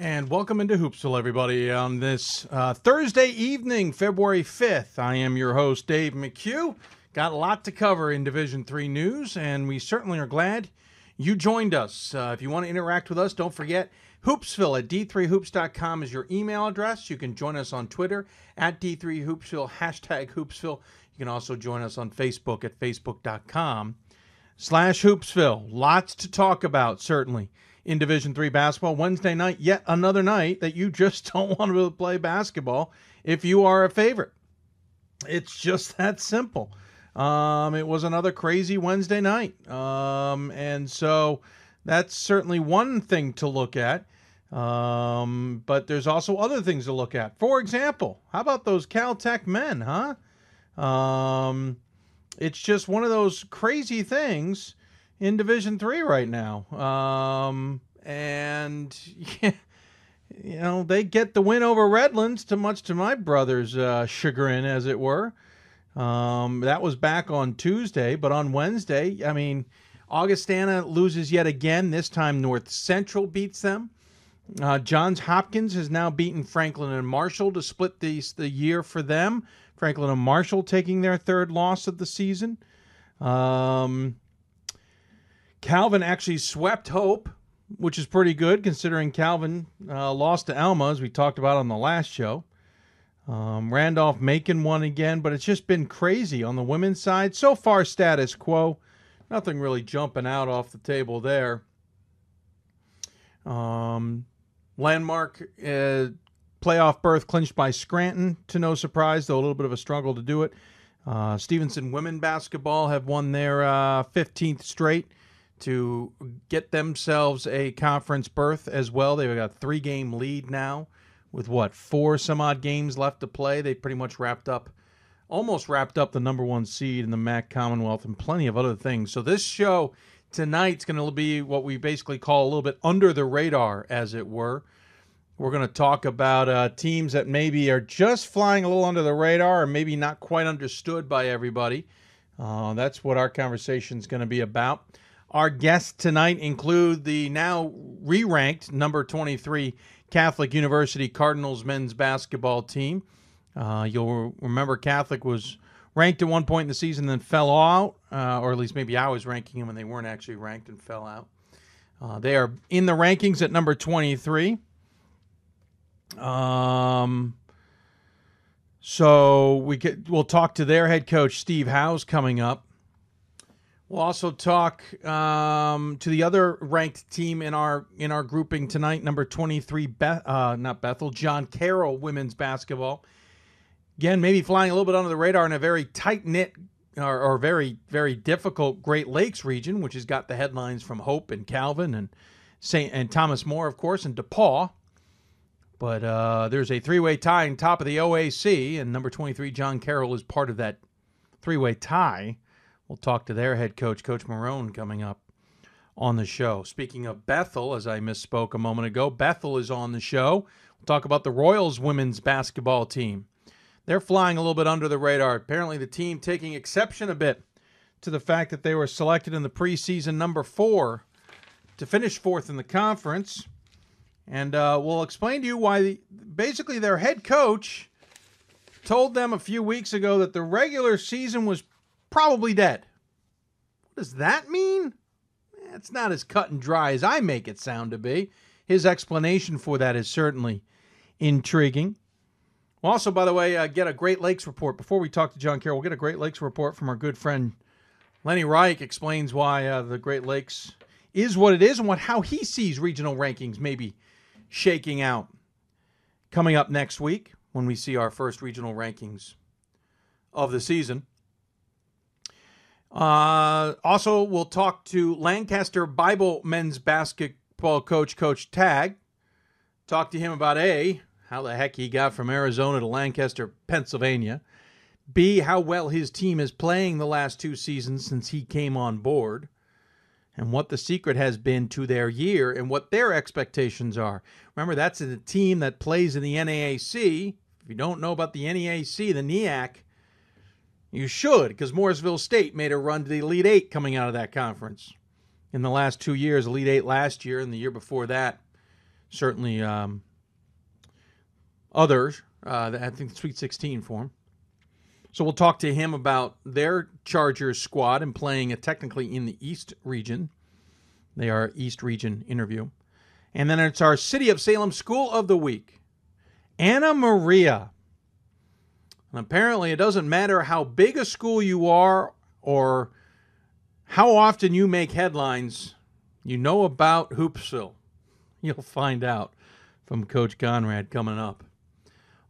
And welcome into Hoopsville, everybody, on this uh, Thursday evening, February 5th. I am your host, Dave McHugh. Got a lot to cover in Division Three news, and we certainly are glad you joined us. Uh, if you want to interact with us, don't forget Hoopsville at d3hoops.com is your email address. You can join us on Twitter at d3hoopsville, hashtag Hoopsville. You can also join us on Facebook at facebook.com slash Hoopsville. Lots to talk about, certainly, in Division Three basketball. Wednesday night, yet another night that you just don't want to play basketball if you are a favorite. It's just that simple. Um, it was another crazy Wednesday night. Um, and so that's certainly one thing to look at. Um, but there's also other things to look at. For example, how about those Caltech men, huh? Um, it's just one of those crazy things in Division Three right now. Um, and yeah, you know they get the win over Redlands, to much to my brother's uh, chagrin, as it were. Um, that was back on Tuesday, but on Wednesday, I mean, Augustana loses yet again. This time, North Central beats them. Uh, Johns Hopkins has now beaten Franklin and Marshall to split the, the year for them. Franklin and Marshall taking their third loss of the season. Um, Calvin actually swept Hope, which is pretty good considering Calvin uh, lost to Alma, as we talked about on the last show. Um, Randolph making one again, but it's just been crazy on the women's side. So far, status quo. Nothing really jumping out off the table there. Um, landmark uh, playoff berth clinched by Scranton, to no surprise, though a little bit of a struggle to do it. Uh, Stevenson women basketball have won their uh, 15th straight to get themselves a conference berth as well. They've got a three game lead now with what, four some odd games left to play. They pretty much wrapped up, almost wrapped up the number one seed in the MAC Commonwealth and plenty of other things. So this show tonight's going to be what we basically call a little bit under the radar, as it were. We're going to talk about uh, teams that maybe are just flying a little under the radar or maybe not quite understood by everybody. Uh, that's what our conversation is going to be about. Our guests tonight include the now re ranked number 23 Catholic University Cardinals men's basketball team. Uh, you'll remember Catholic was ranked at one point in the season, then fell out, uh, or at least maybe I was ranking them and they weren't actually ranked and fell out. Uh, they are in the rankings at number 23. Um, so we we'll talk to their head coach Steve Howes coming up. We'll also talk um, to the other ranked team in our in our grouping tonight, number twenty three, Beth, uh, not Bethel, John Carroll women's basketball. Again, maybe flying a little bit under the radar in a very tight knit or, or, very very difficult Great Lakes region, which has got the headlines from Hope and Calvin and Saint and Thomas More, of course, and DePaul. But uh, there's a three way tie in top of the OAC, and number twenty three, John Carroll, is part of that three way tie. We'll talk to their head coach, Coach Marone, coming up on the show. Speaking of Bethel, as I misspoke a moment ago, Bethel is on the show. We'll talk about the Royals women's basketball team. They're flying a little bit under the radar. Apparently, the team taking exception a bit to the fact that they were selected in the preseason number four to finish fourth in the conference. And uh, we'll explain to you why the, basically their head coach told them a few weeks ago that the regular season was probably dead. What does that mean? It's not as cut and dry as I make it sound to be. His explanation for that is certainly intriguing. We'll also, by the way, uh, get a Great Lakes report. Before we talk to John Carroll, we'll get a Great Lakes report from our good friend Lenny Reich. Explains why uh, the Great Lakes is what it is and what how he sees regional rankings maybe shaking out. Coming up next week when we see our first regional rankings of the season. Uh, also, we'll talk to Lancaster Bible men's basketball coach, Coach Tag. Talk to him about A, how the heck he got from Arizona to Lancaster, Pennsylvania. B, how well his team is playing the last two seasons since he came on board. And what the secret has been to their year and what their expectations are. Remember, that's a team that plays in the NAAC. If you don't know about the NAAC, the NEAC you should, because Morrisville State made a run to the Elite Eight coming out of that conference in the last two years. Elite Eight last year and the year before that. certainly um, others. Uh, I think Sweet 16 for him. So we'll talk to him about their Chargers squad and playing technically in the East region. They are East region interview. And then it's our City of Salem School of the Week. Anna Maria. And apparently, it doesn't matter how big a school you are or how often you make headlines, you know about Hoopsville. You'll find out from Coach Conrad coming up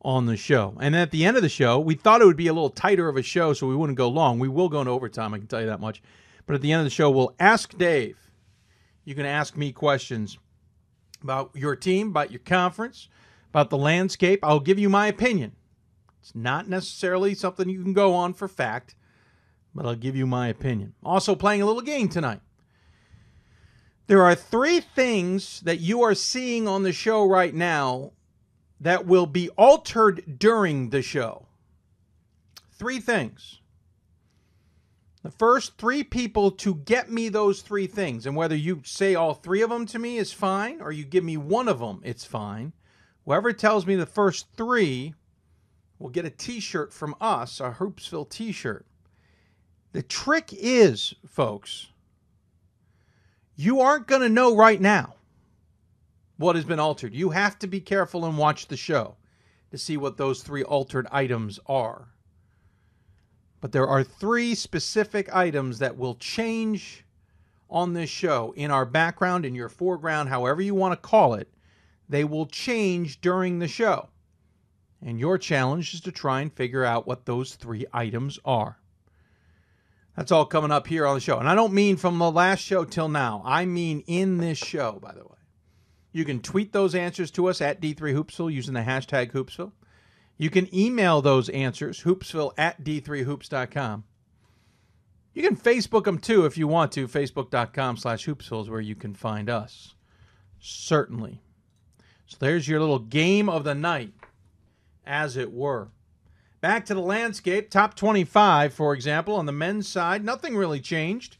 on the show. And at the end of the show, we thought it would be a little tighter of a show so we wouldn't go long. We will go into overtime, I can tell you that much. But at the end of the show, we'll ask Dave. You can ask me questions about your team, about your conference, about the landscape. I'll give you my opinion. It's not necessarily something you can go on for fact, but I'll give you my opinion. Also, playing a little game tonight. There are three things that you are seeing on the show right now that will be altered during the show. Three things. The first three people to get me those three things, and whether you say all three of them to me is fine, or you give me one of them, it's fine. Whoever tells me the first three will get a t shirt from us, a Hoopsville t shirt. The trick is, folks, you aren't going to know right now what has been altered. You have to be careful and watch the show to see what those three altered items are. But there are three specific items that will change on this show in our background, in your foreground, however you want to call it. They will change during the show. And your challenge is to try and figure out what those three items are. That's all coming up here on the show. And I don't mean from the last show till now, I mean in this show, by the way. You can tweet those answers to us at D3Hoopsville using the hashtag Hoopsville. You can email those answers, hoopsville at d3hoops.com. You can Facebook them too if you want to. Facebook.com slash hoopsville is where you can find us. Certainly. So there's your little game of the night, as it were. Back to the landscape. Top 25, for example, on the men's side, nothing really changed.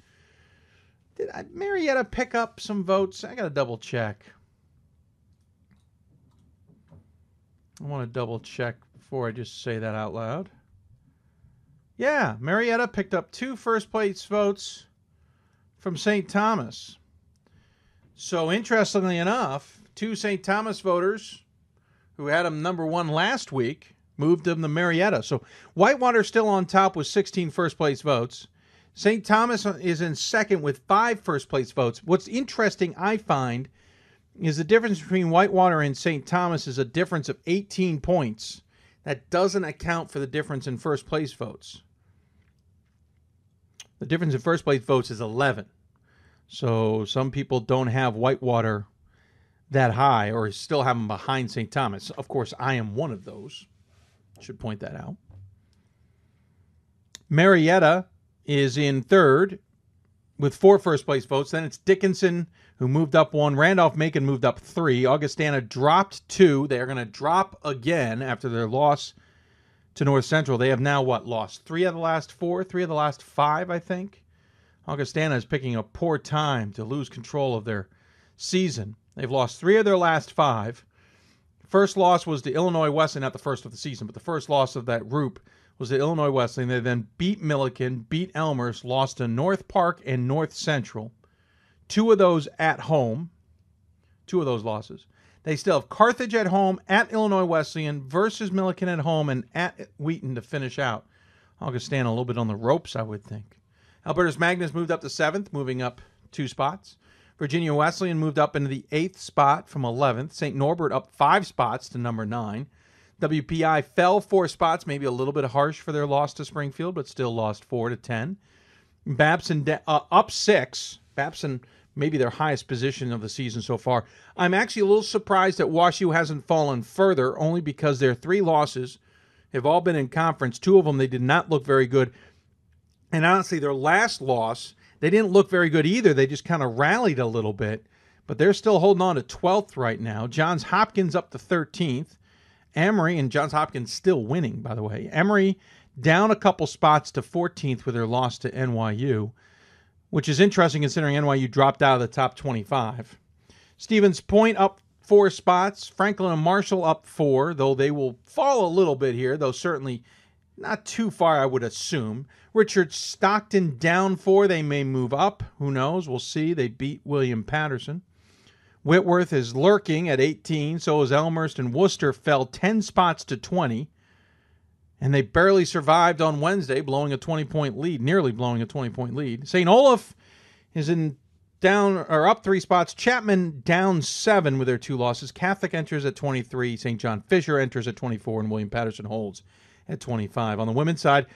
Did Marietta pick up some votes? I got to double check. I want to double check before I just say that out loud. Yeah, Marietta picked up two first place votes from St. Thomas. So, interestingly enough, two St. Thomas voters who had him number one last week moved him to Marietta. So, Whitewater still on top with 16 first place votes. St. Thomas is in second with five first place votes. What's interesting, I find, is the difference between Whitewater and St. Thomas is a difference of 18 points. That doesn't account for the difference in first place votes. The difference in first place votes is 11. So some people don't have Whitewater that high or still have them behind St. Thomas. Of course, I am one of those. Should point that out. Marietta is in third with four first place votes. Then it's Dickinson who moved up one. Randolph Macon moved up three. Augustana dropped two. They are going to drop again after their loss to North Central. They have now what lost three of the last four, three of the last five, I think. Augustana is picking a poor time to lose control of their season. They've lost three of their last five. First loss was to Illinois Wesleyan, not the first of the season, but the first loss of that group was to Illinois Wesleyan. They then beat Millikin, beat Elmhurst, lost to North Park and North Central. Two of those at home. Two of those losses. They still have Carthage at home, at Illinois Wesleyan versus Millikin at home, and at Wheaton to finish out. Augustana a little bit on the ropes, I would think. Albertus Magnus moved up to seventh, moving up two spots. Virginia Wesleyan moved up into the eighth spot from 11th. St. Norbert up five spots to number nine. WPI fell four spots, maybe a little bit harsh for their loss to Springfield, but still lost four to 10. Babson de- uh, up six. Babson maybe their highest position of the season so far. I'm actually a little surprised that WashU hasn't fallen further, only because their three losses have all been in conference. Two of them they did not look very good, and honestly, their last loss they didn't look very good either. They just kind of rallied a little bit, but they're still holding on to 12th right now. Johns Hopkins up to 13th. Emory and Johns Hopkins still winning, by the way. Emory down a couple spots to 14th with their loss to NYU, which is interesting considering NYU dropped out of the top 25. Stevens Point up four spots. Franklin and Marshall up four, though they will fall a little bit here, though certainly not too far, I would assume. Richard Stockton down four. They may move up. Who knows? We'll see. They beat William Paterson. Whitworth is lurking at 18. So is Elmhurst and Worcester fell 10 spots to 20. And they barely survived on Wednesday, blowing a 20 point lead, nearly blowing a 20 point lead. St. Olaf is in down or up three spots. Chapman down seven with their two losses. Catholic enters at 23. St. John Fisher enters at 24, and William Paterson holds at 25. On the women's side,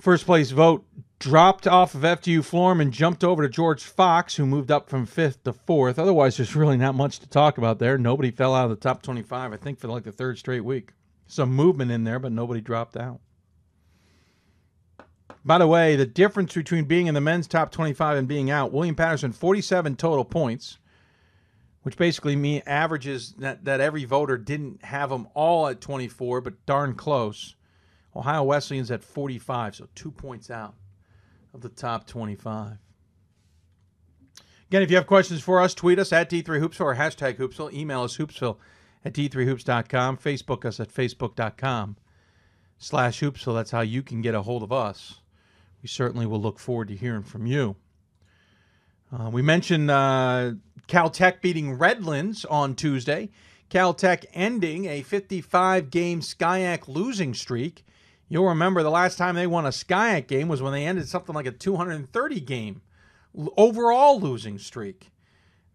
first place vote dropped off of FDU Florham and jumped over to George Fox, who moved up from fifth to fourth. Otherwise, there's really not much to talk about there. Nobody fell out of the top 25, I think, for like the third straight week. Some movement in there, but nobody dropped out. By the way, the difference between being in the men's top 25 and being out, William Paterson, 47 total points, which basically means averages that, that every voter didn't have them all at 24, but darn close. Ohio Wesleyan's at 45, so two points out of the top 25. Again, if you have questions for us, tweet us at D3Hoopsville or hashtag Hoopsville. Email us hoopsville at D3Hoops.com. Facebook us at Facebook.com slash Hoopsville. That's how you can get a hold of us. We certainly will look forward to hearing from you. Uh, we mentioned uh, Caltech beating Redlands on Tuesday. Caltech ending a 55 game SCIAC losing streak. You'll remember the last time they won a SCIAC game was when they ended something like a 230 game overall losing streak.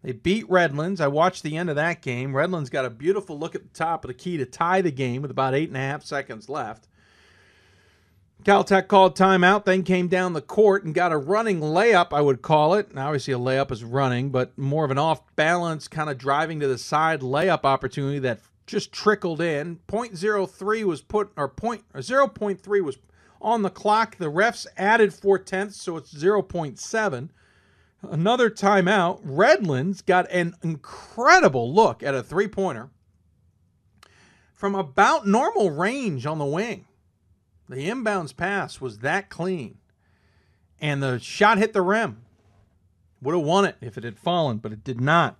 They beat Redlands. I watched the end of that game. Redlands got a beautiful look at the top of the key to tie the game with about eight and a half seconds left. Caltech called timeout, then came down the court and got a running layup, I would call it. Now, obviously, a layup is running, but more of an off balance, kind of driving to the side layup opportunity that just trickled in. 0.03 was put, or, point, or 0.3 was on the clock. The refs added four tenths, so it's 0.7. Another timeout. Redlands got an incredible look at a three pointer from about normal range on the wing. The inbounds pass was that clean. And the shot hit the rim. Would have won it if it had fallen, but it did not.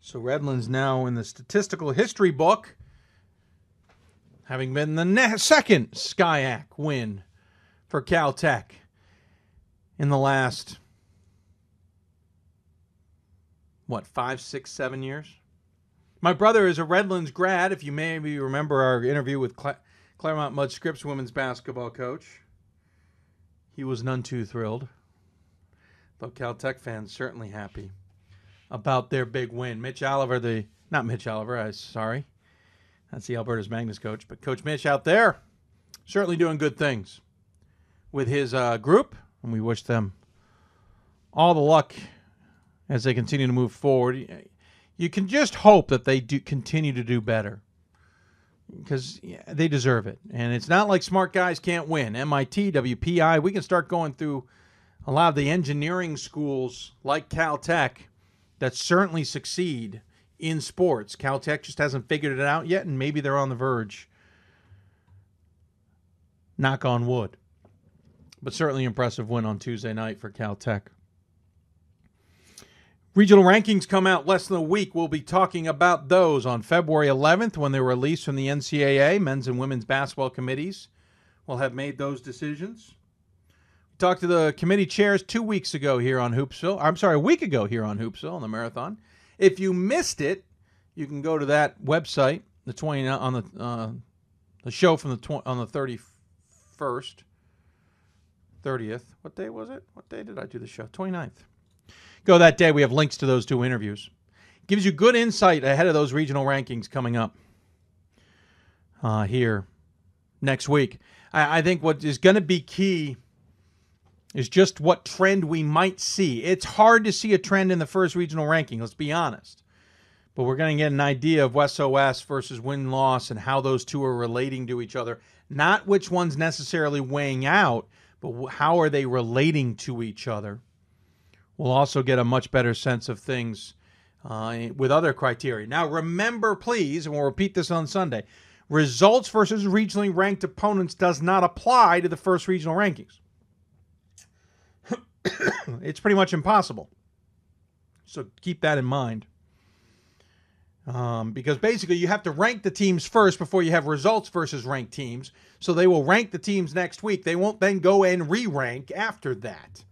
So Redlands now in the statistical history book, having been the ne- second SCIAC win for Caltech in the last, what, five, six, seven years? My brother is a Redlands grad. If you maybe remember our interview with Cla- Claremont Mudd Scripps women's basketball coach. He was none too thrilled. Though Caltech fans certainly happy about their big win. Mitch Oliver, the not Mitch Oliver, I sorry. That's the Albertus Magnus coach, but Coach Mitch out there certainly doing good things with his uh, group, and we wish them all the luck as they continue to move forward. You can just hope that they do continue to do better because they deserve it. And it's not like smart guys can't win. MIT, WPI, we can start going through a lot of the engineering schools like Caltech that certainly succeed in sports. Caltech just hasn't figured it out yet, and maybe they're on the verge. Knock on wood. But certainly impressive win on Tuesday night for Caltech. Regional rankings come out less than a week. We'll be talking about those on February 11th when they're released from the NCAA. Men's and women's basketball committees will have made those decisions. We talked to the committee chairs two weeks ago here on Hoopsville. I'm sorry, a week ago here on Hoopsville on the marathon. If you missed it, you can go to that website, the 20 on the uh, the show from the tw- on the 31st, 30th. What day was it? What day did I do the show? 29th go that day. We have links to those two interviews. Gives you good insight ahead of those regional rankings coming up uh, here next week. I, I think what is going to be key is just what trend we might see. It's hard to see a trend in the first regional ranking, let's be honest. But we're going to get an idea of West OS versus win loss and how those two are relating to each other. Not which one's necessarily weighing out, but how are they relating to each other we'll also get a much better sense of things uh, with other criteria. Now, remember, please, and we'll repeat this on Sunday results versus regionally ranked opponents does not apply to the first regional rankings. it's pretty much impossible. So keep that in mind. Um, because basically you have to rank the teams first before you have results versus ranked teams. So they will rank the teams next week. They won't then go and re rank after that.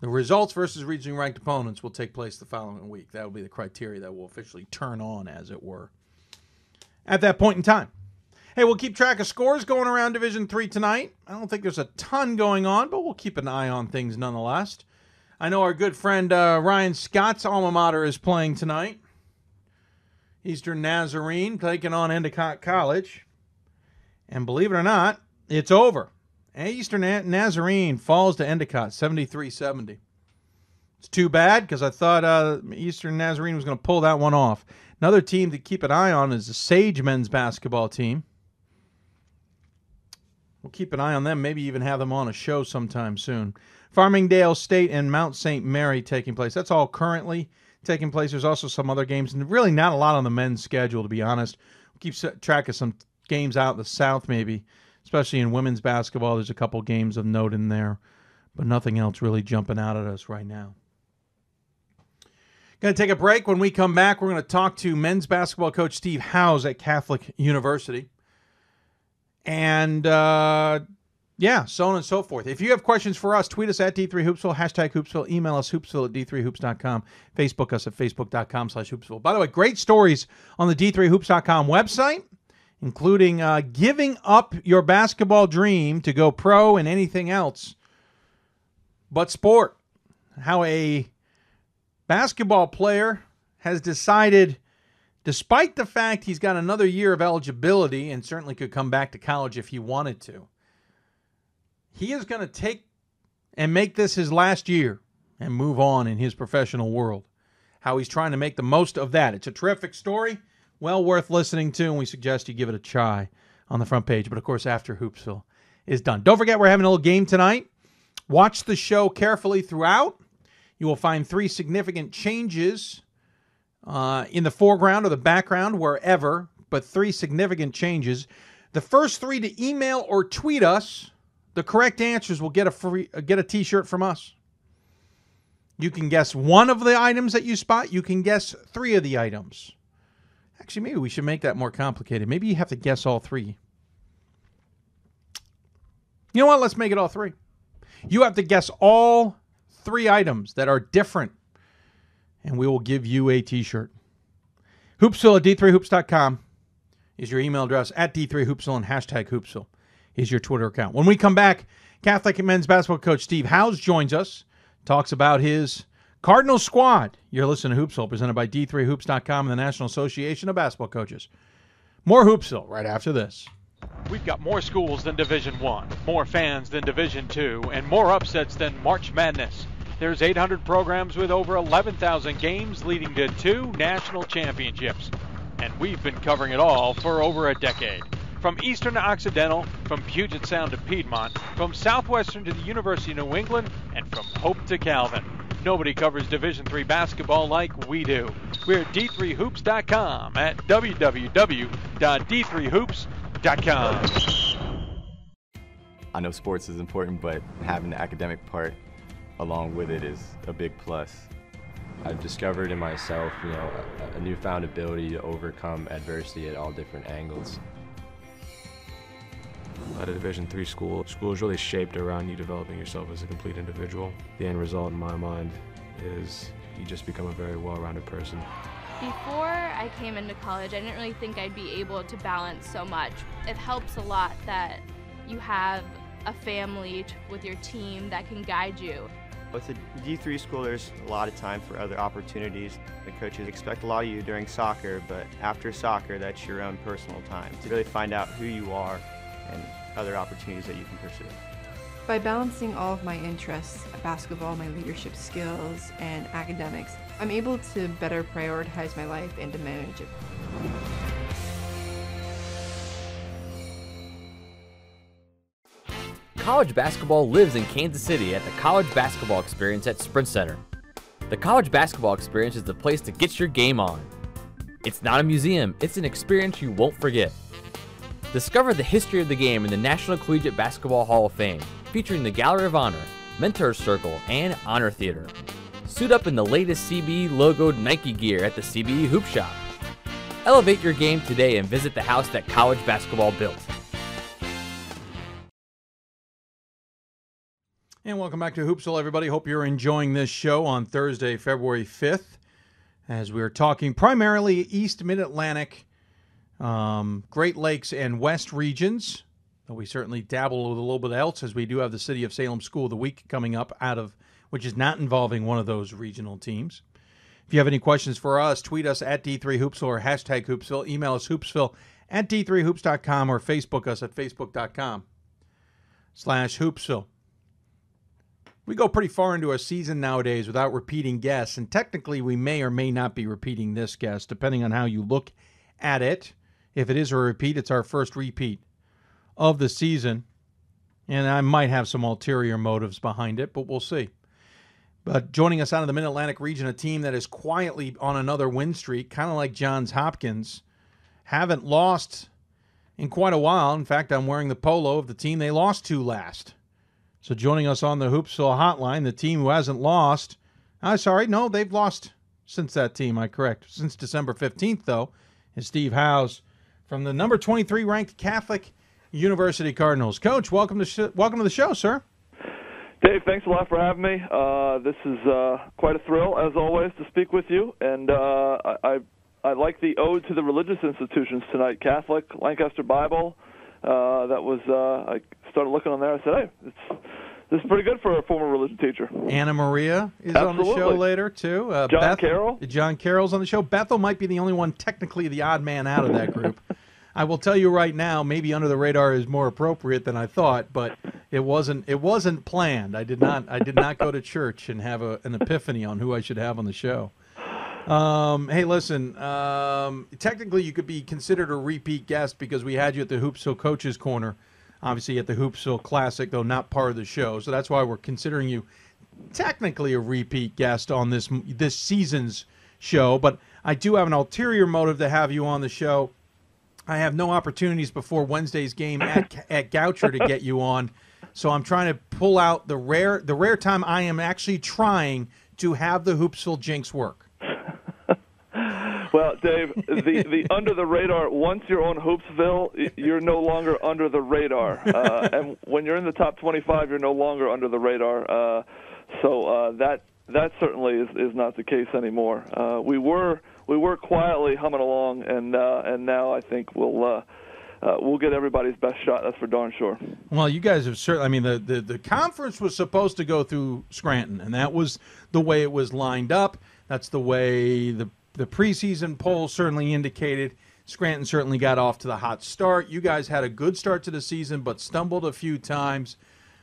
The results versus regionally ranked opponents will take place the following week. That will be the criteria that will officially turn on, as it were, at that point in time. Hey, we'll keep track of scores going around Division Three tonight. I don't think there's a ton going on, but we'll keep an eye on things nonetheless. I know our good friend uh, Ryan Scott's alma mater is playing tonight. Eastern Nazarene taking on Endicott College. And believe it or not, it's over. Eastern Nazarene falls to Endicott 73 70. It's too bad because I thought uh, Eastern Nazarene was going to pull that one off. Another team to keep an eye on is the Sage men's basketball team. We'll keep an eye on them, maybe even have them on a show sometime soon. Farmingdale State and Mount St. Mary taking place. That's all currently taking place. There's also some other games, and really not a lot on the men's schedule, to be honest. We'll keep track of some games out in the South, maybe especially in women's basketball. There's a couple games of note in there, but nothing else really jumping out at us right now. Going to take a break. When we come back, we're going to talk to men's basketball coach Steve Howes at Catholic University. And uh, yeah, so on and so forth. If you have questions for us, tweet us at D3Hoopsville, hashtag Hoopsville, email us hoopsville at D3Hoops.com, Facebook us at Facebook.com slash Hoopsville. By the way, great stories on the D3Hoops.com website including uh, giving up your basketball dream to go pro and anything else but sport. How a basketball player has decided, despite the fact he's got another year of eligibility and certainly could come back to college if he wanted to, he is going to take and make this his last year and move on in his professional world. How he's trying to make the most of that. It's a terrific story well worth listening to, and we suggest you give it a try on the front page. But of course, after Hoopsville is done. Don't forget, we're having a little game tonight. Watch the show carefully throughout. You will find three significant changes uh, in the foreground or the background, wherever, but three significant changes. The first three to email or tweet us the correct answers will get a free uh, get a T-shirt from us. You can guess one of the items that you spot. You can guess three of the items. Actually, maybe we should make that more complicated. Maybe you have to guess all three. You know what? Let's make it all three. You have to guess all three items that are different, and we will give you a t shirt. Hoopsville at d3hoops.com is your email address at d3hoopsville and hashtag hoopsville is your Twitter account. When we come back, Catholic men's basketball coach Steve Howes joins us, talks about his Cardinal Squad. You're listening to Hoopsville, presented by D3Hoops.com and the National Association of Basketball Coaches. More Hoopsville right after this. We've got more schools than Division One, more fans than Division Two, and more upsets than March Madness. There's 800 programs with over 11,000 games leading to two national championships. And we've been covering it all for over a decade. From Eastern to Occidental, from Puget Sound to Piedmont, from Southwestern to the University of New England, and from Hope to Calvin. Nobody covers Division III basketball like we do. We're at d3hoops.com at www.d3hoops.com. I know sports is important, but having the academic part along with it is a big plus. I've discovered in myself, you know, a, a newfound ability to overcome adversity at all different angles. At a Division three school, school is really shaped around you developing yourself as a complete individual. The end result, in my mind, is you just become a very well-rounded person. Before I came into college, I didn't really think I'd be able to balance so much. It helps a lot that you have a family with your team that can guide you. With a D3 school, there's a lot of time for other opportunities. The coaches expect a lot of you during soccer, but after soccer, that's your own personal time to really find out who you are and other opportunities that you can pursue. By balancing all of my interests, basketball, my leadership skills, and academics, I'm able to better prioritize my life and to manage it. College basketball lives in Kansas City at the College Basketball Experience at Sprint Center. The College Basketball Experience is the place to get your game on. It's not a museum, it's an experience you won't forget. Discover the history of the game in the National Collegiate Basketball Hall of Fame, featuring the Gallery of Honor, Mentor Circle, and Honor Theater. Suit up in the latest CBE logoed Nike gear at the CBE Hoop Shop. Elevate your game today and visit the house that college basketball built. And welcome back to Hoopsville, everybody. Hope you're enjoying this show on Thursday, February 5th, as we're talking primarily East Mid Atlantic, um, Great Lakes, and West regions. Though we certainly dabble with a little bit else, as we do have the City of Salem School of the Week coming up, out of which is not involving one of those regional teams. If you have any questions for us, tweet us at D3Hoopsville or hashtag Hoopsville. Email us hoopsville at D3Hoops.com or Facebook us at Facebook.com slash Hoopsville. We go pretty far into a season nowadays without repeating guests, and technically we may or may not be repeating this guest, depending on how you look at it. If it is a repeat, it's our first repeat of the season, and I might have some ulterior motives behind it, but we'll see. But joining us out of the Mid Atlantic region, a team that is quietly on another win streak, kind of like Johns Hopkins, haven't lost in quite a while. In fact, I'm wearing the polo of the team they lost to last. So joining us on the Hoopsville hotline, the team who hasn't lost. I'm uh, sorry, no, they've lost since that team. I correct. Since December 15th, though, is Steve Howes from the number 23 ranked Catholic University Cardinals. Coach, welcome to sh- welcome to the show, sir. Dave, thanks a lot for having me. Uh, this is uh, quite a thrill, as always, to speak with you. And uh, I, I like the ode to the religious institutions tonight: Catholic, Lancaster Bible. Uh, that was uh, I started looking on there. I said, "Hey, it's this is pretty good for a former religion teacher." Anna Maria is Absolutely. on the show later too. Uh, John Beth, Carroll. John Carroll's on the show. Bethel might be the only one, technically the odd man out of that group. I will tell you right now, maybe under the radar is more appropriate than I thought, but it wasn't. It wasn't planned. I did not. I did not go to church and have a, an epiphany on who I should have on the show. Um, hey, listen. Um, technically, you could be considered a repeat guest because we had you at the Hoopsville Coaches Corner, obviously at the Hoopsville Classic, though not part of the show. So that's why we're considering you technically a repeat guest on this this season's show. But I do have an ulterior motive to have you on the show. I have no opportunities before Wednesday's game at at Goucher to get you on, so I'm trying to pull out the rare the rare time I am actually trying to have the Hoopsville jinx work. Well, Dave, the the under the radar. Once you're on Hoopsville, you're no longer under the radar, uh, and when you're in the top 25, you're no longer under the radar. Uh, so uh, that that certainly is, is not the case anymore. Uh, we were we were quietly humming along, and uh, and now I think we'll. Uh, uh, we'll get everybody's best shot. That's for darn sure. Well, you guys have certainly. I mean, the, the the conference was supposed to go through Scranton, and that was the way it was lined up. That's the way the the preseason poll certainly indicated. Scranton certainly got off to the hot start. You guys had a good start to the season, but stumbled a few times.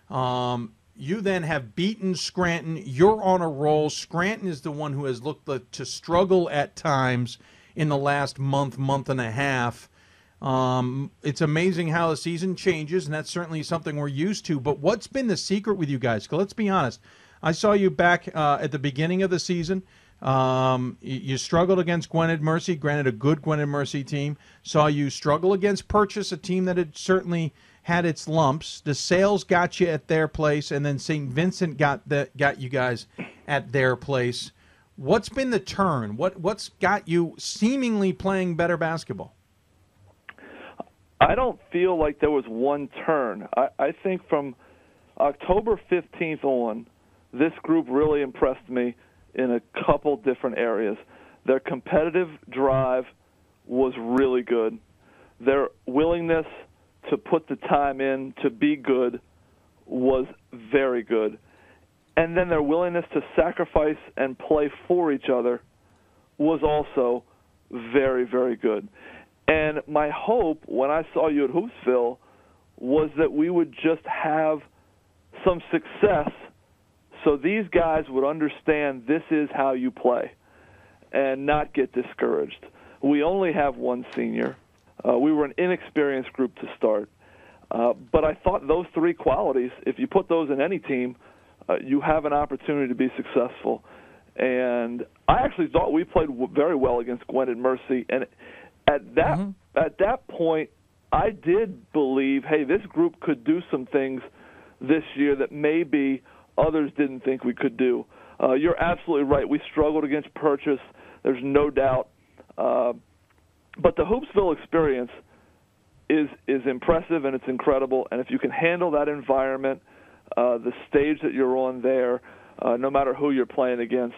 Um, you then have beaten Scranton. You're on a roll. Scranton is the one who has looked to struggle at times in the last month, month and a half. Um, it's amazing how the season changes, and that's certainly something we're used to. But what's been the secret with you guys? Let's be honest. I saw you back uh, at the beginning of the season. Um, you struggled against Gwynedd Mercy, granted a good Gwynedd Mercy team. Saw you struggle against Purchase, a team that had certainly had its lumps. DeSales got you at their place, and then St. Vincent got the, got you guys at their place. What's been the turn? What what's got you seemingly playing better basketball? I don't feel like there was one turn. I, I think from October 15th on, this group really impressed me in a couple different areas. Their competitive drive was really good. Their willingness to put the time in to be good was very good. And then their willingness to sacrifice and play for each other was also very, very good. And my hope when I saw you at Hoopsville was that we would just have some success so these guys would understand this is how you play and not get discouraged. We only have one senior. Uh, we were an inexperienced group to start. Uh, but I thought those three qualities, if you put those in any team, uh, you have an opportunity to be successful. And I actually thought we played very well against Gwynedd Mercy. And at that mm-hmm. at that point, I did believe, hey, this group could do some things this year that maybe others didn't think we could do. Uh, you're absolutely right. We struggled against Purchase. There's no doubt. Uh, but the Hoopsville experience is is impressive and it's incredible. And if you can handle that environment, uh, the stage that you're on there, uh, no matter who you're playing against,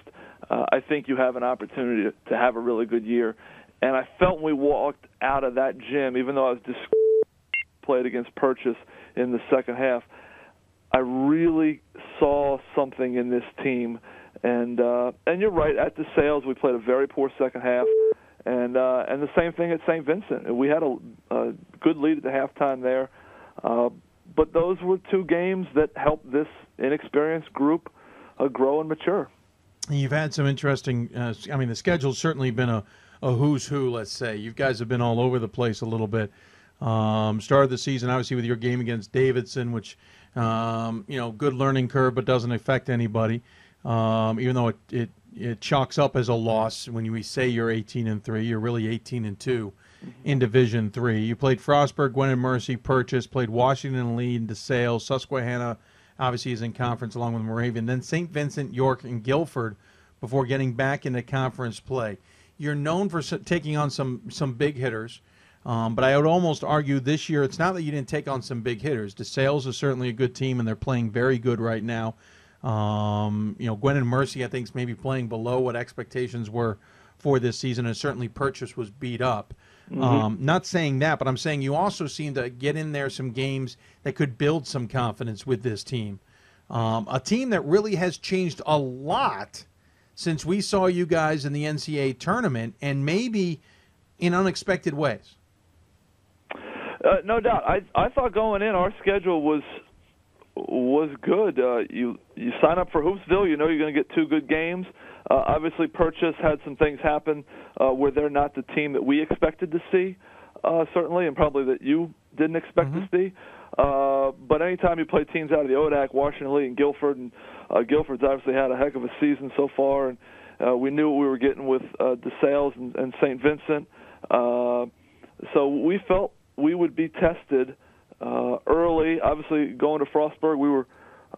uh, I think you have an opportunity to, to have a really good year. And I felt when we walked out of that gym, even though I was just played against Purchase in the second half, I really saw something in this team. And uh, and you're right. At DeSales, we played a very poor second half, and uh, and the same thing at St. Vincent. We had a, a good lead at the halftime there, uh, but those were two games that helped this inexperienced group uh, grow and mature. You've had some interesting. Uh, I mean, the schedule's certainly been a, a who's who. Let's say you guys have been all over the place a little bit. Um, started the season obviously with your game against Davidson, which um, you know good learning curve, but doesn't affect anybody. Um, even though it, it it chalks up as a loss when we say you're 18 and three, you're really 18 and 2 in Division Three. You played Frostburg, Gwynedd Mercy, Purchase, played Washington Lee, and DeSales, Susquehanna. Obviously, is in conference along with Moravian. Then St. Vincent, York, and Guilford before getting back into conference play. You're known for taking on some some big hitters. Um, but I would almost argue this year it's not that you didn't take on some big hitters. DeSales is certainly a good team, and they're playing very good right now. Um, you know, Gwynedd Mercy, I think, is maybe playing below what expectations were for this season, and certainly Purchase was beat up. Mm-hmm. Um, not saying that, but I'm saying you also seem to get in there some games that could build some confidence with this team. Um, a team that really has changed a lot since we saw you guys in the NCAA tournament, and maybe in unexpected ways. Uh, no doubt. I I thought going in our schedule was was good. Uh, you you sign up for Hoopsville, you know you're going to get two good games. Uh, obviously, Purchase had some things happen uh, where they're not the team that we expected to see, uh, certainly, and probably that you didn't expect mm-hmm. to see. Uh, but anytime you play teams out of the ODAC, Washington Lee, and Guilford, and uh, Guilford's obviously had a heck of a season so far, and uh, we knew what we were getting with uh, DeSales and, and St. Vincent. Uh, so we felt we would be tested uh, early. Obviously, going to Frostburg, we were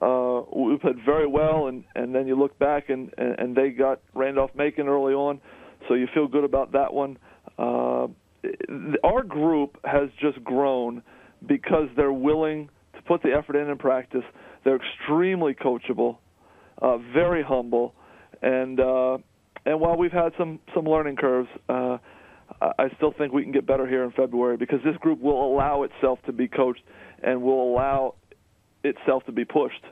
uh, we played very well, and and then you look back and and, and they got Randolph Macon early on, so you feel good about that one. Uh, our group has just grown because they're willing to put the effort in in practice. They're extremely coachable, uh, very humble, and uh, and while we've had some some learning curves. Uh, I still think we can get better here in February because this group will allow itself to be coached and will allow itself to be pushed.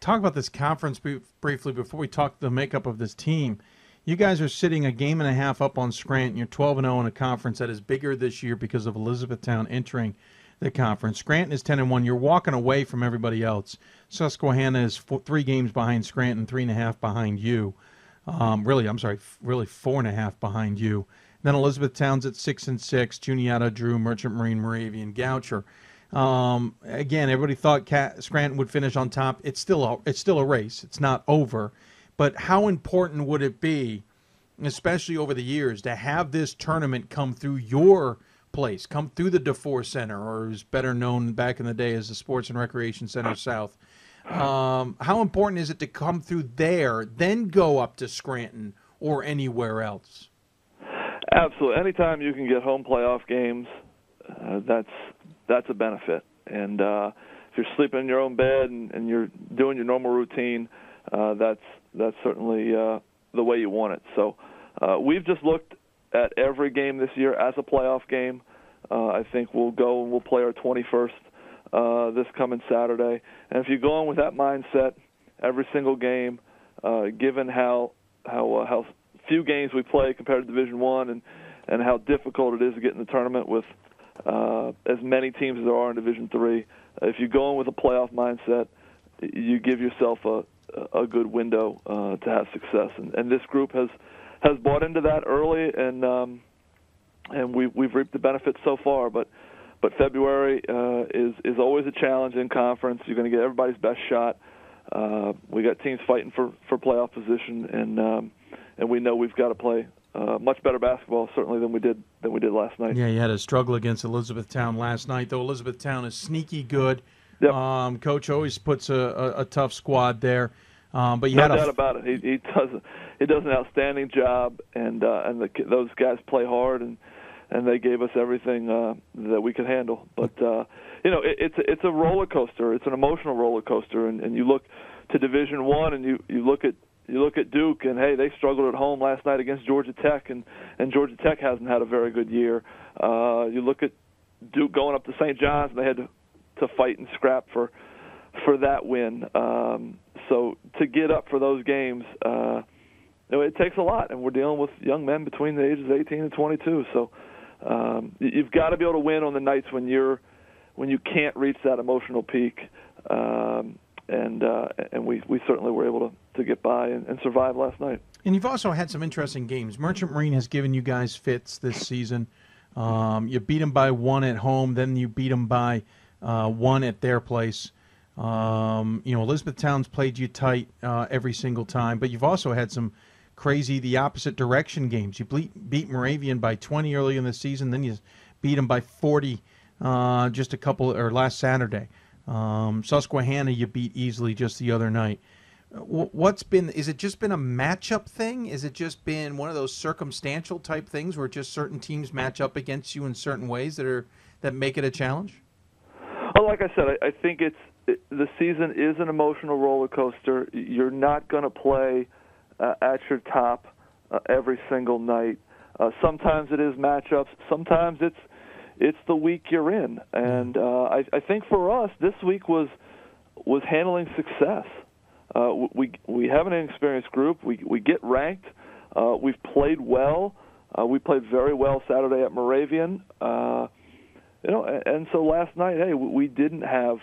Talk about this conference briefly before we talk the makeup of this team. You guys are sitting a game and a half up on Scranton. You're 12 and 0 in a conference that is bigger this year because of Elizabethtown entering the conference. Scranton is 10 and 1. You're walking away from everybody else. Susquehanna is four, three games behind Scranton, three and a half behind you. Um, really, I'm sorry, really four and a half behind you. Then Elizabethtown's at six and six. Juniata, Drew, Merchant Marine, Moravian, Goucher. Um, again, everybody thought Scranton would finish on top. It's still a, it's still a race. It's not over. But how important would it be, especially over the years, to have this tournament come through your place, come through the DuFour Center, or is better known back in the day as the Sports and Recreation Center South? Um, how important is it to come through there, then go up to Scranton or anywhere else? Absolutely. Anytime you can get home playoff games, uh, that's that's a benefit. And uh, if you're sleeping in your own bed and, and you're doing your normal routine, uh, that's that's certainly uh, the way you want it. So uh, we've just looked at every game this year as a playoff game. Uh, I think we'll go and we'll play our 21st uh, this coming Saturday. And if you go in with that mindset, every single game, uh, given how how uh, how few games we play compared to Division One, and and how difficult it is to get in the tournament with uh, as many teams as there are in Division Three. If you go in with a playoff mindset, you give yourself a a good window uh, to have success, and, and this group has has bought into that early, and um, and we we've reaped the benefits so far. But but February uh, is is always a challenge in conference. You're going to get everybody's best shot. Uh, we got teams fighting for for playoff position, and um, and we know we've got to play uh, much better basketball certainly than we did than we did last night. Yeah, you had a struggle against Elizabethtown last night, though. Elizabethtown is sneaky good. Yep. Um, Coach always puts a, a, a tough squad there. Um, but you no had doubt about it. He, he does he does an outstanding job, and uh, and the, those guys play hard, and and they gave us everything uh, that we could handle. But uh, you know, it, it's it's a roller coaster. It's an emotional roller coaster, and, and you look to Division One, and you you look at you look at Duke, and hey, they struggled at home last night against Georgia Tech, and and Georgia Tech hasn't had a very good year. Uh, you look at Duke going up to St. John's, and they had to to fight and scrap for for that win. Um, so to get up for those games, uh, you know, it takes a lot, and we're dealing with young men between the ages of 18 and 22. So um, you've got to be able to win on the nights when you're when you can't reach that emotional peak. Um, and uh, and we, we certainly were able to, to get by and, and survive last night. And you've also had some interesting games. Merchant Marine has given you guys fits this season. Um, you beat them by one at home, then you beat them by uh, one at their place. Um, you know, Elizabethtown's played you tight uh, every single time, but you've also had some crazy the opposite direction games. You beat, beat Moravian by 20 early in the season, then you beat them by 40 uh, just a couple or last Saturday. Um, Susquehanna you beat easily just the other night. What's been? Is it just been a matchup thing? Is it just been one of those circumstantial type things where just certain teams match up against you in certain ways that are that make it a challenge? Well, like I said, I, I think it's it, the season is an emotional roller coaster. You're not going to play uh, at your top uh, every single night. Uh, sometimes it is matchups. Sometimes it's it's the week you're in, and uh, I, I think for us this week was was handling success. Uh, we we have an inexperienced group. We we get ranked. Uh, we've played well. Uh, we played very well Saturday at Moravian. Uh, you know, and, and so last night, hey, we didn't have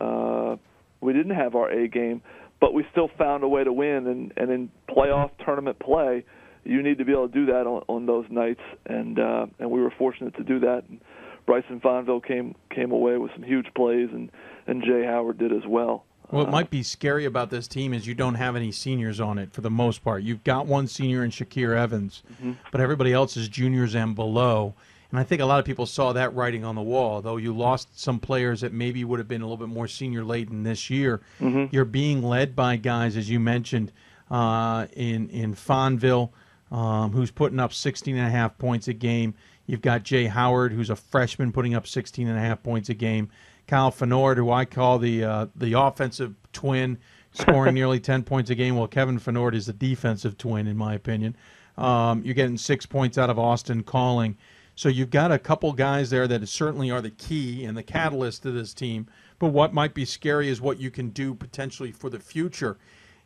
uh, we didn't have our A game, but we still found a way to win. And and in playoff tournament play, you need to be able to do that on, on those nights, and uh, and we were fortunate to do that. And Bryson Fonville came came away with some huge plays, and and Jay Howard did as well. Well, it might be scary about this team is you don't have any seniors on it for the most part. You've got one senior in Shakir Evans, mm-hmm. but everybody else is juniors and below. And I think a lot of people saw that writing on the wall. Though you lost some players that maybe would have been a little bit more senior laden this year, mm-hmm. you're being led by guys, as you mentioned, uh, in in Fonville, um, who's putting up 16 and a half points a game. You've got Jay Howard, who's a freshman, putting up 16 and a half points a game. Kyle Fenord, who I call the uh, the offensive twin, scoring nearly 10 points a game. Well, Kevin Fenord is the defensive twin, in my opinion. Um, you're getting six points out of Austin Calling. So you've got a couple guys there that certainly are the key and the catalyst to this team. But what might be scary is what you can do potentially for the future.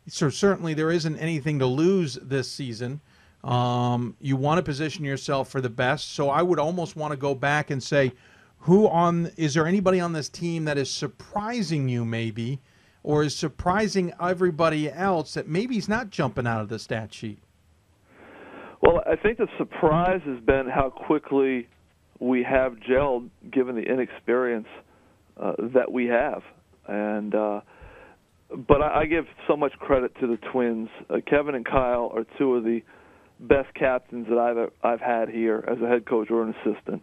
So certainly there isn't anything to lose this season. Um, you want to position yourself for the best. So I would almost want to go back and say, who on is there anybody on this team that is surprising you maybe, or is surprising everybody else that maybe he's not jumping out of the stat sheet? Well, I think the surprise has been how quickly we have gelled, given the inexperience uh, that we have, and. Uh, but I, I give so much credit to the twins. Uh, Kevin and Kyle are two of the best captains that I've I've had here as a head coach or an assistant.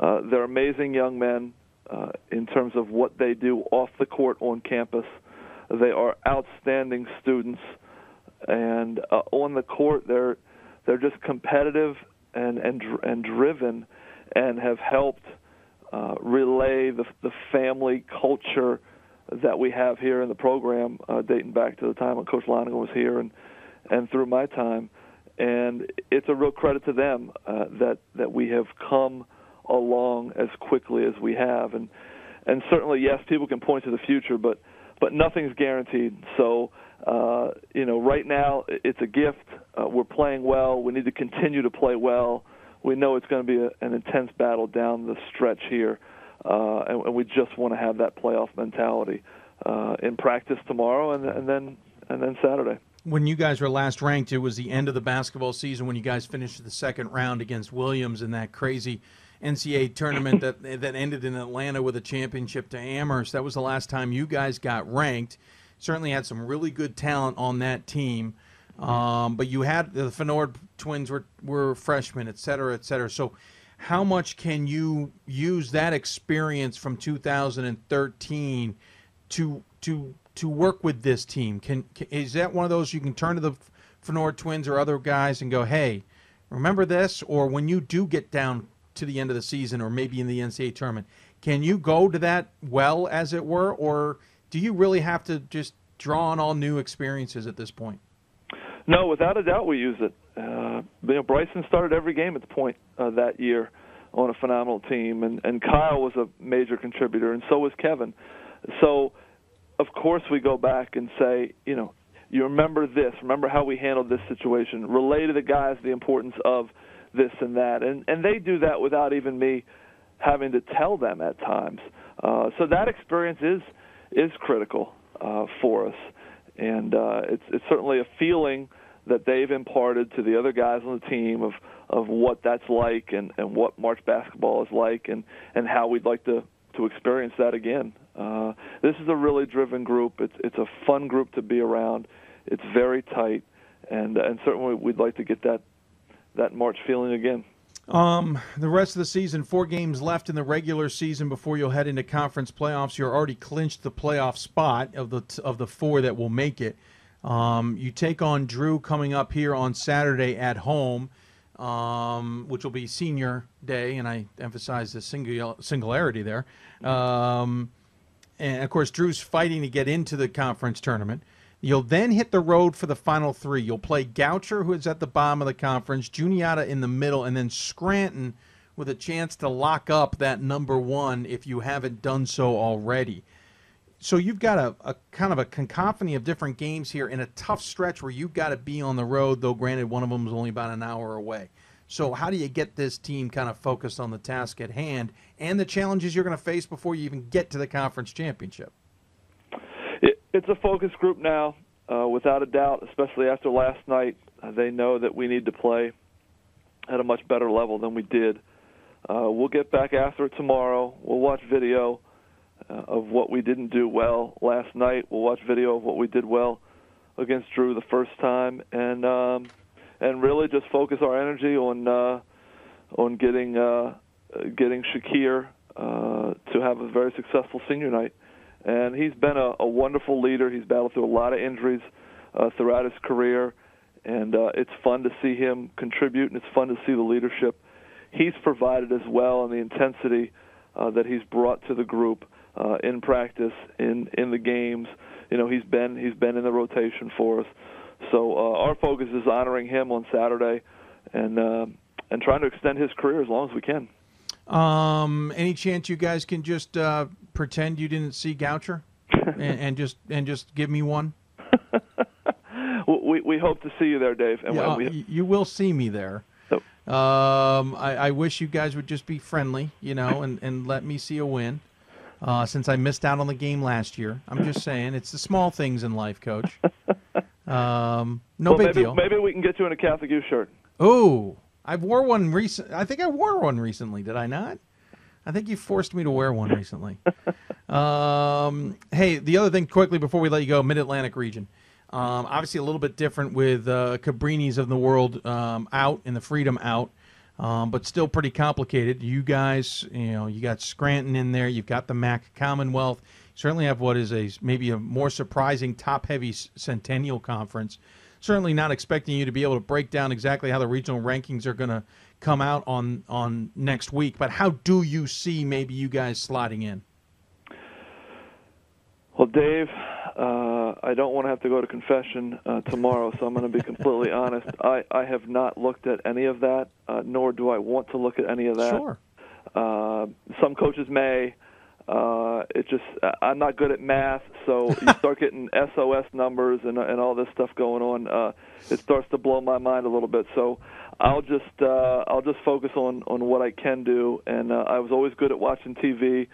They're amazing young men uh, in terms of what they do off the court on campus. They are outstanding students, and uh, on the court they're they're just competitive and and and driven, and have helped uh, relay the the family culture that we have here in the program, uh, dating back to the time when Coach Lonergan was here, and and through my time, and it's a real credit to them uh, that that we have come along as quickly as we have, and and certainly yes, people can point to the future, but but nothing's guaranteed. So uh, you know, right now it's a gift. Uh, we're playing well. We need to continue to play well. We know it's going to be a, an intense battle down the stretch here, uh, and, and we just want to have that playoff mentality uh, in practice tomorrow, and, and then and then Saturday. When you guys were last ranked, it was the end of the basketball season when you guys finished the second round against Williams in that crazy NCAA tournament that that ended in Atlanta with a championship to Amherst. That was the last time you guys got ranked. Certainly had some really good talent on that team. Um, but you had the Fenord twins were, were freshmen, et cetera, et cetera. So, how much can you use that experience from 2013 to to to work with this team? Can, can is that one of those you can turn to the Fenord twins or other guys and go, hey, remember this? Or when you do get down to the end of the season or maybe in the NCAA tournament. Can you go to that well, as it were, or do you really have to just draw on all new experiences at this point? No, without a doubt, we use it. Uh, you know, Bryson started every game at the point uh, that year on a phenomenal team, and and Kyle was a major contributor, and so was Kevin. So, of course, we go back and say, you know, you remember this, remember how we handled this situation, relay to the guys the importance of this and that, and and they do that without even me having to tell them at times. Uh, so that experience is is critical uh, for us, and uh, it's it's certainly a feeling that they've imparted to the other guys on the team of of what that's like and and what March basketball is like and and how we'd like to to experience that again. Uh, this is a really driven group. It's it's a fun group to be around. It's very tight, and and certainly we'd like to get that that March feeling again. Um, the rest of the season, four games left in the regular season before you'll head into conference playoffs. You're already clinched the playoff spot of the of the four that will make it. Um, you take on Drew coming up here on Saturday at home, um, which will be senior day, and I emphasize the single, singularity there. Um, and of course, Drew's fighting to get into the conference tournament. You'll then hit the road for the final three. You'll play Goucher, who is at the bottom of the conference, Juniata in the middle, and then Scranton with a chance to lock up that number one if you haven't done so already. So you've got a, a kind of a cacophony of different games here in a tough stretch where you've got to be on the road, though granted one of them is only about an hour away. So how do you get this team kind of focused on the task at hand and the challenges you're going to face before you even get to the conference championship? It, it's a focus group now, uh, without a doubt. Especially after last night, uh, they know that we need to play at a much better level than we did. Uh, we'll get back after it tomorrow. We'll watch video uh, of what we didn't do well last night. We'll watch video of what we did well against Drew the first time, and um, and really just focus our energy on uh, on getting uh, getting Shakir uh, to have a very successful senior night. And he's been a, a wonderful leader. He's battled through a lot of injuries uh, throughout his career, and uh, it's fun to see him contribute, and it's fun to see the leadership he's provided as well, and the intensity uh, that he's brought to the group uh, in practice, in in the games. You know, he's been he's been in the rotation for us. So uh, our focus is honoring him on Saturday, and uh, and trying to extend his career as long as we can. Um, any chance you guys can just uh, pretend you didn't see Goucher, and, and just and just give me one? we we hope to see you there, Dave. And yeah, we, you will see me there. Um, I, I wish you guys would just be friendly, you know, and, and let me see a win. Uh, since I missed out on the game last year, I'm just saying it's the small things in life, Coach. Um, no well, big maybe, deal. Maybe we can get you in a Catholic U shirt. Oh, I've wore one recent. I think I wore one recently. Did I not? I think you forced me to wear one recently. um, hey, the other thing, quickly before we let you go, Mid Atlantic region. Um, obviously, a little bit different with uh, Cabrinis of the world um, out and the Freedom out, um, but still pretty complicated. You guys, you know, you got Scranton in there. You've got the MAC Commonwealth. You certainly have what is a maybe a more surprising top-heavy Centennial Conference. Certainly not expecting you to be able to break down exactly how the regional rankings are going to come out on on next week. But how do you see maybe you guys sliding in? Well, Dave, uh, I don't want to have to go to confession uh, tomorrow, so I'm going to be completely honest. I, I have not looked at any of that, uh, nor do I want to look at any of that. Sure. Uh, some coaches may. Uh, it just I'm not good at math, so you start getting SOS numbers and and all this stuff going on. Uh, it starts to blow my mind a little bit. So I'll just uh, I'll just focus on on what I can do. And uh, I was always good at watching TV,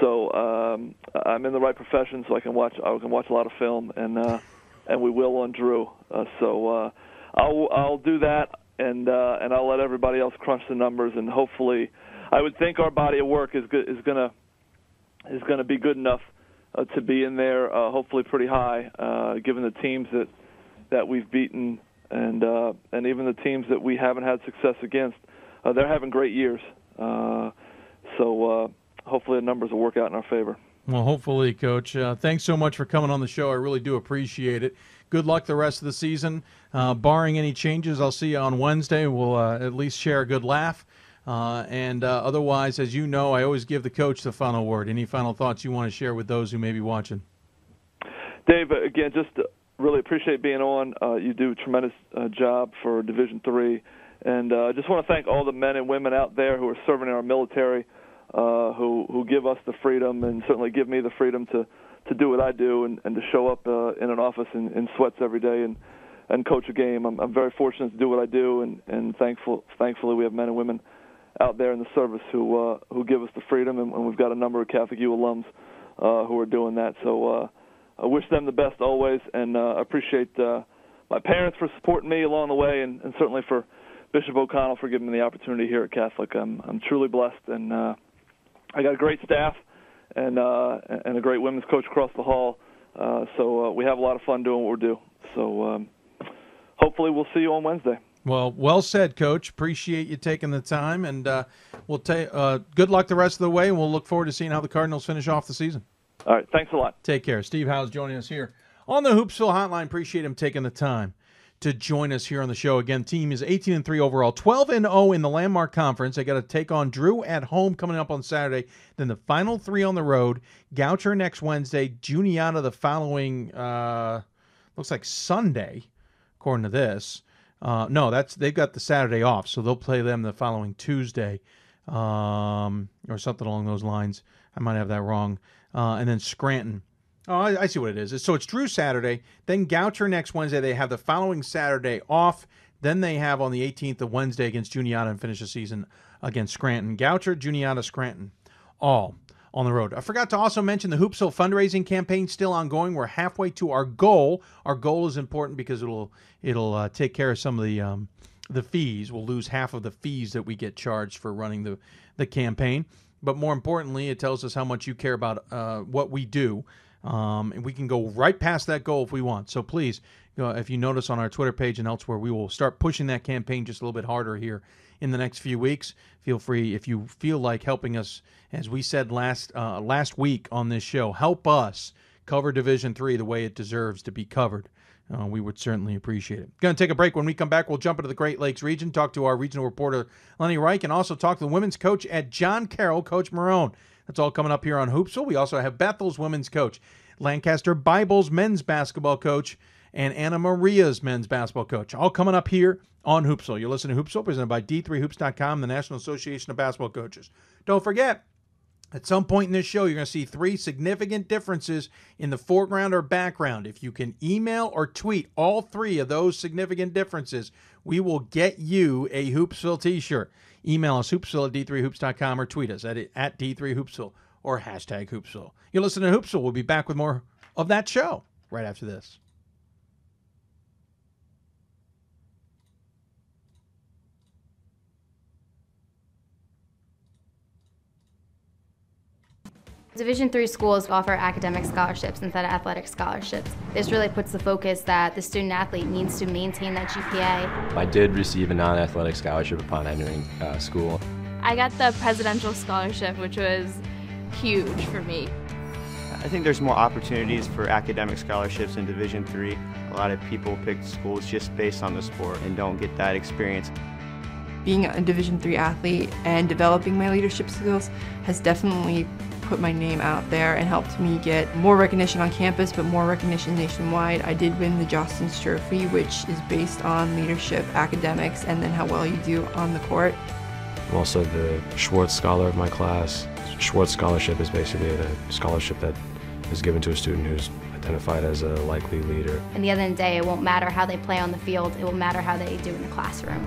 so um, I'm in the right profession, so I can watch I can watch a lot of film, and uh, and we will on Drew. Uh, so uh, I'll I'll do that, and uh, and I'll let everybody else crunch the numbers, and hopefully, I would think our body of work is good, is gonna is to be good enough uh, to be in there, uh, hopefully pretty high, uh, given the teams that that we've beaten and uh, and even the teams that we haven't had success against. Uh, they're having great years, uh, so uh, hopefully the numbers will work out in our favor. Well, hopefully, Coach. Uh, thanks so much for coming on the show. I really do appreciate it. Good luck the rest of the season. Uh, barring any changes, I'll see you on Wednesday. We'll uh, at least share a good laugh. Uh, and uh, otherwise, as you know, I always give the coach the final word. Any final thoughts you want to share with those who may be watching? Dave, again, just really appreciate being on. Uh, you do a tremendous uh, job for Division Three, and I uh, just want to thank all the men and women out there who are serving in our military, uh, who who give us the freedom and certainly give me the freedom to to do what I do and, and to show up uh, in an office in, in sweats every day and and coach a game. I'm, I'm very fortunate to do what I do, and and thankful thankfully we have men and women out there in the service who uh, who give us the freedom, and, and we've got a number of Catholic U alums uh, who are doing that. So uh, I wish them the best always, and uh, appreciate uh, my parents for supporting me along the way, and, and certainly for Bishop O'Connell for giving me the opportunity here at Catholic. I'm I'm truly blessed, and uh, I got a great staff and uh, and a great women's coach across the hall. Uh, so uh, we have a lot of fun doing what we do. So um, hopefully we'll see you on Wednesday. Well, well said, Coach. Appreciate you taking the time, and uh, we'll take uh, good luck the rest of the way. And we'll look forward to seeing how the Cardinals finish off the season. All right, thanks a lot. Take care. Steve Howes joining us here on the Hoopsville Hotline. Appreciate him taking the time to join us here on the show. Again, team is 18 and 3 overall, 12 and 0 in the Landmark Conference. They got to take on Drew at home coming up on Saturday. Then the final three on the road. Goucher next Wednesday. Juniata the following. Uh, looks like Sunday, according to this. Uh, no, that's they've got the Saturday off, so they'll play them the following Tuesday, um, or something along those lines. I might have that wrong. Uh, and then Scranton. Oh, I, I, see what it is. So it's Drew Saturday, then Goucher next Wednesday. They have the following Saturday off. Then they have on the 18th of Wednesday against Juniata and finish the season against Scranton. Goucher, Juniata, Scranton, all on the road. I forgot to also mention the Hoopsville fundraising campaign still ongoing. We're halfway to our goal. Our goal is important because it'll it'll uh, take care of some of the um, the fees. We'll lose half of the fees that we get charged for running the the campaign. But more importantly, it tells us how much you care about uh, what we do. Um, and we can go right past that goal if we want. So please, if you notice on our Twitter page and elsewhere, we will start pushing that campaign just a little bit harder here in the next few weeks. Feel free if you feel like helping us, as we said last uh, last week on this show, help us cover Division Three the way it deserves to be covered. Uh, we would certainly appreciate it. Going to take a break. When we come back, we'll jump into the Great Lakes region, talk to our regional reporter Lenny Reich, and also talk to the women's coach at John Carroll, Coach Marone. That's all coming up here on Hoopsville. We also have Bethel's women's coach, Lancaster Bible's men's basketball coach, and Anna Maria's men's basketball coach. All coming up here on Hoopsville. You're listening to Hoopsville, presented by D3Hoops.com, the National Association of Basketball Coaches. Don't forget, at some point in this show, you're going to see three significant differences in the foreground or background. If you can email or tweet all three of those significant differences, we will get you a Hoopsville t shirt. Email us hoopsville at d3hoops.com or tweet us at, at d3hoopsville or hashtag hoopsville. You're listening to Hoopsville. We'll be back with more of that show right after this. Division three schools offer academic scholarships instead of athletic scholarships. This really puts the focus that the student athlete needs to maintain that GPA. I did receive a non-athletic scholarship upon entering uh, school. I got the presidential scholarship, which was huge for me. I think there's more opportunities for academic scholarships in Division three. A lot of people pick schools just based on the sport and don't get that experience. Being a Division three athlete and developing my leadership skills has definitely put my name out there and helped me get more recognition on campus, but more recognition nationwide. I did win the Jostens Trophy, which is based on leadership, academics, and then how well you do on the court. I'm also the Schwartz Scholar of my class. Schwartz Scholarship is basically a scholarship that is given to a student who's identified as a likely leader. And the end of the day, it won't matter how they play on the field, it will matter how they do in the classroom.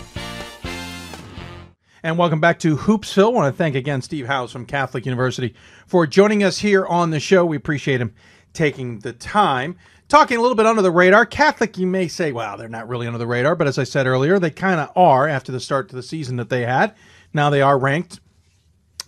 And welcome back to Hoopsville. I want to thank again Steve Howes from Catholic University for joining us here on the show. We appreciate him taking the time talking a little bit under the radar. Catholic, you may say, wow, they're not really under the radar, but as I said earlier, they kind of are after the start to the season that they had. Now they are ranked.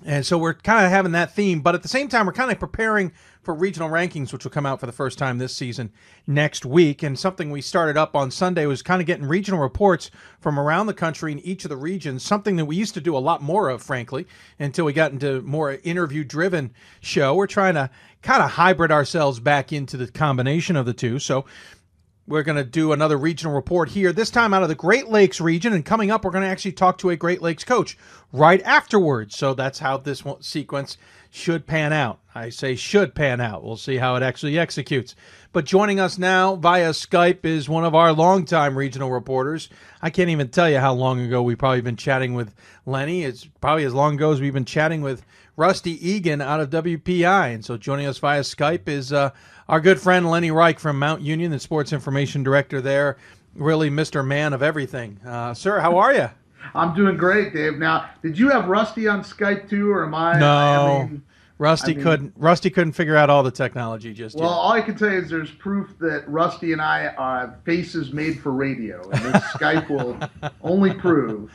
And so we're kind of having that theme, but at the same time, we're kind of preparing for regional rankings, which will come out for the first time this season next week. And something we started up on Sunday was kind of getting regional reports from around the country in each of the regions, something that we used to do a lot more of, frankly, until we got into more interview driven show. We're trying to kind of hybrid ourselves back into the combination of the two. So we're going to do another regional report here, this time out of the Great Lakes region. And coming up, we're going to actually talk to a Great Lakes coach right afterwards. So that's how this sequence should pan out. I say should pan out. We'll see how it actually executes. But joining us now via Skype is one of our longtime regional reporters. I can't even tell you how long ago we've probably been chatting with Lenny. It's probably as long ago as we've been chatting with Rusty Egan out of WPI. And so joining us via Skype is uh, our good friend Lenny Reich from Mount Union, the sports information director there. Really, Mr. Man of everything. Uh, sir, how are you? I'm doing great, Dave. Now, did you have Rusty on Skype too, or am I? No, I mean, Rusty I mean, couldn't. Rusty couldn't figure out all the technology just Well, yet. all I can tell you is there's proof that Rusty and I are faces made for radio, and this Skype will only prove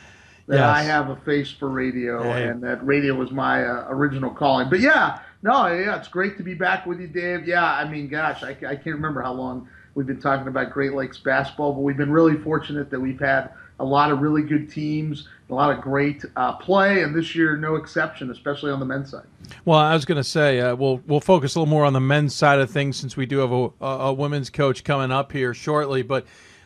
that Yes. I have a face for radio, and that radio was my uh, original calling. But yeah, no, yeah, it's great to be back with you, Dave. Yeah, I mean, gosh, I, I can't remember how long we've been talking about Great Lakes basketball, but we've been really fortunate that we've had a lot of really good teams, a lot of great uh, play, and this year no exception, especially on the men's side. Well, I was going to say uh, we'll we'll focus a little more on the men's side of things since we do have a, a, women's coach coming up here shortly. But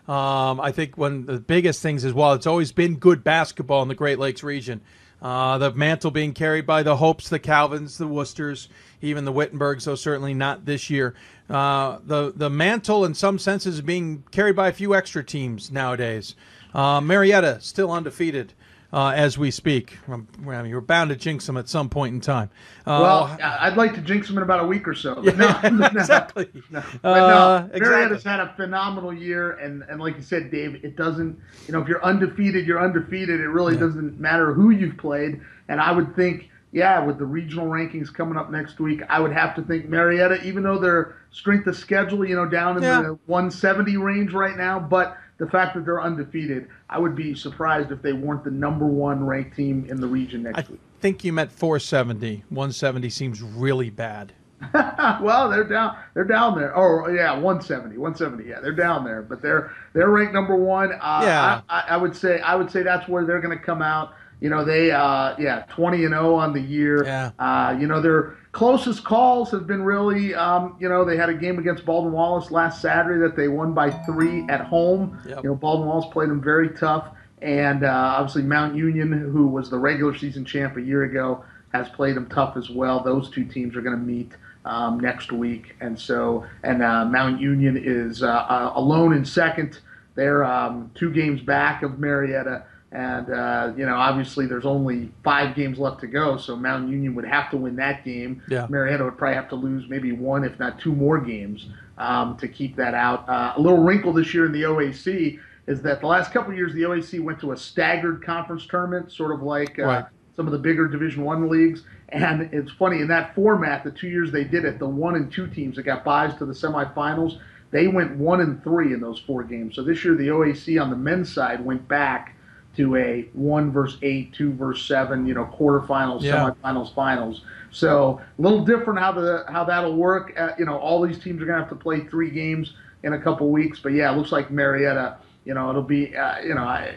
um, I think one of the biggest things is while it's always been good basketball in the Great Lakes region, uh, the mantle being carried by the Hopes, the Calvins, the Woosters, even the Wittenbergs, though certainly not this year. Uh, the the mantle, in some senses, is being carried by a few extra teams nowadays. Uh, Marietta still undefeated. Uh, as we speak, Um, you're bound to jinx them at some point in time. Uh, well, I'd like to jinx them in about a week or so. But no, no, exactly. No, but Uh, no, exactly. Marietta's had a phenomenal year, and, and like you said, Dave, it doesn't, you know, if you're undefeated, you're undefeated. It really doesn't matter who you've played. And I would think, yeah, with the regional rankings coming up next week, I would have to think Marietta, even though their strength of schedule, you know, down in Yeah. the 170 range right now, but the fact that they're undefeated, I would be surprised if they weren't the number one ranked team in the region next I week. think you meant 470. 170 seems really bad. well, they're down. They're down there. Oh, yeah, 170, 170. Yeah, they're down there, but they're they're ranked number one. Uh, Yeah. I, I, I would say I would say that's where they're going to come out. You know, they uh, yeah, 20 and 0 on the year. Yeah. Uh, you know, their closest calls have been really. Um, you know, they had a game against Baldwin Wallace last Saturday that they won by three at home. Yep. You know, Baldwin Wallace played them very tough, and uh, obviously Mount Union, who was the regular season champ a year ago, has played them tough as well. Those two teams are going to meet um, next week, and so and uh, Mount Union is uh, uh, alone in second. They're um, two games back of Marietta, and uh, you know obviously there's only five games left to go, so Mount Union would have to win that game. Yeah. Marietta would probably have to lose maybe one, if not two more games um, to keep that out. Uh, a little wrinkle this year in the OAC is that the last couple of years the OAC went to a staggered conference tournament, sort of like uh, Right. some of the bigger Division One leagues. And it's funny in that format, the two years they did it, the one and two teams that got buys to the semifinals, they went one and three in those four games. So this year the OAC on the men's side went back to a one versus eight, two versus seven, you know, quarterfinals, Yeah. semifinals, finals. So a little different how the how that'll work. Uh, you know, all these teams are gonna have to play three games in a couple weeks. But yeah, it looks like Marietta. You know, it'll be. Uh, you know, I.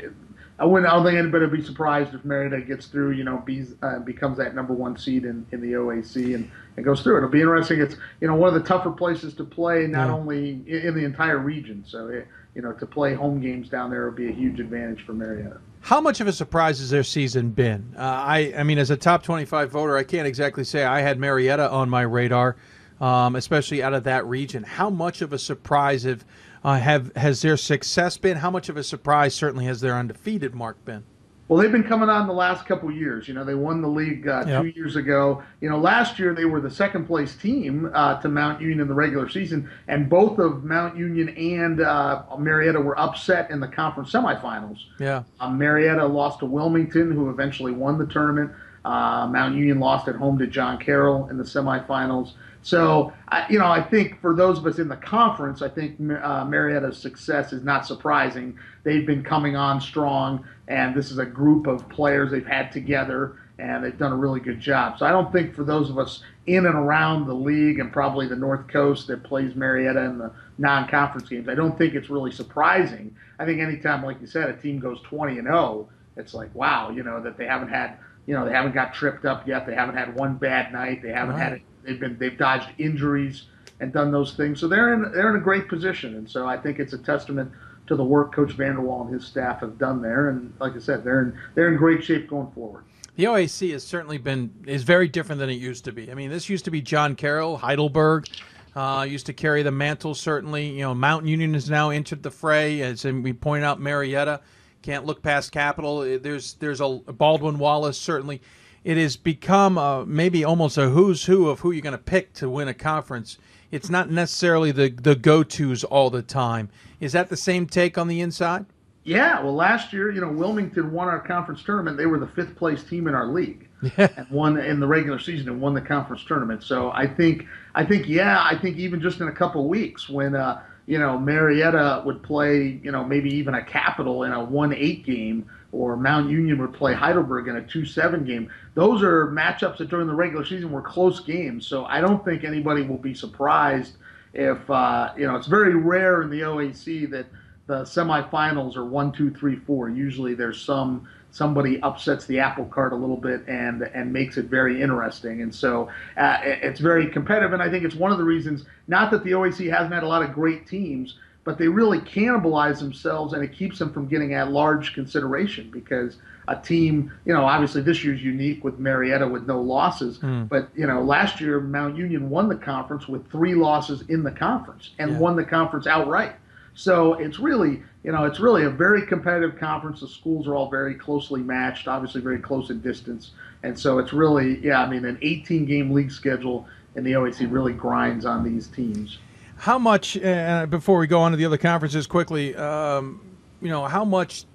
I wouldn't. I don't think anybody would be surprised if Marietta gets through. You know, be, uh, becomes that number one seed in, in the OAC and, and goes through. It'll be interesting. It's you know one of the tougher places to play, not Yeah. only in, in the entire region. So it, you know, to play home games down there would be a huge advantage for Marietta. How much of a surprise has their season been? Uh, I, I mean, as a top 25 voter, I can't exactly say I had Marietta on my radar, um, especially out of that region. How much of a surprise have, uh, have has their success been? How much of a surprise, certainly, has their undefeated mark been? Well, they've been coming on the last couple years. You know, they won the league uh, Yep. two years ago. You know, last year they were the second place team uh, to Mount Union in the regular season, and both of Mount Union and uh, Marietta were upset in the conference semifinals. Yeah. Um, Marietta lost to Wilmington, who eventually won the tournament. Uh, Mount Union lost at home to John Carroll in the semifinals. So, I, you know, I think for those of us in the conference, I think uh, Marietta's success is not surprising. They've been coming on strong, and this is a group of players they've had together, and they've done a really good job. So, I don't think for those of us in and around the league and probably the North Coast that plays Marietta in the non-conference games, I don't think it's really surprising. I think anytime, like you said, a team goes 20 and 0, it's like wow, you know, that they haven't had, you know, they haven't got tripped up yet. They haven't had one bad night. They haven't right. had They've been they've dodged injuries and done those things. So they're in they're in a great position. And so I think it's a testament to the work Coach Vanderwall and his staff have done there. And like I said, they're in they're in great shape going forward. The OAC has certainly been is very different than it used to be. I mean, this used to be John Carroll, Heidelberg. Uh, used to carry the mantle, certainly. You know, Mount Union has now entered the fray, as we pointed out. Marietta can't look past Capital. There's there's a Baldwin Wallace certainly it has become a, maybe almost a who's who of who you're going to pick to win a conference. It's not necessarily the the go tos all the time. Is that the same take on the inside? Yeah. Well, last year, you know, Wilmington won our conference tournament. They were the fifth place team in our league and won in the regular season and won the conference tournament. So I think I think yeah, I think even just in a couple weeks when. Uh, you know, Marietta would play, you know, maybe even a Capital in a 1 8 game, or Mount Union would play Heidelberg in a 2 7 game. Those are matchups that during the regular season were close games. So I don't think anybody will be surprised if, uh, you know, it's very rare in the OAC that the semifinals are one, two, three, four. Usually there's some somebody upsets the apple cart a little bit and and makes it very interesting. And so uh, it's very competitive. And I think it's one of the reasons, not that the OAC hasn't had a lot of great teams, but they really cannibalize themselves and it keeps them from getting at large consideration because a team, you know, obviously this year's unique with Marietta with no losses, mm. but you know, last year Mount Union won the conference with three losses in the conference and yeah. won the conference outright. So it's really, you know, it's really a very competitive conference. The schools are all very closely matched, obviously very close in distance, and so it's really, yeah, I mean, an 18 game league schedule in the OAC really grinds on these teams. How much? Uh, before we go on to the other conferences quickly, um, you know, how much,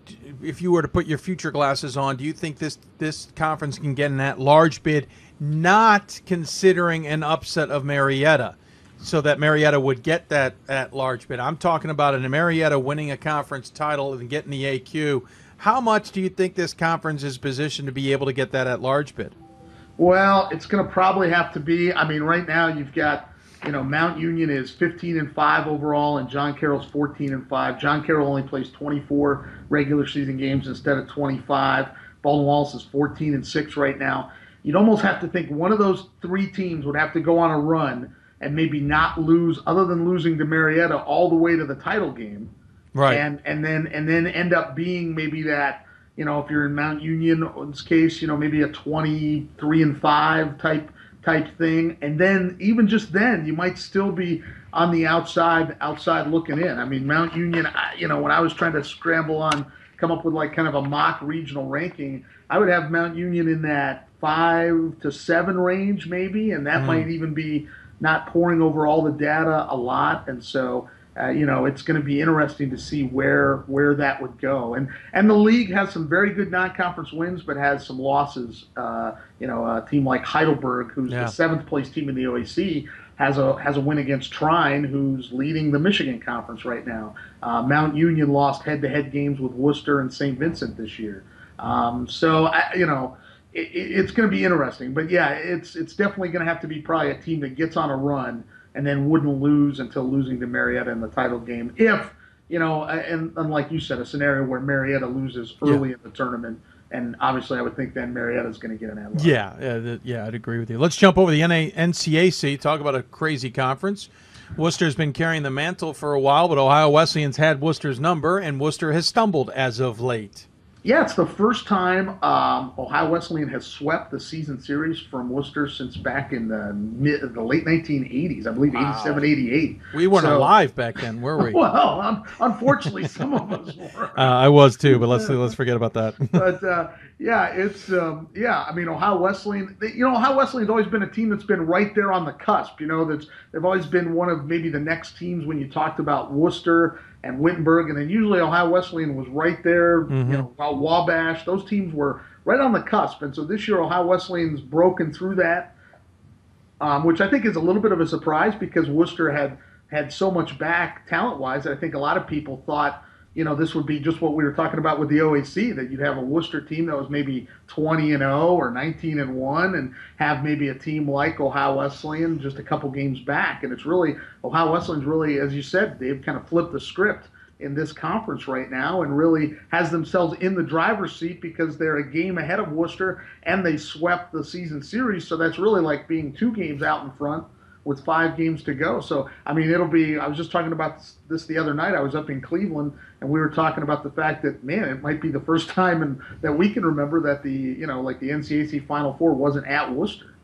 if you were to put your future glasses on, do you think this this conference can get in that large bid, not considering an upset of Marietta? so that Marietta would get that at large bid. I'm talking about an Marietta winning a conference title and getting the AQ. How much do you think this conference is positioned to be able to get that at large bid? Well, it's going to probably have to be. I mean, right now you've got, you know, Mount Union is 15 and five overall, and John Carroll's 14 and five. John Carroll only plays 24 regular season games instead of 25. Baldwin Wallace is 14 and six right now. You'd almost have to think one of those three teams would have to go on a run and maybe not lose other than losing to Marietta all the way to the title game. Right. And and then and then end up being maybe that, you know, if you're in Mount Union's case, you know, maybe a 23 and 5 type type thing and then even just then you might still be on the outside outside looking in. I mean, Mount Union, you know, when I was trying to scramble on come up with like kind of a mock regional ranking, I would have Mount Union in that 5 to 7 range maybe and that mm. might even be not pouring over all the data a lot, and so uh, you know it's going to be interesting to see where where that would go. And and the league has some very good non-conference wins, but has some losses. Uh, you know, a team like Heidelberg, who's yeah. the seventh place team in the OAC, has a has a win against Trine, who's leading the Michigan Conference right now. Uh, Mount Union lost head-to-head games with Wooster and St. Vincent this year. Um, so I, you know it, it's going to be interesting. But yeah, it's it's definitely going to have to be probably a team that gets on a run and then wouldn't lose until losing to Marietta in the title game. If you know, and, and like you said, a scenario where Marietta loses early yeah. in the tournament. And obviously, I would think then Marietta's going to get an ad. Yeah, yeah, yeah, I'd agree with you. Let's jump over the NA, NCAC. Talk about a crazy conference. Wooster's been carrying the mantle for a while, but Ohio Wesleyan's had Wooster's number, and Wooster has stumbled as of late. Yeah, it's the first time um, Ohio Wesleyan has swept the season series from Wooster since back in the mid, the late 1980s, I believe, wow. 87, 88. We weren't so, alive back then, were we? well, um, unfortunately, some of us were. Uh, I was too, but let's let's forget about that. but uh, yeah, it's um, yeah. I mean, Ohio Wesleyan. You know, Ohio Wesleyan's always been a team that's been right there on the cusp. You know, that's they've always been one of maybe the next teams when you talked about Wooster and Wittenberg, and then usually Ohio Wesleyan was right there. Mhm. You know, while Wabash, those teams were right on the cusp, and so this year Ohio Wesleyan's broken through that, um, which I think is a little bit of a surprise because Wooster had had so much back talent wise. I think a lot of people thought. You know, this would be just what we were talking about with the OAC that you'd have a Wooster team that was maybe 20 and 0 or 19 and 1 and have maybe a team like Ohio Wesleyan just a couple games back. And it's really, Ohio Wesleyan's really, as you said, they've kind of flipped the script in this conference right now and really has themselves in the driver's seat because they're a game ahead of Wooster and they swept the season series. So that's really like being two games out in front with five games to go. So, I mean, it'll be, I was just talking about this, this the other night. I was up in Cleveland and we were talking about the fact that, man, it might be the first time in, that we can remember that the, you know, like the NCAC Final Four wasn't at Wooster.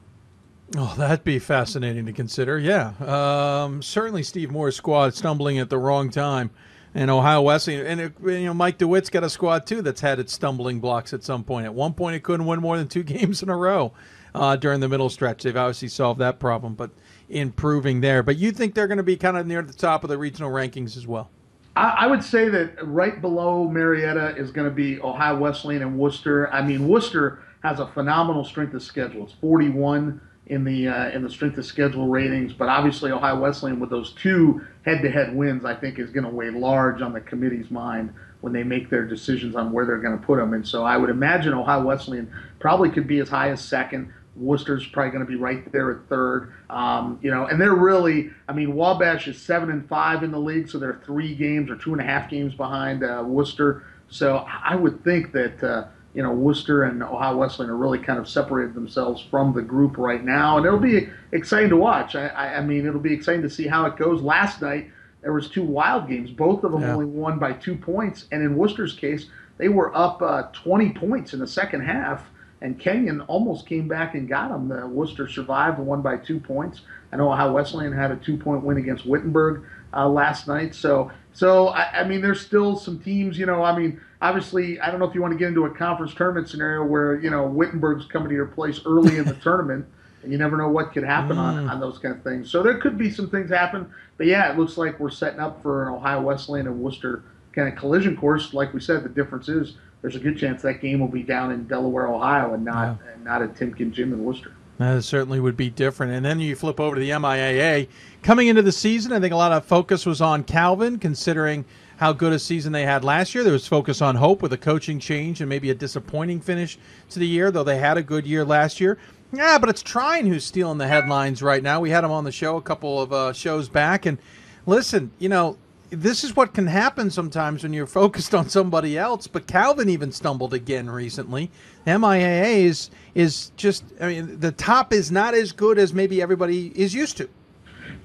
Oh, that'd be fascinating to consider. Yeah, um, certainly Steve Moore's squad stumbling at the wrong time, and Ohio Wesleyan, and it, you know Mike DeWitt's got a squad too that's had its stumbling blocks at some point. At one point, it couldn't win more than two games in a row uh, during the middle stretch. They've obviously solved that problem, but improving there. But you think they're going to be kind of near the top of the regional rankings as well? I, would say that right below Marietta is going to be Ohio Wesleyan and Wooster. I mean, Wooster has a phenomenal strength of schedule. It's 41 in the uh, in the strength of schedule ratings, but obviously Ohio Wesleyan with those two head-to-head wins, I think, is going to weigh large on the committee's mind when they make their decisions on where they're going to put them. And so I would imagine Ohio Wesleyan probably could be as high as second. Wooster's probably going to be right there at third. Um, you know, and they're really, I mean, Wabash is seven and five in the league, so they're three games or two and a half games behind uh, Wooster. So I would think that uh, you know Wooster and Ohio Wesleyan are really kind of separated themselves from the group right now, and it'll be exciting to watch. I, I, I mean, it'll be exciting to see how it goes. Last night there was two wild games, both of them Yeah. only won by two points, and in Wooster's case, they were up uh, 20 points in the second half and Kenyon almost came back and got them. The Wooster survived and won by two points. I know how Wesleyan had a two-point win against Wittenberg uh, last night. So, so I, I mean, there's still some teams. You know, I mean, obviously, I don't know if you want to get into a conference tournament scenario where you know Wittenberg's coming to your place early in the tournament. And you never know what could happen on, Mm. on those kind of things. So there could be some things happen. But yeah, it looks like we're setting up for an Ohio Wesleyan and Wooster kind of collision course. Like we said, the difference is there's a good chance that game will be down in Delaware, Ohio, and not and not at Timken Gym in Wooster. That certainly would be different. And then you flip over to the MIAA. Coming into the season, I think a lot of focus was on Calvin, considering how good a season they had last year. There was focus on hope with a coaching change and maybe a disappointing finish to the year, though they had a good year last year. Yeah, but it's Trine who's stealing the headlines right now. We had him on the show a couple of uh, shows back. And listen, you know, this is what can happen sometimes when you're focused on somebody else. But Calvin even stumbled again recently. MIAA is is just I mean the top is not as good as maybe everybody is used to.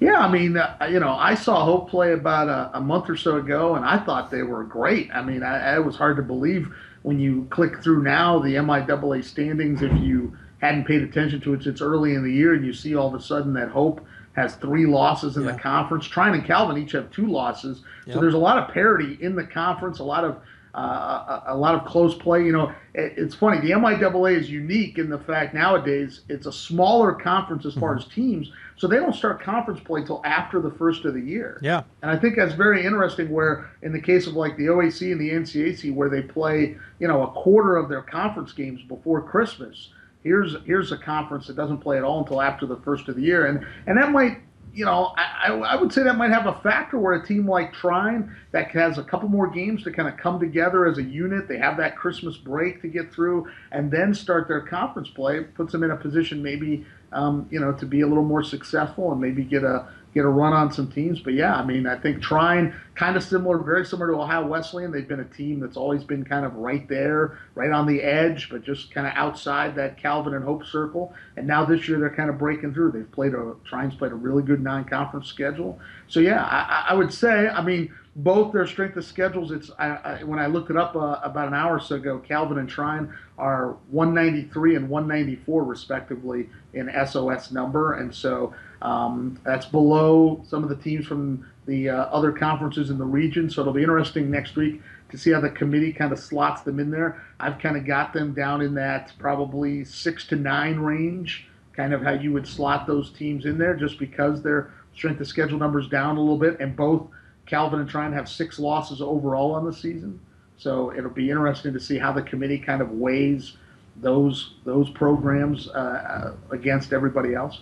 Yeah, I mean, uh, you know, I saw Hope play about a, a month or so ago, and I thought they were great. I mean, I, it was hard to believe when you click through now the MIAA standings if you hadn't paid attention to it since early in the year, and you see all of a sudden that Hope has three losses in the conference. Trine and Calvin each have two losses, so Yep. there's a lot of parity in the conference, a lot of uh, a, a lot of close play. You know, it, it's funny. The MIAA is unique in the fact nowadays it's a smaller conference as far as teams, so they don't start conference play till after the first of the year. Yeah. And I think that's very interesting. Where in the case of like the OAC and the NCAC, where they play, you know, a quarter of their conference games before Christmas. Here's here's a conference that doesn't play at all until after the first of the year, and and that might. You know, I, I would say that might have a factor where a team like Trine that has a couple more games to kind of come together as a unit. They have that Christmas break to get through, and then start their conference play. Puts them in a position maybe um, you know, to be a little more successful and maybe get a get a run on some teams. But yeah, I mean, I think Trine kind of similar, very similar to Ohio Wesleyan. They've been a team that's always been kind of right there, right on the edge, but just kind of outside that Calvin and Hope circle. And now this year they're kind of breaking through. They've played a Trine's played a really good non-conference schedule. So yeah, I, I would say, I mean. Both their strength of schedules. It's I, I, when I looked it up uh, about an hour or so ago. Calvin and Trine are 193 and 194 respectively in SOS number, and so um, that's below some of the teams from the uh, other conferences in the region. So it'll be interesting next week to see how the committee kind of slots them in there. I've kind of got them down in that probably six to nine range, kind of how you would slot those teams in there, just because their strength of schedule numbers down a little bit, and both Calvin and Trine have six losses overall on the season. So it'll be interesting to see how the committee kind of weighs those those programs uh, against everybody else.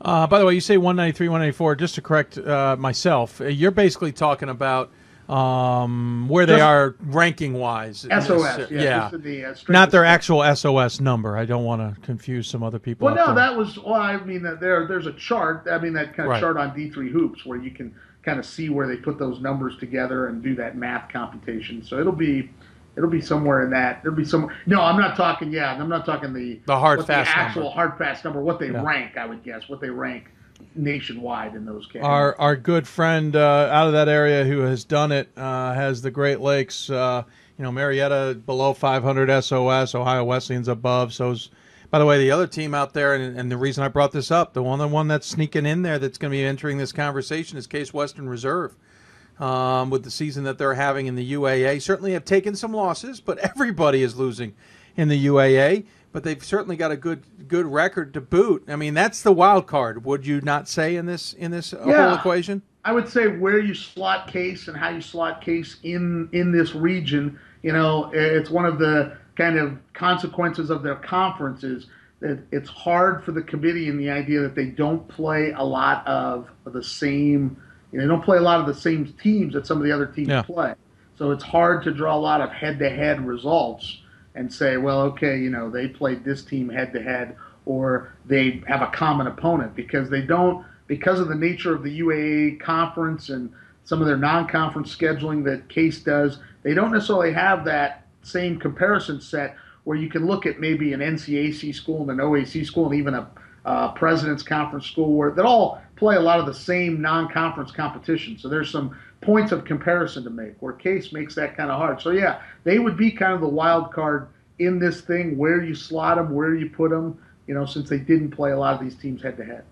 Uh, by the way, you say 193, 194. Just to correct uh, myself, you're basically talking about um, where they are ranking wise. SOS, yeah, yeah, the, uh, not their actual SOS number. I don't want to confuse some other people. Well, no, there. that was. Well, I mean, there there's a chart. I mean, that kind of Right. chart on D3 hoops where you can kind of see where they put those numbers together and do that math computation. So it'll be. It'll be somewhere in that. There'll be some. No, I'm not talking. Yeah, I'm not talking the The hard fast the actual number. hard fast number. What they rank, I would guess. What they rank nationwide in those cases. Our our good friend uh, out of that area who has done it uh, has the Great Lakes. Uh, you know, Marietta below 500 SOS, Ohio Wesleyan's above. So's, by the way, the other team out there, and, and the reason I brought this up, the one the one that's sneaking in there that's going to be entering this conversation is Case Western Reserve. Um, with the season that they're having in the UAA, certainly have taken some losses, but everybody is losing in the UAA. But they've certainly got a good good record to boot. I mean, that's the wild card. Would you not say in this in this uh, whole equation? I would say where you slot case and how you slot case in in this region. You know, it's one of the kind of consequences of their conferences that it's hard for the committee in the idea that they don't play a lot of the same. You know, they don't play a lot of the same teams that some of the other teams Yeah. play. So it's hard to draw a lot of head-to-head results and say, well, okay, you know, they played this team head-to-head, or they have a common opponent because they don't because of the nature of the UAA conference and some of their non-conference scheduling that Case does. They don't necessarily have that same comparison set where you can look at maybe an NCAC school and an OAC school and even a uh, President's Conference school where that all play a lot of the same non-conference competition. So there's some points of comparison to make where Case makes that kind of hard. So yeah, they would be kind of the wild card in this thing where you slot them, where you put them. You know, since they didn't play a lot of these teams head to head.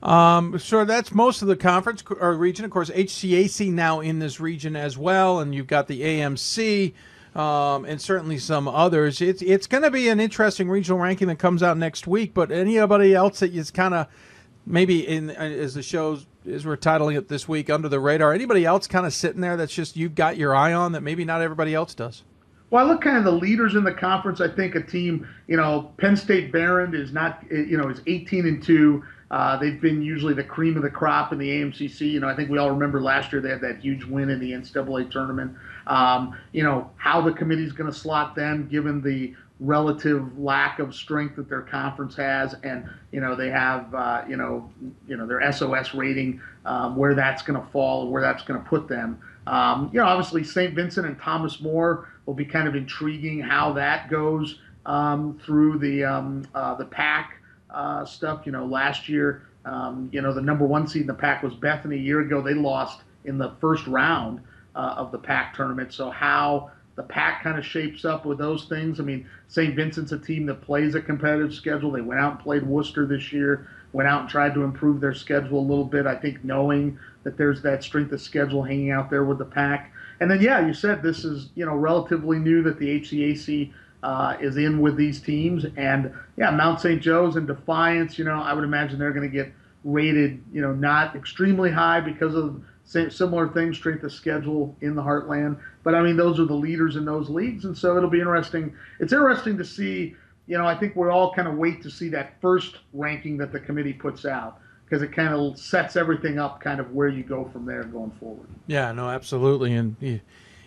Um, so that's most of the conference or region. Of course, HCAC now in this region as well, and you've got the AMC um, and certainly some others. It's it's going to be an interesting regional ranking that comes out next week. But anybody else that is kind of maybe in as the shows as we're titling it this week under the radar, anybody else kind of sitting there that's just you've got your eye on that maybe not everybody else does. Well, I look kind of the leaders in the conference. I think a team, you know, Penn State Behrend is not, you know, is 18 and two. Uh, they've been usually the cream of the crop in the AMCC. You know, I think we all remember last year they had that huge win in the NCAA tournament. Um, you know, how the committee's going to slot them given the relative lack of strength that their conference has, and you know they have, uh, you know, you know their SOS rating, um, where that's going to fall, where that's going to put them. Um, you know, obviously St. Vincent and Thomas More will be kind of intriguing how that goes um, through the um, uh, the PAC uh, stuff. You know, last year, um, you know, the number one seed in the PAC was Bethany. A year ago, they lost in the first round uh, of the PAC tournament. So how the PAC kind of shapes up with those things. I mean, St. Vincent's a team that plays a competitive schedule. They went out and played Wooster this year. Went out and tried to improve their schedule a little bit. I think knowing that there's that strength of schedule hanging out there with the PAC. And then, yeah, you said this is you know relatively new that the HCAC uh, is in with these teams, and yeah, Mount St. Joe's and Defiance. You know, I would imagine they're going to get rated, you know, not extremely high because of sa- similar things, strength of schedule in the Heartland. But I mean, those are the leaders in those leagues, and so it'll be interesting. It's interesting to see. You know, I think we all kind of wait to see that first ranking that the committee puts out because it kind of sets everything up, kind of where you go from there going forward. Yeah, no, absolutely, and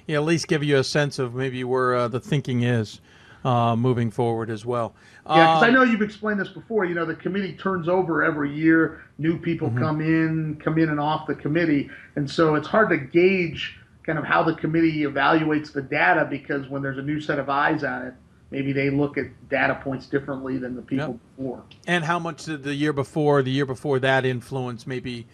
at least give you a sense of maybe where uh, the thinking is uh, moving forward as well. Yeah, because I Um, know you've explained this before. You know, the committee turns over every year. New people Mhm. come in, come in and off the committee, and so it's hard to gauge kind of how the committee evaluates the data because when there's a new set of eyes on it, maybe they look at data points differently than the people before. and how much did the year before, the year before that influence maybe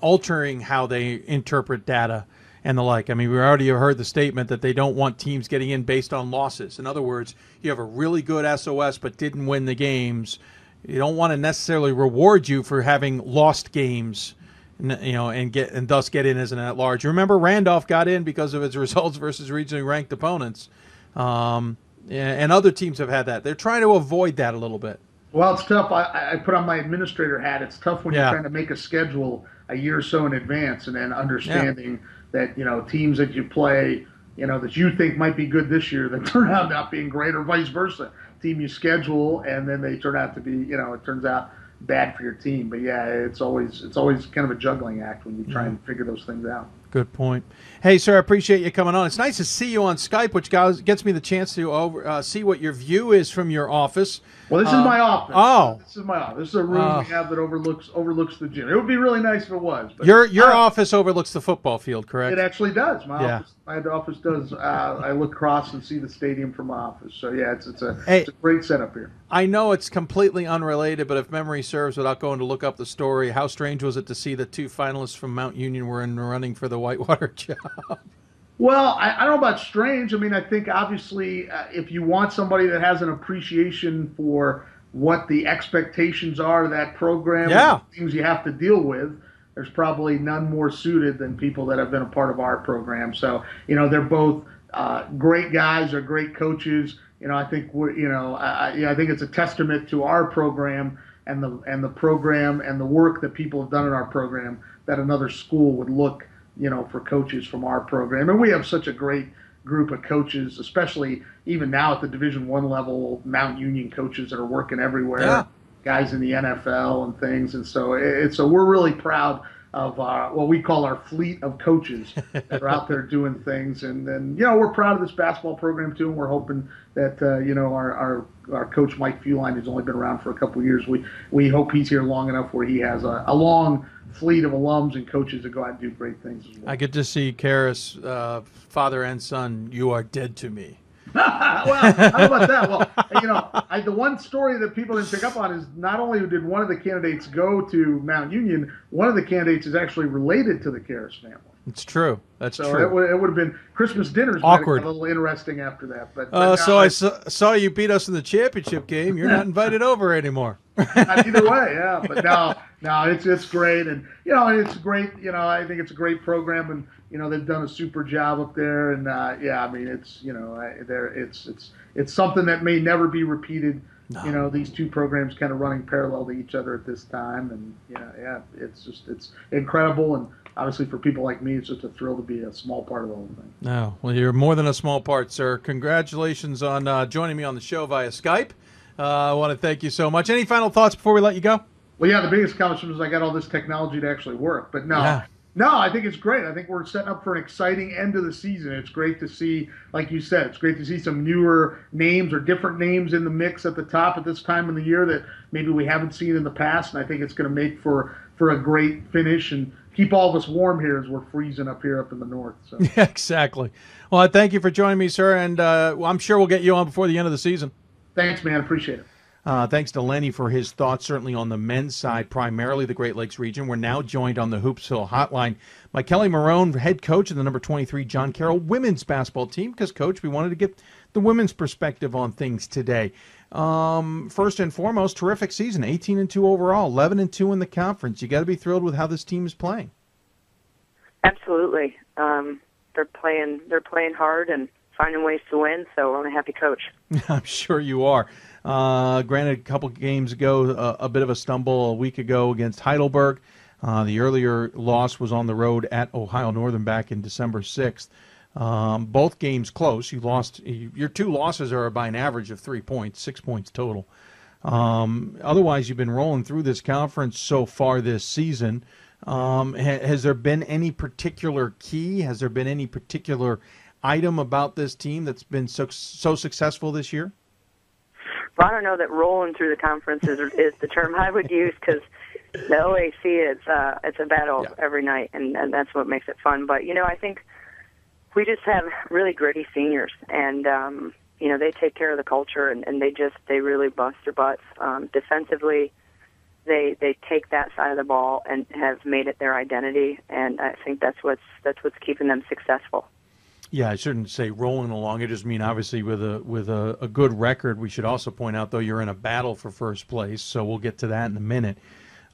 altering how they interpret data and the like. I mean, we already have heard the statement that they don't want teams getting in based on losses. In other words, you have a really good SOS but didn't win the games. You don't want to necessarily reward you for having lost games. You know, and get and thus get in as an at large. Remember, Randolph got in because of its results versus regionally ranked opponents, um, and other teams have had that. They're trying to avoid that a little bit. Well, it's tough. I, I put on my administrator hat. It's tough when Yeah. you're trying to make a schedule a year or so in advance, and then understanding that you know teams that you play, you know that you think might be good this year, that turn out not being great, or vice versa. Team you schedule, and then they turn out to be, you know, it turns out bad for your team. But yeah, it's always it's always kind of a juggling act when you try mm-hmm. and figure those things out. Good point. Hey, sir, I appreciate you coming on. It's nice to see you on Skype, which guys, gets me the chance to over, uh, see what your view is from your office. Well, this Uh, is my office. Oh, This is my office. This is a room Oh. we have that overlooks overlooks the gym. It would be really nice if it was. Your your Uh, office overlooks the football field, correct? It actually does. My Yeah. office, my office does. Uh, I look across and see the stadium from my office. So yeah, it's it's a Hey. it's a great setup here. I know it's completely unrelated, but if memory serves, without going to look up the story, how strange was it to see the two finalists from Mount Union were in running for the Whitewater job? Well, I, I don't know about strange. I mean, I think obviously uh, if you want somebody that has an appreciation for what the expectations are of that program, Yeah. things you have to deal with, there's probably none more suited than people that have been a part of our program. So, you know, they're both uh, great guys, they're great coaches. You know, I think we're, you know, I, I- yeah, I think it's a testament to our program and the and the program and the work that people have done in our program that another school would look, you know, for coaches from our program. And we have such a great group of coaches, especially even now at the Division One level, Mount Union coaches that are working everywhere, Yeah. guys in the NFL and things. And so it's so we're really proud of our, what we call our fleet of coaches that are out there doing things. And then you know we're proud of this basketball program too, and we're hoping that uh, you know our, our our coach Mike Fuline, who's only been around for a couple of years, we we hope he's here long enough where he has a, a long fleet of alums and coaches that go out and do great things as well. I get to see Kehres, uh, father and son. You are dead to me. well, how about that? Well, you know, I, the one story that people didn't pick up on is not only did one of the candidates go to Mount Union, one of the candidates is actually related to the Kehres family. It's true. That's so true. it would, it would have been Christmas dinners. Awkward. A little interesting after that, but, but Uh, so I saw, saw you beat us in the championship game. You're not invited over anymore. Not either way, yeah. But no, no, it's it's great, and you know, it's great. You know, I think it's a great program, and you know, they've done a super job up there, and uh, yeah, I mean, it's you know, there, it's it's it's something that may never be repeated. You know, these two programs kind of running parallel to each other at this time, and yeah, yeah, it's just it's incredible, and obviously for people like me, it's just a thrill to be a small part of the whole thing. No, well, you're more than a small part, sir. Congratulations on uh, joining me on the show via Skype. Uh, I want to thank you so much. Any final thoughts before we let you go? Well, yeah, the biggest accomplishment is I got all this technology to actually work. But no, Yeah. no, I think it's great. I think we're setting up for an exciting end of the season. It's great to see, like you said, it's great to see some newer names or different names in the mix at the top at this time of the year that maybe we haven't seen in the past. And I think it's going to make for for a great finish and keep all of us warm here as we're freezing up here up in the north. So Yeah, exactly. Well, I thank you for joining me, sir, and uh, I'm sure we'll get you on before the end of the season. Thanks, man. Appreciate it. Uh, thanks to Lenny for his thoughts, certainly on the men's side, primarily the Great Lakes region. We're now joined on the Hoopsville hotline by Kelly Marone, head coach of the number 23 John Carroll women's basketball team. Because, coach, we wanted to get the women's perspective on things today. Um, first and foremost, terrific season 18 and 2 overall, 11 and 2 in the conference. You got to be thrilled with how this team is playing. Absolutely. Um, they're playing. They're playing hard and finding ways to win. So I'm a happy coach. I'm sure you are. Uh, granted, a couple games ago, uh, a bit of a stumble a week ago against Heidelberg. Uh, the earlier loss was on the road at Ohio Northern back in December 6th. Um, both games close. You lost. Your two losses are by an average of three points, six points total. Um, otherwise, you've been rolling through this conference so far this season. Um, ha- has there been any particular key? Has there been any particular item about this team that's been so so successful this year? Well, I don't know that rolling through the conference is, is the term I would use because the OAC it's uh, it's a battle every night, and, and that's what makes it fun. But you know, I think we just have really gritty seniors, and um, you know they take care of the culture, and, and they just they really bust their butts um, defensively. They they take that side of the ball and have made it their identity, and I think that's what's that's what's keeping them successful. Yeah, I shouldn't say rolling along. I just mean obviously with a with a, a good record. We should also point out though you're in a battle for first place, so we'll get to that in a minute.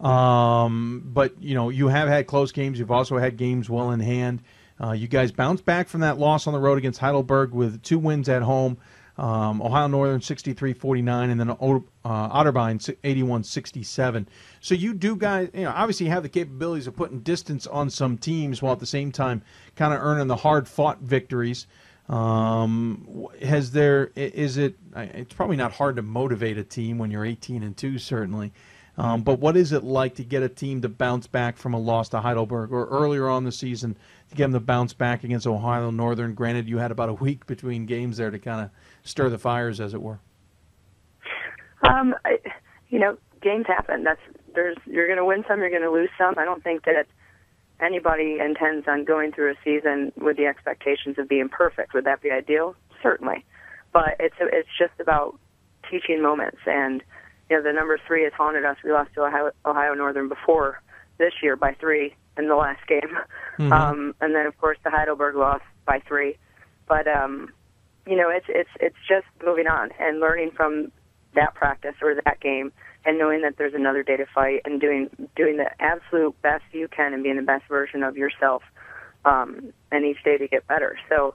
Um, but you know you have had close games. You've also had games well in hand. Uh, you guys bounced back from that loss on the road against Heidelberg with two wins at home. Um, Ohio Northern 63-49, and then uh, Otterbein 81-67. So you do guys, you know, obviously have the capabilities of putting distance on some teams while at the same time kind of earning the hard-fought victories. Um, has there is it? It's probably not hard to motivate a team when you're 18 and two, certainly. Um, but what is it like to get a team to bounce back from a loss to Heidelberg, or earlier on the season to get them to bounce back against Ohio Northern? Granted, you had about a week between games there to kind of stir the fires, as it were. Um, I, you know, games happen. That's there's you're going to win some, you're going to lose some. I don't think that anybody intends on going through a season with the expectations of being perfect. Would that be ideal? Certainly, but it's it's just about teaching moments and you know, the number three has haunted us. We lost to Ohio, Ohio Northern before this year by three in the last game. Mm-hmm. Um, and then, of course, the Heidelberg loss by three. But, um, you know, it's, it's, it's just moving on and learning from that practice or that game and knowing that there's another day to fight and doing, doing the absolute best you can and being the best version of yourself, um, and each day to get better. So,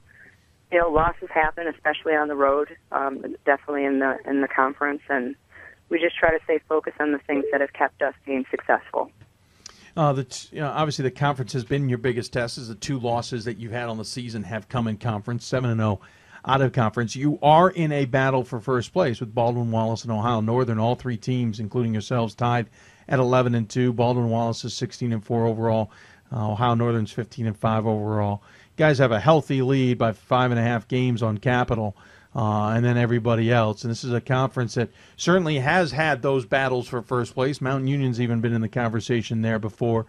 you know, losses happen, especially on the road, um, definitely in the, in the conference and, we just try to stay focused on the things that have kept us being successful. Uh, the you know, obviously the conference has been your biggest test. As the two losses that you've had on the season have come in conference, seven and zero out of conference. You are in a battle for first place with Baldwin Wallace and Ohio Northern. All three teams, including yourselves, tied at eleven and two. Baldwin Wallace is sixteen and four overall. Uh, Ohio Northern's fifteen and five overall. You guys have a healthy lead by five and a half games on Capital uh, and then everybody else. And this is a conference that certainly has had those battles for first place. Mount Union's even been in the conversation there before.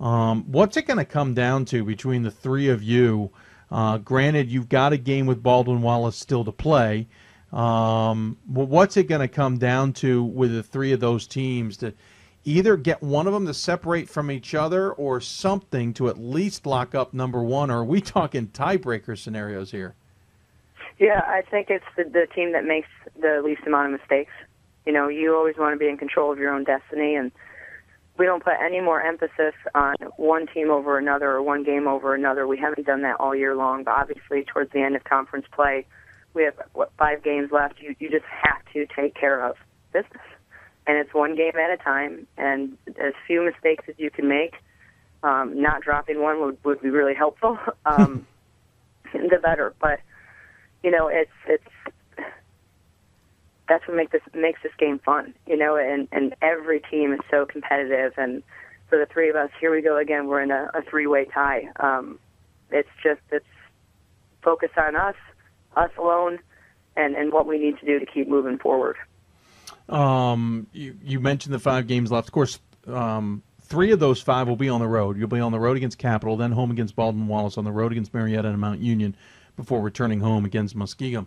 Um, what's it going to come down to between the three of you? Uh, granted, you've got a game with Baldwin Wallace still to play. Um, what's it going to come down to with the three of those teams to either get one of them to separate from each other or something to at least lock up number one? Or are we talking tiebreaker scenarios here? Yeah, I think it's the, the team that makes the least amount of mistakes. You know, you always want to be in control of your own destiny, and we don't put any more emphasis on one team over another or one game over another. We haven't done that all year long, but obviously towards the end of conference play, we have what five games left. You you just have to take care of business, and it's one game at a time, and as few mistakes as you can make. Um, not dropping one would would be really helpful. Um, the better, but you know, it's it's that's what makes this makes this game fun, you know, and and every team is so competitive and for the three of us, here we go again, we're in a, a three way tie. Um it's just it's focus on us, us alone and, and what we need to do to keep moving forward. Um you you mentioned the five games left. Of course, um three of those five will be on the road. You'll be on the road against Capital, then home against Baldwin Wallace, on the road against Marietta and Mount Union before returning home against Muskingum.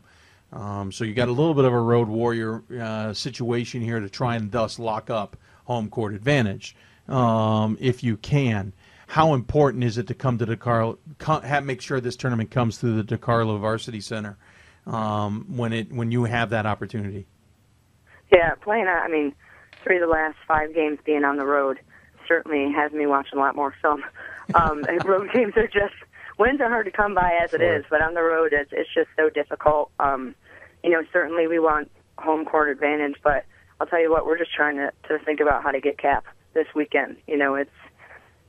Um, so you got a little bit of a road warrior uh, situation here to try and thus lock up home court advantage um, if you can. How important is it to come to DeCarlo, have, make sure this tournament comes through the DeCarlo Varsity Center um, when it when you have that opportunity? Yeah, playing. I mean, three of the last five games being on the road certainly has me watching a lot more film. Um, road games are just wins are hard to come by as sure. it is, but on the road it's it's just so difficult. Um, you know, certainly we want home court advantage, but I'll tell you what, we're just trying to to think about how to get Cap this weekend. You know, it's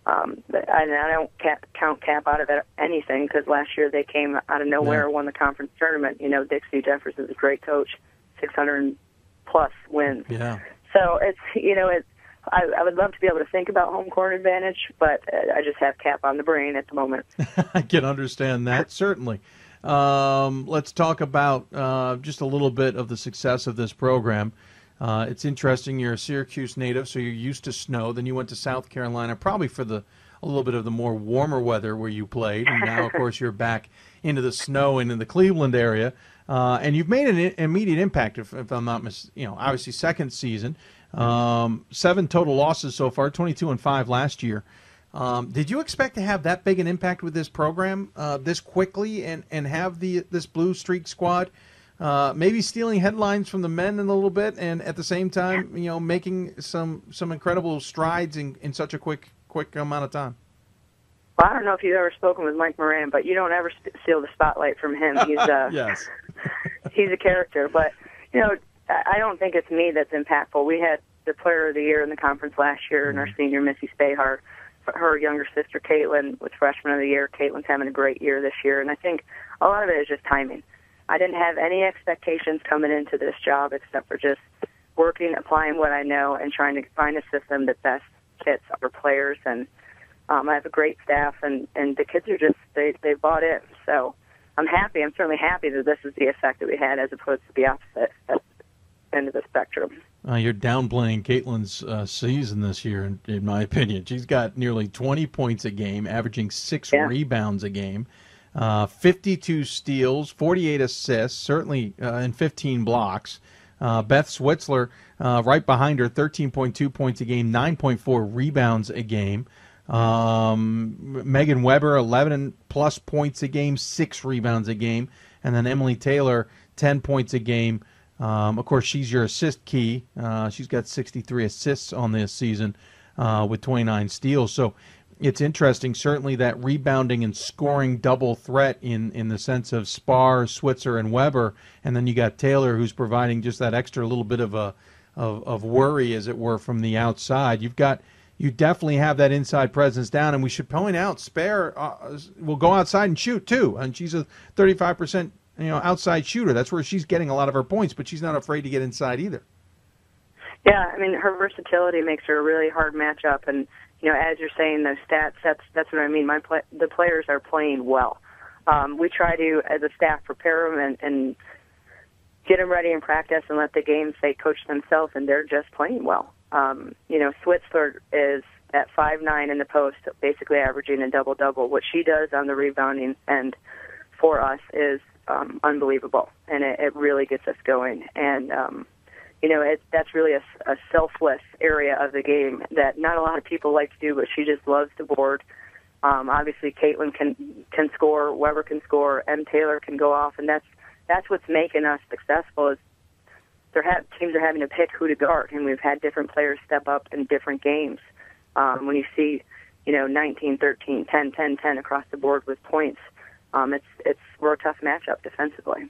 um, I, I don't cap, count Cap out of it, anything because last year they came out of nowhere, yeah. won the conference tournament. You know, Dixie Jefferson's a great coach, 600 plus wins. Yeah. So it's you know it's I, I would love to be able to think about home court advantage, but uh, I just have cap on the brain at the moment. I can understand that certainly. Um, let's talk about uh, just a little bit of the success of this program. Uh, it's interesting. You're a Syracuse native, so you're used to snow. Then you went to South Carolina, probably for the a little bit of the more warmer weather where you played, and now, of course, you're back into the snow and in the Cleveland area. Uh, and you've made an immediate impact, if, if I'm not mis- you know, obviously second season. Um, seven total losses so far, 22 and five last year. Um, did you expect to have that big an impact with this program uh, this quickly and, and have the this blue streak squad uh, maybe stealing headlines from the men in a little bit and at the same time you know making some some incredible strides in, in such a quick quick amount of time? Well, I don't know if you've ever spoken with Mike Moran, but you don't ever steal the spotlight from him. He's uh, yes. he's a character. But you know, I don't think it's me that's impactful. We had the Player of the Year in the conference last year, and our senior Missy Spahar. Her younger sister Caitlin was Freshman of the Year. Caitlin's having a great year this year, and I think a lot of it is just timing. I didn't have any expectations coming into this job except for just working, applying what I know, and trying to find a system that best fits our players. And um, I have a great staff, and and the kids are just they they bought in. So I'm happy. I'm certainly happy that this is the effect that we had, as opposed to the opposite end of the spectrum. Uh, you're downplaying Caitlin's uh, season this year, in, in my opinion. She's got nearly 20 points a game, averaging six Yeah. rebounds a game, uh, 52 steals, 48 assists, certainly, uh, and 15 blocks. Uh, Beth Switzler, uh, right behind her, 13.2 points a game, 9.4 rebounds a game. Um, Megan Weber, 11 plus points a game, six rebounds a game. And then Emily Taylor, 10 points a game. Um, of course, she's your assist key. Uh, she's got 63 assists on this season uh, with 29 steals. So it's interesting, certainly, that rebounding and scoring double threat in, in the sense of Spar, Switzer, and Weber. And then you got Taylor, who's providing just that extra little bit of a of, of worry, as it were, from the outside. You've got you definitely have that inside presence down, and we should point out Spare uh, will go outside and shoot too, and she's a 35 percent you know outside shooter. That's where she's getting a lot of her points, but she's not afraid to get inside either. Yeah, I mean her versatility makes her a really hard matchup, and you know as you're saying those stats, that's that's what I mean. My play, the players are playing well. Um, we try to, as a staff, prepare them and, and get them ready in practice and let the games say coach themselves, and they're just playing well. Um, you know, Switzler is at five nine in the post, basically averaging a double double. What she does on the rebounding end for us is um, unbelievable, and it, it really gets us going. And um, you know, it, that's really a, a selfless area of the game that not a lot of people like to do, but she just loves to board. Um, obviously, Caitlin can can score, Weber can score, M. Taylor can go off, and that's that's what's making us successful. Is they're ha- teams are having to pick who to guard, and we've had different players step up in different games. Um, when you see, you know, 19, 13, 10, 10, 10 across the board with points, um, it's it's we're a tough matchup defensively.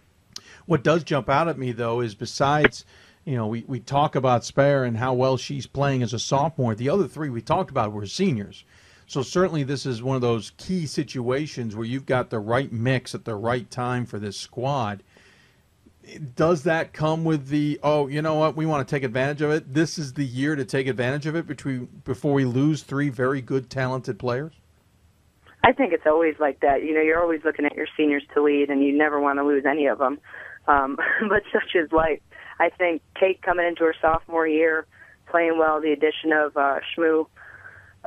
What does jump out at me though is besides, you know, we, we talk about Spare and how well she's playing as a sophomore. The other three we talked about were seniors. So certainly this is one of those key situations where you've got the right mix at the right time for this squad. Does that come with the oh, you know what, we want to take advantage of it? This is the year to take advantage of it between before we lose three very good talented players? I think it's always like that. You know, you're always looking at your seniors to lead, and you never want to lose any of them. Um, but such is life. I think Kate coming into her sophomore year, playing well. The addition of uh, Shmoo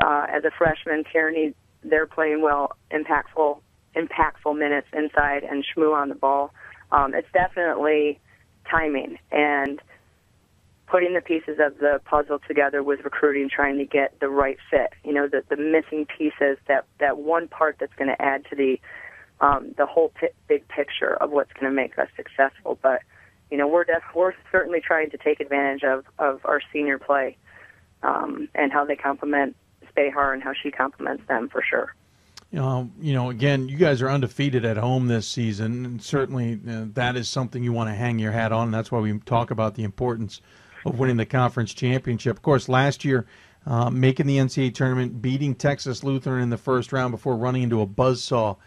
uh, as a freshman, Kearney, they're playing well, impactful, impactful minutes inside, and Shmoo on the ball. Um, it's definitely timing and putting the pieces of the puzzle together with recruiting, trying to get the right fit. You know, the the missing pieces that that one part that's going to add to the um, the whole pi- big picture of what's going to make us successful. But you know, we're def- we're certainly trying to take advantage of of our senior play um, and how they complement Spahar and how she complements them for sure. You know, you know, again, you guys are undefeated at home this season, and certainly uh, that is something you want to hang your hat on. That's why we talk about the importance of winning the conference championship. Of course, last year, uh, making the NCAA tournament, beating Texas Lutheran in the first round before running into a buzzsaw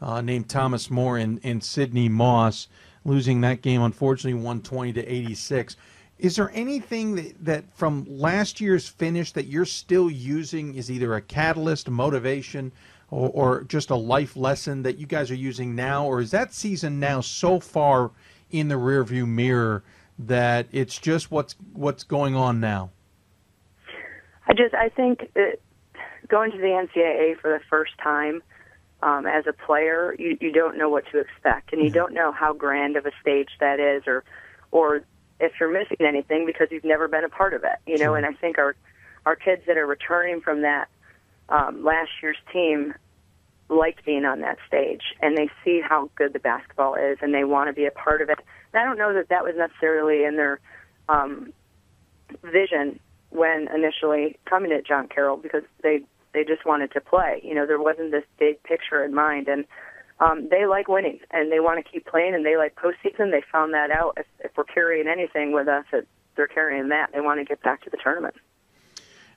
uh, named Thomas More and, and Sydney Moss, losing that game, unfortunately, 120 to 86. Is there anything that, that from last year's finish that you're still using is either a catalyst, motivation, or, or just a life lesson that you guys are using now, or is that season now so far in the rearview mirror that it's just what's what's going on now? I just I think that going to the NCAA for the first time um, as a player, you, you don't know what to expect, and you don't know how grand of a stage that is, or or if you're missing anything because you've never been a part of it. You know, and I think our our kids that are returning from that um, last year's team like being on that stage, and they see how good the basketball is, and they want to be a part of it. I don't know that that was necessarily in their um, vision when initially coming to John Carroll because they they just wanted to play. You know, there wasn't this big picture in mind, and um, they like winning and they want to keep playing and they like postseason. They found that out. If, if we're carrying anything with us, it, they're carrying that. They want to get back to the tournament.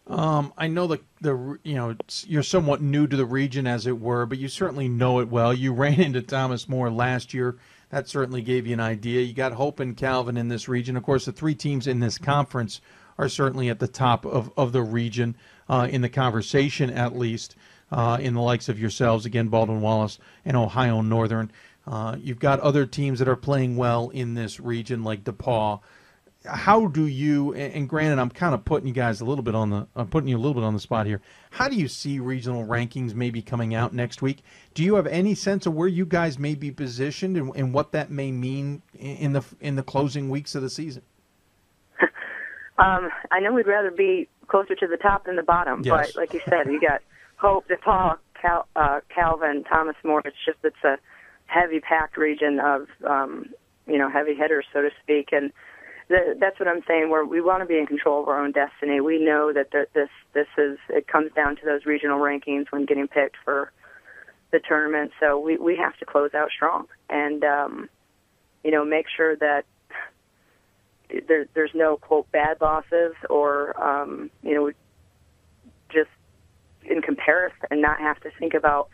Um, I know the the you know you're somewhat new to the region as it were, but you certainly know it well. You ran into Thomas More last year. That certainly gave you an idea. You got Hope and Calvin in this region. Of course, the three teams in this conference are certainly at the top of, of the region uh, in the conversation, at least uh, in the likes of yourselves again, Baldwin Wallace and Ohio Northern. Uh, you've got other teams that are playing well in this region, like DePauw how do you and granted i'm kind of putting you guys a little bit on the i'm putting you a little bit on the spot here. How do you see regional rankings maybe coming out next week? Do you have any sense of where you guys may be positioned and, and what that may mean in the in the closing weeks of the season? Um, i know we'd rather be closer to the top than the bottom yes. but like you said you got hope DePauw Cal, uh, calvin thomas more. It's just it's a heavy packed region of um, you know heavy hitters so to speak and that's what I'm saying. Where we want to be in control of our own destiny. We know that this this is it comes down to those regional rankings when getting picked for the tournament. So we we have to close out strong and um, you know make sure that there, there's no quote bad losses or um, you know just in comparison and not have to think about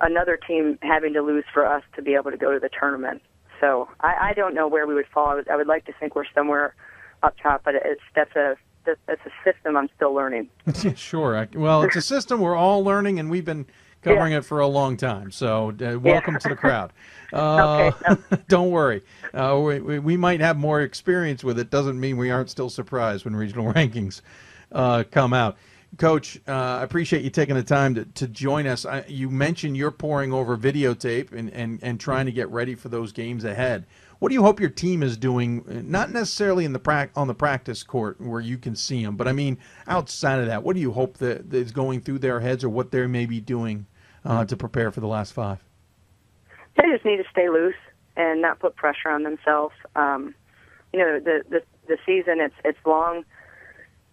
another team having to lose for us to be able to go to the tournament. So I, I don't know where we would fall. I would, I would like to think we're somewhere up top, but it's that's a that's, a system I'm still learning. sure. I, well, it's a system we're all learning, and we've been covering yeah. it for a long time. So uh, welcome yeah. to the crowd. Uh, okay. don't worry. Uh, we, we might have more experience with it. Doesn't mean we aren't still surprised when regional rankings uh, come out. Coach, uh, I appreciate you taking the time to, to join us. I, you mentioned you're pouring over videotape and, and, and trying to get ready for those games ahead. What do you hope your team is doing? Not necessarily in the pra- on the practice court where you can see them, but I mean outside of that. What do you hope that, that is going through their heads, or what they may be doing uh, to prepare for the last five? They just need to stay loose and not put pressure on themselves. Um, you know, the, the the season it's it's long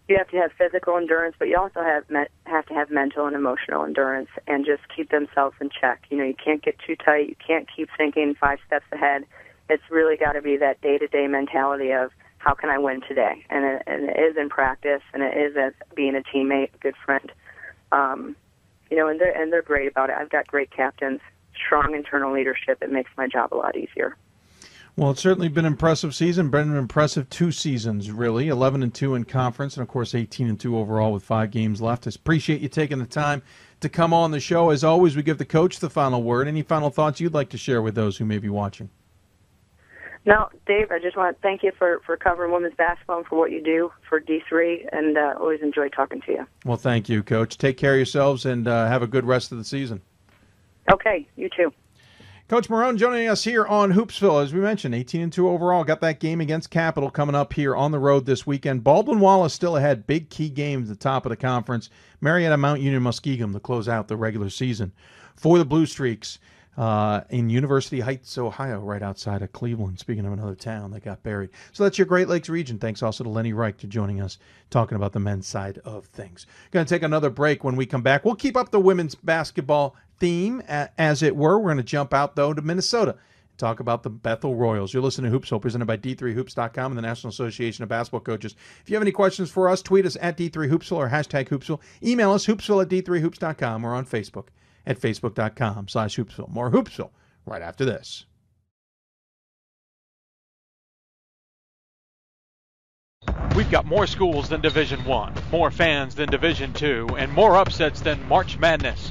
you have to have physical endurance, but you also have me- have to have mental and emotional endurance, and just keep themselves in check. You know, you can't get too tight. You can't keep thinking five steps ahead. It's really got to be that day to day mentality of how can I win today, and it, and it is in practice, and it is as being a teammate, a good friend. Um, you know, and they're and they're great about it. I've got great captains, strong internal leadership. It makes my job a lot easier. Well, it's certainly been an impressive season. Been an impressive two seasons, really. 11 and 2 in conference, and of course 18 and 2 overall with five games left. I appreciate you taking the time to come on the show. As always, we give the coach the final word. Any final thoughts you'd like to share with those who may be watching? No, Dave, I just want to thank you for, for covering women's basketball and for what you do for D3, and uh, always enjoy talking to you. Well, thank you, Coach. Take care of yourselves and uh, have a good rest of the season. Okay, you too. Coach Marone joining us here on Hoopsville. As we mentioned, 18 and 2 overall. Got that game against Capital coming up here on the road this weekend. Baldwin Wallace still ahead. Big key game at the top of the conference. Marietta Mount Union Muskingum to close out the regular season. For the Blue Streaks uh, in University Heights, Ohio, right outside of Cleveland. Speaking of another town that got buried. So that's your Great Lakes region. Thanks also to Lenny Reich to joining us talking about the men's side of things. Going to take another break when we come back. We'll keep up the women's basketball theme, as it were. We're going to jump out, though, to Minnesota and talk about the Bethel Royals. You're listening to Hoopsville, presented by D3Hoops.com and the National Association of Basketball Coaches. If you have any questions for us, tweet us at D3Hoopsville or hashtag Hoopsville. Email us, hoopsville at D3Hoops.com or on Facebook at Facebook.com slash Hoopsville. More Hoopsville right after this. We've got more schools than Division 1, more fans than Division 2, and more upsets than March Madness.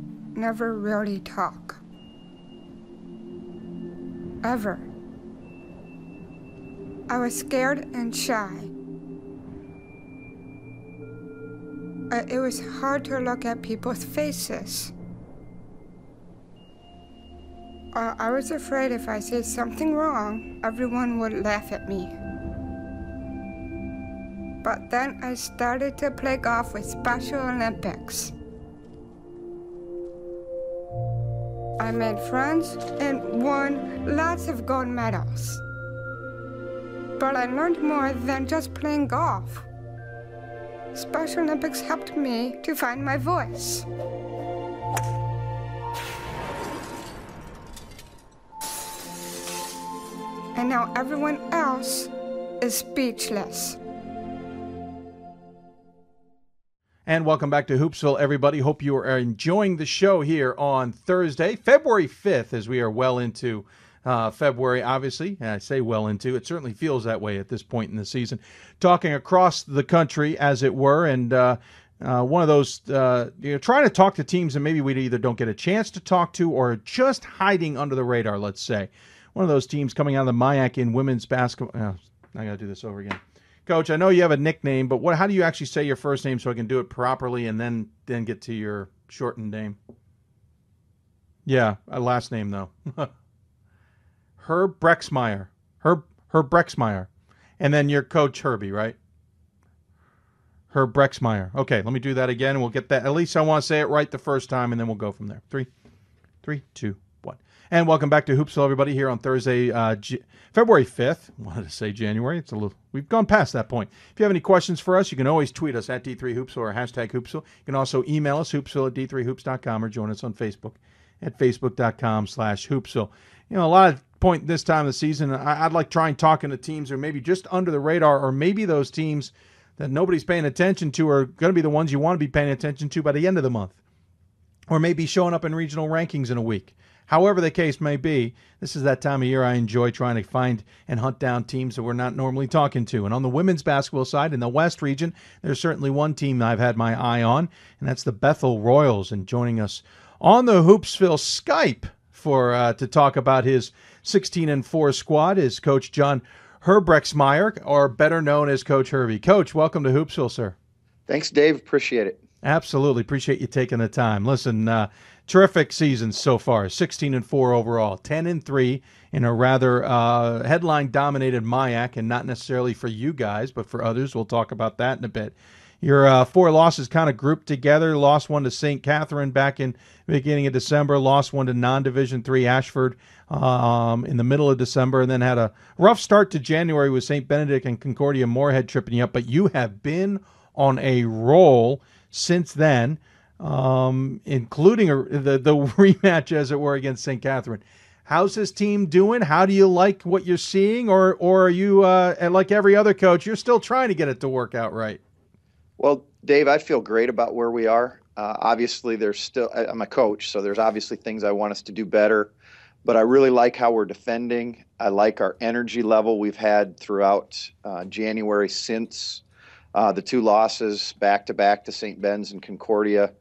never really talk. Ever. I was scared and shy. Uh, it was hard to look at people's faces. Uh, I was afraid if I said something wrong, everyone would laugh at me. But then I started to play golf with Special Olympics. I made friends and won lots of gold medals. But I learned more than just playing golf. Special Olympics helped me to find my voice. And now everyone else is speechless. And welcome back to Hoopsville, everybody. Hope you are enjoying the show here on Thursday, February 5th, as we are well into uh, February, obviously. And I say well into, it certainly feels that way at this point in the season. Talking across the country, as it were, and uh, uh, one of those, uh, you know, trying to talk to teams and maybe we either don't get a chance to talk to or just hiding under the radar, let's say. One of those teams coming out of the MIAC in women's basketball. Oh, I got to do this over again. Coach, I know you have a nickname, but what? How do you actually say your first name so I can do it properly and then then get to your shortened name? Yeah, a last name though. Herb Brexmeyer. Herb Herb Brexmeyer, and then your coach Herbie, right? Herb Brexmeyer. Okay, let me do that again, we'll get that. At least I want to say it right the first time, and then we'll go from there. Three, three, two. And welcome back to Hoopsville, everybody, here on Thursday, uh, G- February 5th. I wanted to say January. It's a little, we've gone past that point. If you have any questions for us, you can always tweet us at D3Hoopsville or hashtag Hoopsville. You can also email us, hoopsville at D3Hoops.com, or join us on Facebook at Facebook.com slash Hoopsville. You know, a lot of point this time of the season, I, I'd like trying talking to teams are maybe just under the radar, or maybe those teams that nobody's paying attention to are going to be the ones you want to be paying attention to by the end of the month, or maybe showing up in regional rankings in a week. However, the case may be, this is that time of year I enjoy trying to find and hunt down teams that we're not normally talking to. And on the women's basketball side, in the West region, there's certainly one team I've had my eye on, and that's the Bethel Royals. And joining us on the Hoopsville Skype for uh, to talk about his 16 and 4 squad is Coach John Herbrexmeyer, or better known as Coach Herbie. Coach, welcome to Hoopsville, sir. Thanks, Dave. Appreciate it. Absolutely. Appreciate you taking the time. Listen, uh, terrific season so far 16 and 4 overall, 10 and 3 in a rather uh, headline dominated MIAC and not necessarily for you guys, but for others. We'll talk about that in a bit. Your uh, four losses kind of grouped together. Lost one to St. Catherine back in beginning of December. Lost one to non-division three Ashford um, in the middle of December, and then had a rough start to January with St. Benedict and Concordia Moorhead tripping you up. But you have been on a roll since then, um, including a, the the rematch, as it were, against St. Catherine. How's this team doing? How do you like what you're seeing, or or are you uh, like every other coach? You're still trying to get it to work out right. Well, Dave, I feel great about where we are. Uh, obviously, there's still, I'm a coach, so there's obviously things I want us to do better. But I really like how we're defending. I like our energy level we've had throughout uh, January since uh, the two losses back to back to St. Ben's and Concordia.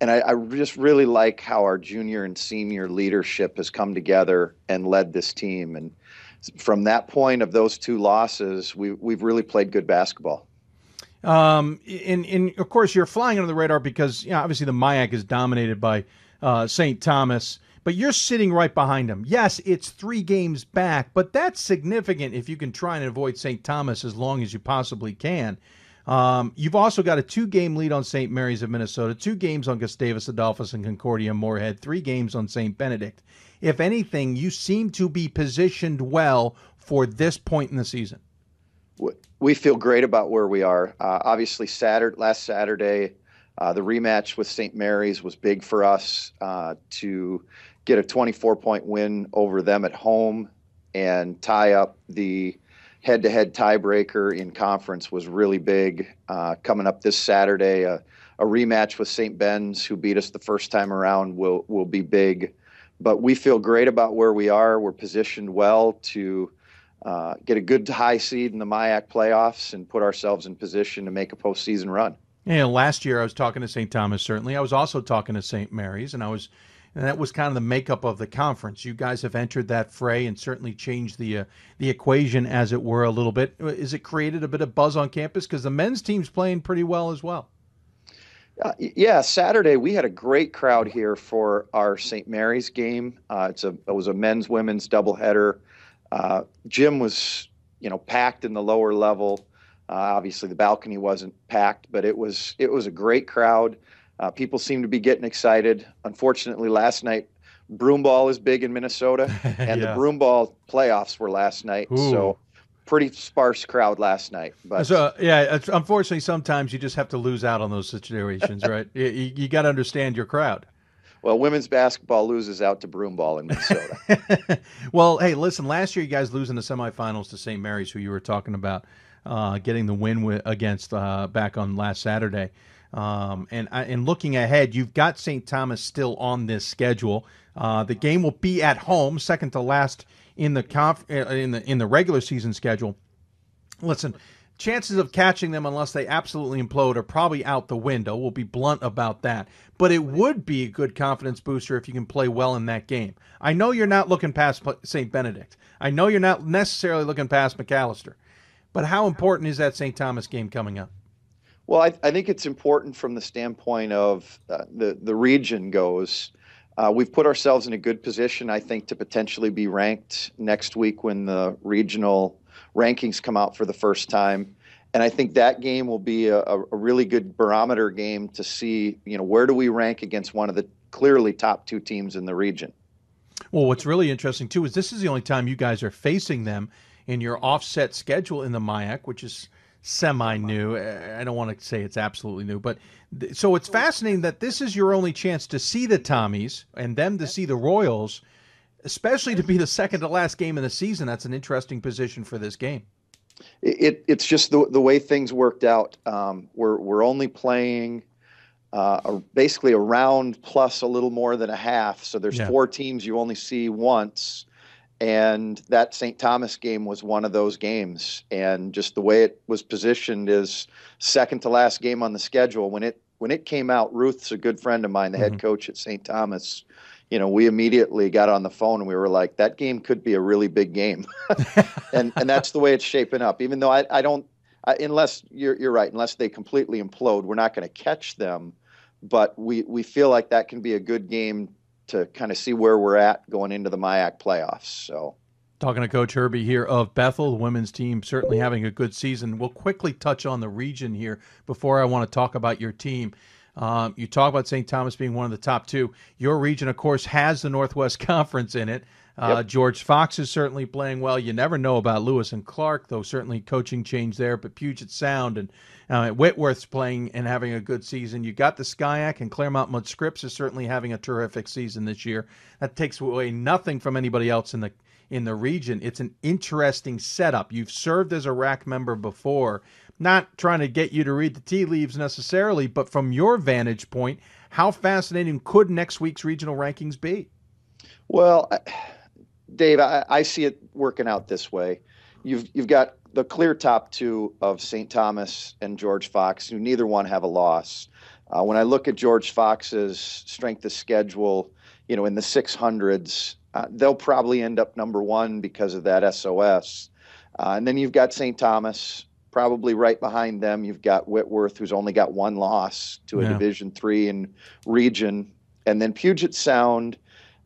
And I, I just really like how our junior and senior leadership has come together and led this team. And from that point of those two losses, we, we've really played good basketball. Um, and, and of course, you're flying under the radar because you know, obviously the MIAC is dominated by uh, St. Thomas, but you're sitting right behind them. Yes, it's three games back, but that's significant if you can try and avoid St. Thomas as long as you possibly can. Um, you've also got a two game lead on St. Mary's of Minnesota, two games on Gustavus Adolphus and Concordia Moorhead, three games on St. Benedict. If anything, you seem to be positioned well for this point in the season we feel great about where we are. Uh, obviously, Saturday, last Saturday, uh, the rematch with St. Mary's was big for us uh, to get a 24 point win over them at home and tie up the head to head tiebreaker in conference was really big. Uh, coming up this Saturday, a rematch with St. Ben's, who beat us the first time around, will, will be big. But we feel great about where we are. We're positioned well to uh, get a good high seed in the MIAC playoffs and put ourselves in position to make a postseason run. Yeah, last year I was talking to St. Thomas. Certainly, I was also talking to St. Mary's, and I was, and that was kind of the makeup of the conference. You guys have entered that fray and certainly changed the uh, the equation, as it were, a little bit. Is it created a bit of buzz on campus because the men's team's playing pretty well as well? Uh, yeah, Saturday we had a great crowd here for our St. Mary's game. Uh, it's a it was a men's women's doubleheader. Uh, gym was you know packed in the lower level. Uh, obviously the balcony wasn't packed, but it was it was a great crowd. Uh, people seem to be getting excited. Unfortunately, last night broomball is big in Minnesota, and Yeah. the broomball playoffs were last night. Ooh. So pretty sparse crowd last night. But So yeah, it's, unfortunately, sometimes you just have to lose out on those situations, right? you you, got to understand your crowd. well, women's basketball loses out to broomball in Minnesota. Well, hey, listen. Last year, you guys losing the semifinals to St. Mary's, who you were talking about, uh, getting the win wi- against uh, back on last Saturday. Um, and and looking ahead, you've got St. Thomas still on this schedule. Uh, the game will be at home, second to last in the conf- uh, in the in the regular season schedule. Listen, chances of catching them unless they absolutely implode are probably out the window. We'll be blunt about that. But it would be a good confidence booster if you can play well in that game. I know you're not looking past St. Benedict. I know you're not necessarily looking past Macalester. But how important is that St. Thomas game coming up? Well, I, I think it's important from the standpoint of uh, the the region goes. Uh, we've put ourselves in a good position, I think, to potentially be ranked next week when the regional rankings come out for the first time. And I think that game will be a, a really good barometer game to see, you know, where do we rank against one of the clearly top two teams in the region. Well, what's really interesting too is this is the only time you guys are facing them in your offset schedule in the MIAC, which is semi new. I don't want to say it's absolutely new, but th- so it's fascinating that this is your only chance to see the Tommies and them to see the Royals, especially to be the second to last game in the season. That's an interesting position for this game. It, it it's just the the way things worked out. Um, we're we're only playing uh, basically a round plus a little more than a half. So there's Yeah. four teams you only see once, and that St. Thomas game was one of those games. And just the way it was positioned is second to last game on the schedule. When it when it came out, Ruth's a good friend of mine, the head mm-hmm. coach at St. Thomas. You know, we immediately got on the phone and we were like, that game could be a really big game and and that's the way it's shaping up. Even though I, I don't, I, unless you're you're right, unless they completely implode, we're not going to catch them. But we we feel like that can be a good game to kind of see where we're at going into the MIAC playoffs. So Talking to Coach Herbie here of Bethel, the women's team certainly having a good season. We'll quickly touch on the region here before I want to talk about your team. Um, you talk about St. Thomas being one of the top two. Your region, of course, has the Northwest Conference in it. Uh, Yep. George Fox is certainly playing well. You never know about Lewis and Clark, though certainly coaching change there. But Puget Sound and uh, Whitworth's playing and having a good season. You got the SCIAC and Claremont Mudd Scripps is certainly having a terrific season this year. That takes away nothing from anybody else in the in the region. It's an interesting setup. You've served as a RAC member before. Not trying to get you to read the tea leaves necessarily, but from your vantage point, how fascinating could next week's regional rankings be? Well, Dave, I, I see it working out this way. You've you've got the clear top two of St. Thomas and George Fox, who neither one have a loss. Uh, when I look at George Fox's strength of schedule, you know, in the 600s, uh, they'll probably end up number one because of that SOS. Uh, and then you've got St. Thomas, probably right behind them. You've got Whitworth, who's only got one loss to a Yeah. Division three in region, and then Puget Sound,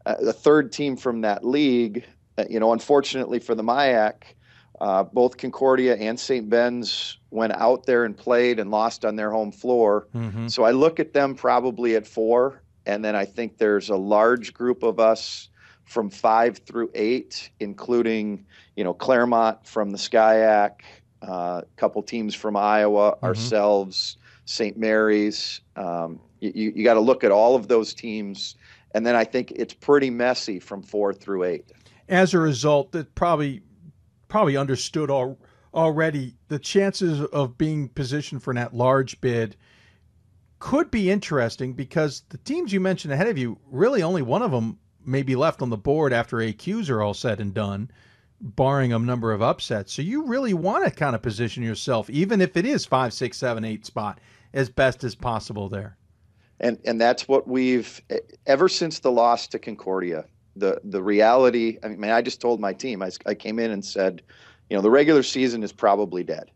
uh, the third team from that league. Uh, you know, unfortunately for the MIAC, uh, both Concordia and St. Ben's went out there and played and lost on their home floor. Mm-hmm. So I look at them probably at four, and then I think there's a large group of us from five through eight, including you know Claremont from the SCIAC, uh, a couple teams from Iowa, ourselves, St. Mary's. Um, you you got to look at all of those teams, and then I think it's pretty messy from four through eight. As a result, that probably probably understood al- already the chances of being positioned for an at-large bid could be interesting because the teams you mentioned ahead of you, really only one of them may be left on the board after AQs are all said and done, barring a number of upsets. So you really want to kind of position yourself, even if it is five, six, seven, eight spot, as best as possible there. and and that's what we've ever since the loss to Concordia. The the reality. I mean, I just told my team. I, I came in and said, you know, the regular season is probably dead.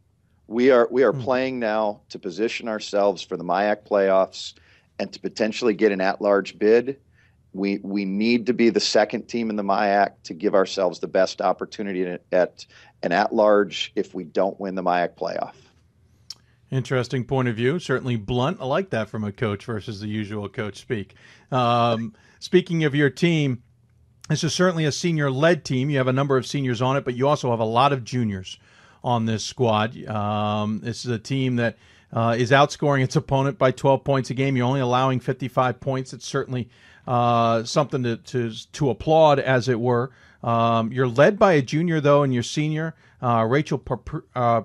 We are we are playing now to position ourselves for the MIAC playoffs and to potentially get an at-large bid. We we need to be the second team in the MIAC to give ourselves the best opportunity at, at an at-large if we don't win the MIAC playoff. Interesting point of view. Certainly blunt. I like that from a coach versus the usual coach speak. Um, speaking of your team, this is certainly a senior led team. You have a number of seniors on it, but you also have a lot of juniors on this squad. Um, this is a team that uh, is outscoring its opponent by 12 points a game. You're only allowing 55 points. It's certainly uh, something to, to, to applaud, as it were. Um, you're led by a junior, though, and your senior, uh, Rachel uh,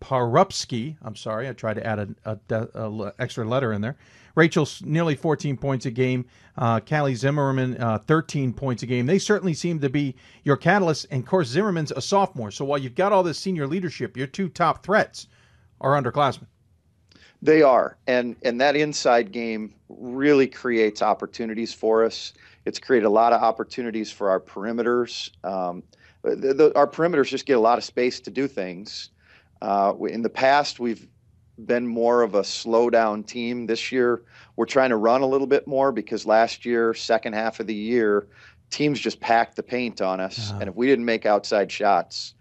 Parupski. I'm sorry, I tried to add an extra letter in there. Rachel's nearly 14 points a game. Uh, Callie Zimmerman, uh, 13 points a game. They certainly seem to be your catalyst. And of course, Zimmerman's a sophomore. So while you've got all this senior leadership, your two top threats are underclassmen. They are, and and that inside game really creates opportunities for us. It's created a lot of opportunities for our perimeters. Um, the, the, our perimeters just get a lot of space to do things. Uh, in the past, we've been more of a slow down team. This year, we're trying to run a little bit more because last year, second half of the year, teams just packed the paint on us, uh-huh. and if we didn't make outside shots,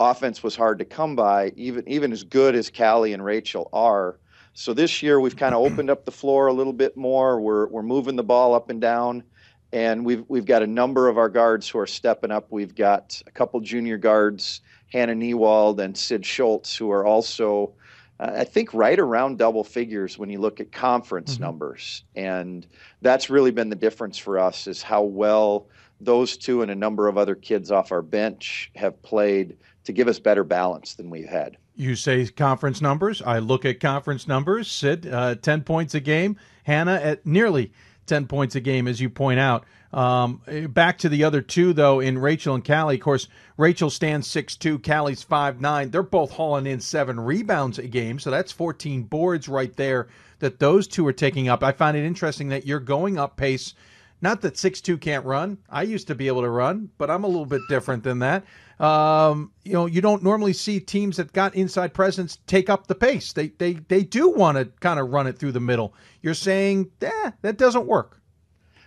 offense was hard to come by. Even even as good as Callie and Rachel are so this year we've kind of opened up the floor a little bit more. We're we're moving the ball up and down, and we've we've got a number of our guards who are stepping up. We've got a couple junior guards, Hannah Niewald and Sid Schultz, who are also, I think, right around double figures when you look at conference mm-hmm. numbers, and that's really been the difference for us is how well those two and a number of other kids off our bench have played to give us better balance than we've had. You say conference numbers. I look at conference numbers. Sid, uh, 10 points a game. Hannah at nearly 10 points a game, as you point out. Um, back to the other two, though, in Rachel and Callie. Of course, Rachel stands 6'2, Callie's 5'9. They're both hauling in seven rebounds a game, so that's 14 boards right there that those two are taking up. I find it interesting that you're going up pace. Not that 6'2 can't run. I used to be able to run, but I'm a little bit different than that. Um, you know, you don't normally see teams that got inside presence take up the pace. They they they do want to kind of run it through the middle. You're saying, eh, that doesn't work.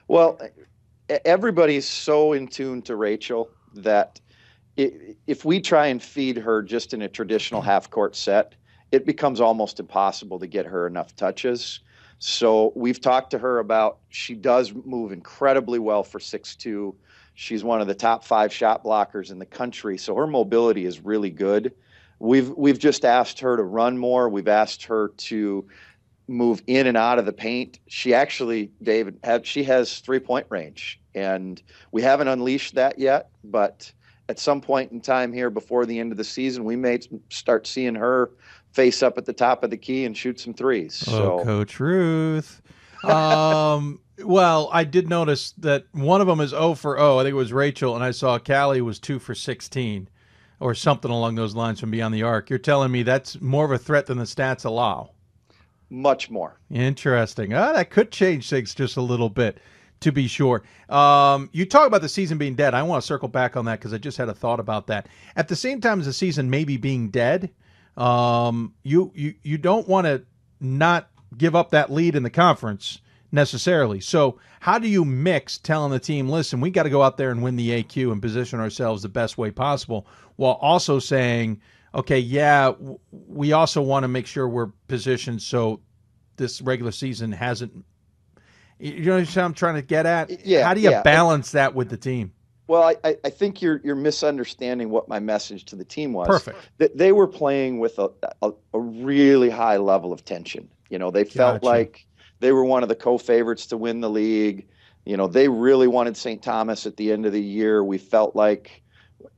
Well, everybody's so in tune to Rachel that if we try and feed her just in a traditional half court set, it becomes almost impossible to get her enough touches. So we've talked to her about she does move incredibly well for six two. She's one of the top five shot blockers in the country, so her mobility is really good. We've we've just asked her to run more. We've asked her to move in and out of the paint. She actually, David, have, she has three point range, and we haven't unleashed that yet. But at some point in time here before the end of the season, we may start seeing her face up at the top of the key and shoot some threes. Oh, so. Coach Ruth. Um, well, I did notice that one of them is 0 for 0. I think it was Rachel, and I saw Callie was 2 for 16 or something along those lines from beyond the arc. You're telling me that's more of a threat than the stats allow. Much more. Interesting. Ah, that could change things just a little bit, to be sure. Um, you talk about the season being dead. I want to circle back on that because I just had a thought about that. At the same time as the season maybe being dead, um, you you you don't want to not give up that lead in the conference necessarily. So, how do you mix telling the team, listen, we got to go out there and win the AQ and position ourselves the best way possible, while also saying, okay, yeah, we also want to make sure we're positioned so this regular season hasn't. You know what I'm trying to get at? Yeah. How do you yeah. balance that with the team? Well, I, I think you're you're misunderstanding what my message to the team was. Perfect. That they were playing with a, a, a really high level of tension. You know, they felt Gotcha. like they were one of the co-favorites to win the league. You know, they really wanted St. Thomas at the end of the year. We felt like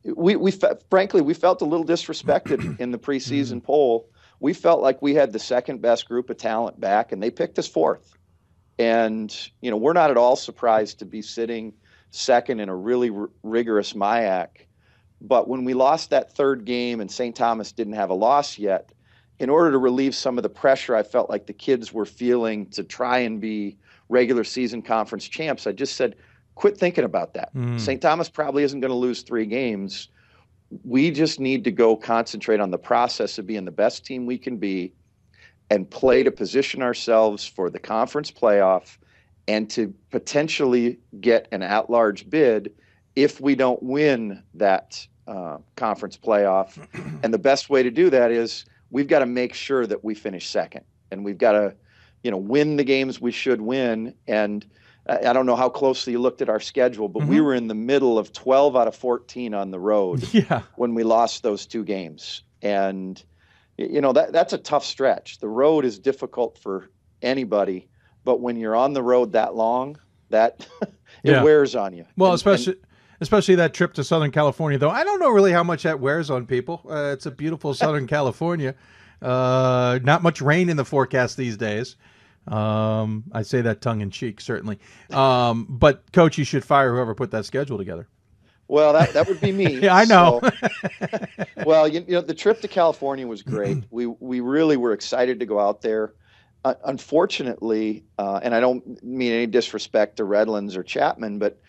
we we frankly we felt a little disrespected in the preseason mm-hmm. poll. We felt like we had the second best group of talent back, and they picked us fourth. And you know, we're not at all surprised to be sitting second in a really r- rigorous MIAC. But when we lost that third game and St. Thomas didn't have a loss yet, in order to relieve some of the pressure I felt like the kids were feeling to try and be regular season conference champs, I just said, quit thinking about that. Mm. St. Thomas probably isn't going to lose three games. we just need to go concentrate on the process of being the best team we can be and play to position ourselves for the conference playoff and to potentially get an at large bid if we don't win that uh, conference playoff. and the best way to do that is we've got to make sure that we finish second and we've got to you know win the games we should win and I don't know how closely you looked at our schedule, but mm-hmm. we were in the middle of 12 out of 14 on the road yeah. when we lost those two games. And, you know, that, that's a tough stretch. The road is difficult for anybody, but when you're on the road that long, that it yeah. wears on you. Well, and, especially. And, especially that trip to Southern California, though. I don't know really how much that wears on people. Uh, it's a beautiful Southern California. Uh, not much rain in the forecast these days. Um, I say that tongue in cheek, certainly. Um, but coach, you should fire whoever put that schedule together. Well, that that would be me. yeah, I know. So, well, you, you, know, the trip to California was great. we we really were excited to go out there. Uh, unfortunately, uh, and I don't mean any disrespect to Redlands or Chapman, but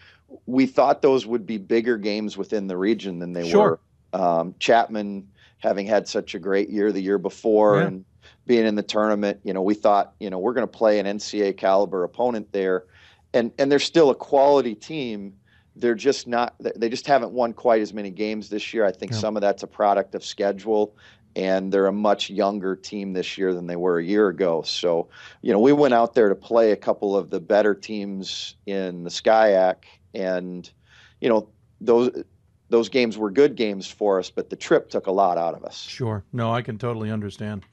we thought those would be bigger games within the region than they sure. were. Um, Chapman having had such a great year the year before, yeah. and being in the tournament. You know, we thought, you know, we're going to play an NCAA caliber opponent there, and and they're still a quality team. They're just not. They just haven't won quite as many games this year. I think yeah. some of that's a product of schedule, and they're a much younger team this year than they were a year ago. So, you know, we went out there to play a couple of the better teams in the SCIAC, and you know, those those games were good games for us, but the trip took a lot out of us. Sure. No, I can totally understand.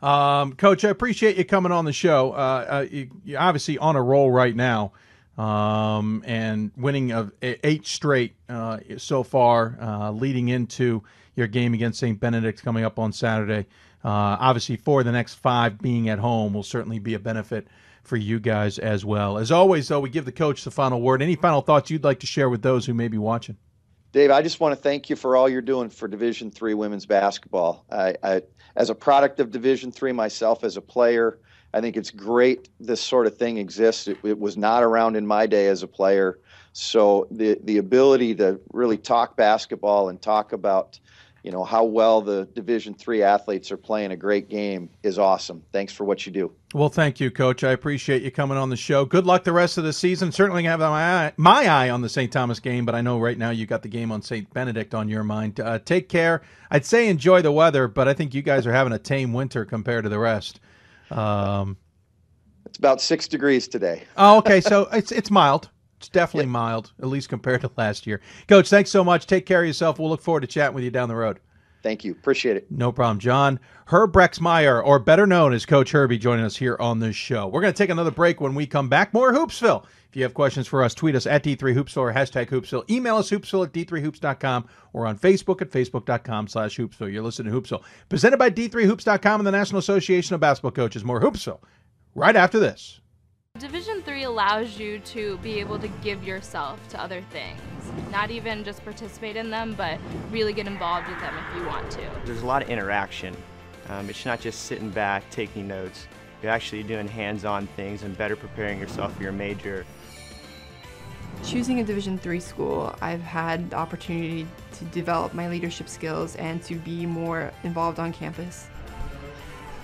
Um, Coach, I appreciate you coming on the show. Uh, uh, you, are obviously on a roll right now, um, and winning of eight straight uh, so far, uh, leading into your game against St. Benedict coming up on Saturday. Uh, obviously, for the next five, being at home will certainly be a benefit for you guys as well. As always, though, we give the coach the final word. Any final thoughts you'd like to share with those who may be watching? Dave, I just want to thank you for all you're doing for Division Three women's basketball. I, I, as a product of Division Three myself, as a player, I think it's great this sort of thing exists. It, it, was not around in my day as a player, so the the ability to really talk basketball and talk about you know how well the division three athletes are playing a great game is awesome. Thanks for what you do. Well thank you coach. I appreciate you coming on the show. Good luck the rest of the season. Certainly have my eye, my eye on the st thomas game but i know right now you got the game on st benedict on your mind. Uh, take care. I'd say enjoy the weather but i think you guys are having a tame winter compared to the rest. Um, it's about six degrees today. Oh okay. So it's it's mild it's definitely mild, at least compared to last year. Coach, thanks so much. Take care of yourself. We'll look forward to chatting with you down the road. Thank you. Appreciate it. No problem. John Herbrechtsmeyer, or better known as Coach Herbie, joining us here on this show. We're going to take another break when we come back. More Hoopsville. If you have questions for us, tweet us at D3Hoopsville or hashtag Hoopsville. Email us hoopsville at D3Hoops.com or on Facebook at Facebook.com slash Hoopsville. You're listening to Hoopsville. Presented by D3Hoops.com and the National Association of Basketball Coaches. More Hoopsville right after this. Division 3 allows you to be able to give yourself to other things. Not even just participate in them, but really get involved with them if you want to. There's a lot of interaction. Um, it's not just sitting back, taking notes. You're actually doing hands-on things and better preparing yourself for your major. Choosing a Division 3 school, I've had the opportunity to develop my leadership skills and to be more involved on campus.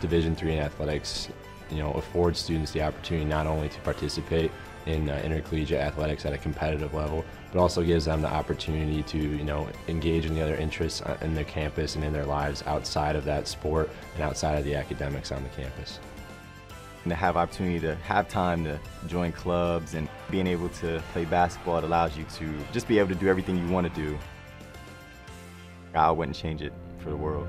Division 3 in athletics you know, affords students the opportunity not only to participate in uh, intercollegiate athletics at a competitive level, but also gives them the opportunity to, you know, engage in the other interests uh, in their campus and in their lives outside of that sport and outside of the academics on the campus. And to have opportunity to have time to join clubs and being able to play basketball, it allows you to just be able to do everything you want to do. I wouldn't change it for the world.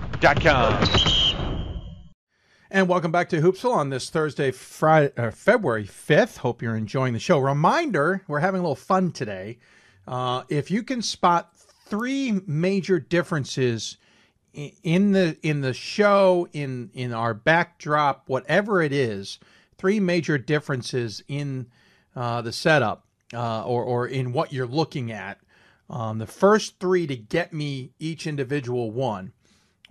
And welcome back to Hoopsville on this Thursday, Friday, uh, February 5th. Hope you're enjoying the show. Reminder we're having a little fun today. Uh, if you can spot three major differences in the in the show in in our backdrop whatever it is three major differences in uh, the setup uh, or or in what you're looking at um, the first three to get me each individual one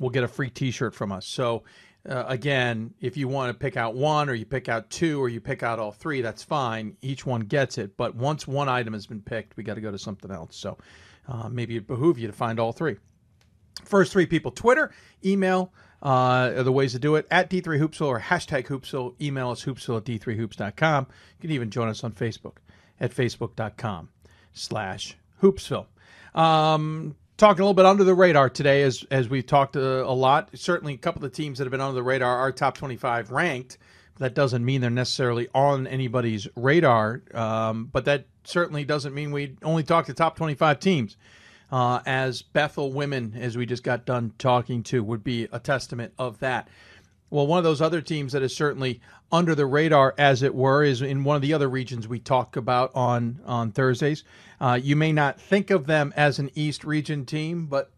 will get a free t-shirt from us so uh, again if you want to pick out one or you pick out two or you pick out all three that's fine each one gets it but once one item has been picked we got to go to something else so uh, maybe it behoove you to find all three First three people Twitter, email uh, are the ways to do it at D3Hoopsville or hashtag Hoopsville. Email us hoopsville at D3Hoops.com. You can even join us on Facebook at Facebook.com slash Hoopsville. Um, talking a little bit under the radar today, as, as we've talked a, uh, a lot. Certainly, a couple of the teams that have been under the radar are top 25 ranked. That doesn't mean they're necessarily on anybody's radar, um, but that certainly doesn't mean we only talk to top 25 teams uh, as Bethel women, as we just got done talking to, would be a testament of that. Well, one of those other teams that is certainly under the radar, as it were, is in one of the other regions we talk about on on Thursdays. Uh, you may not think of them as an East Region team, but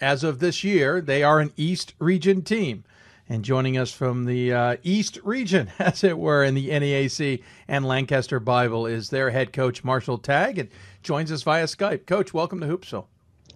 as of this year, they are an East Region team. And joining us from the uh, East Region, as it were, in the NEAC and Lancaster Bible is their head coach, Marshall Tagg. And joins us via Skype. Coach, welcome to Hoopsville.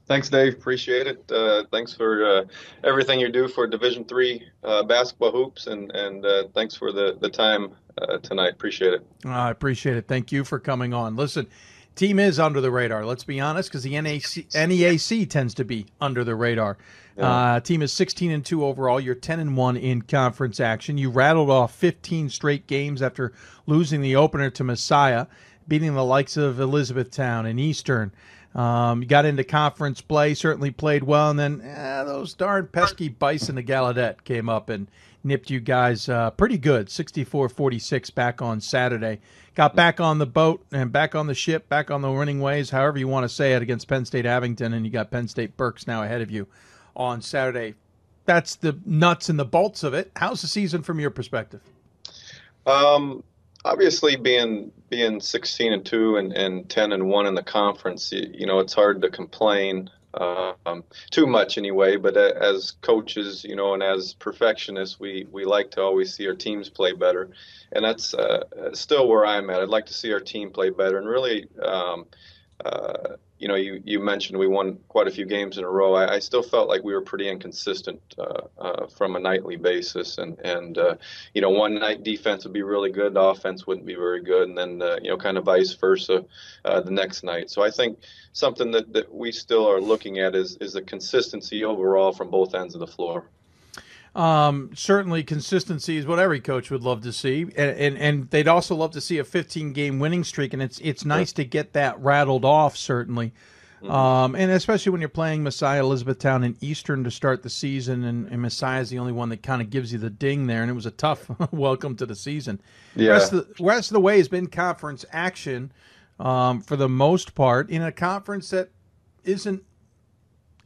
Thanks, Dave. Appreciate it. Uh, thanks for uh, everything you do for Division Three uh, basketball hoops, and and uh, thanks for the the time uh, tonight. Appreciate it. I appreciate it. Thank you for coming on. Listen, team is under the radar. Let's be honest, because the NAC, NEAC tends to be under the radar. Yeah. Uh, team is 16 and two overall. You're 10 and one in conference action. You rattled off 15 straight games after losing the opener to Messiah beating the likes of Elizabethtown and Eastern. Um, you got into conference play, certainly played well, and then eh, those darn pesky Bison of Gallaudet came up and nipped you guys uh, pretty good, 64-46 back on Saturday. Got back on the boat and back on the ship, back on the winning ways, however you want to say it, against Penn State Abington, and you got Penn State Berks now ahead of you on Saturday. That's the nuts and the bolts of it. How's the season from your perspective? Um, obviously being being 16 and 2 and, and 10 and 1 in the conference you, you know it's hard to complain um, too much anyway but as coaches you know and as perfectionists we we like to always see our teams play better. And that's uh, still where i'm at. I'd like to see our team play better. And really um, uh, you know, you, you mentioned we won quite a few games in a row. I, I still felt like we were pretty inconsistent uh, uh, from a nightly basis, and and uh, you know, one night defense would be really good, the offense wouldn't be very good, and then uh, you know, kind of vice versa uh, the next night. So I think something that, that we still are looking at is is the consistency overall from both ends of the floor. Um, certainly, consistency is what every coach would love to see, and, and, and they'd also love to see a 15 game winning streak, and it's it's nice to get that rattled off. Certainly, mm-hmm. um, and especially when you're playing Messiah, Elizabethtown, and Eastern to start the season, and, and Messiah is the only one that kind of gives you the ding there, and it was a tough welcome to the season. Yeah. Rest of the, rest of the way has been conference action um, for the most part in a conference that isn't.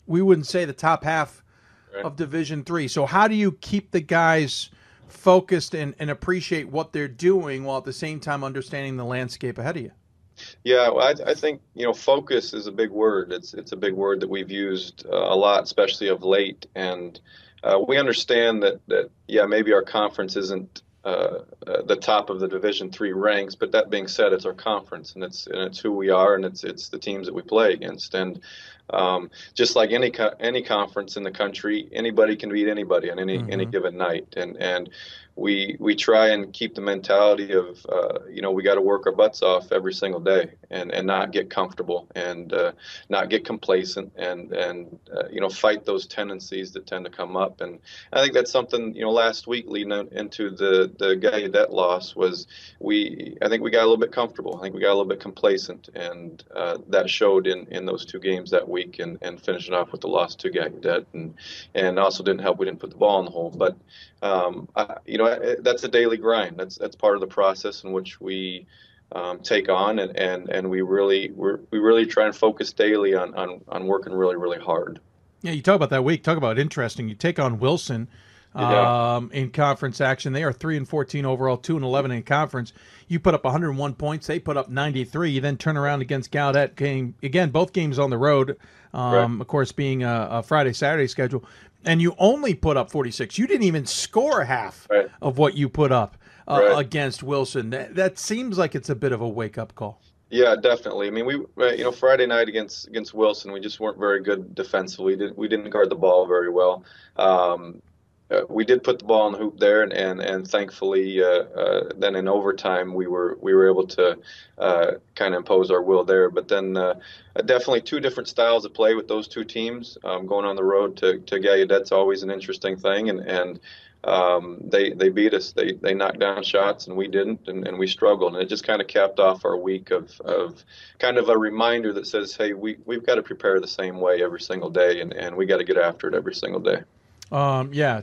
We wouldn't say the top half right. of Division Three. So how do you keep the guys focused and, and appreciate what they're doing while at the same time understanding the landscape ahead of you? Yeah, well, I, I, think you know focus is a big word. It's it's a big word that we've used uh, a lot, especially of late. And uh, we understand that that yeah, maybe our conference isn't uh, uh the top of the Division three ranks, but that being said, it's our conference, and it's and it's who we are, and it's it's the teams that we play against. And um, just like any co- any conference in the country, anybody can beat anybody on any mm-hmm. any given night, and and we we try and keep the mentality of uh, you know we got to work our butts off every single day and and not get comfortable and uh, not get complacent and and uh, you know fight those tendencies that tend to come up. And I think that's something you know last week leading into the the Gallaudet loss was we I think we got a little bit comfortable. I think we got a little bit complacent and uh, that showed in in those two games that week and and finishing off with the loss to Gallaudet and and also didn't help. We didn't put the ball in the hole. But um, I, you know that's a daily grind. That's that's part of the process in which we um, take on, and, and, and we really we we really try and focus daily on, on on working really really hard. Yeah, you talk about that week. Talk about interesting. You take on Wilson. yeah. um, in conference action. They are three and fourteen overall, two and eleven in conference. You put up 101 points. They put up 93. You then turn around against Gallaudet. Game again, both games on the road. Um, right. Of course, being a, a, Friday Saturday schedule, and you only put up 46. You didn't even score half right. of what you put up uh, right. against Wilson. That, that seems like it's a bit of a wake up call. Yeah, definitely. I mean, we you know Friday night against against Wilson, we just weren't very good defensively. We didn't we didn't guard the ball very well. Um, uh, we did put the ball in the hoop there, and and, and thankfully, uh, uh, then in overtime we were we were able to uh, kind of impose our will there. But then uh, definitely two different styles of play with those two teams. Um, going on the road to to Gallaudet's always an interesting thing, and and um, they they beat us. They they knocked down shots, and we didn't, and, and we struggled. And it just kind of capped off our week of, of kind of a reminder that says, hey, we we've got to prepare the same way every single day, and, and we got to get after it every single day. Um, yeah,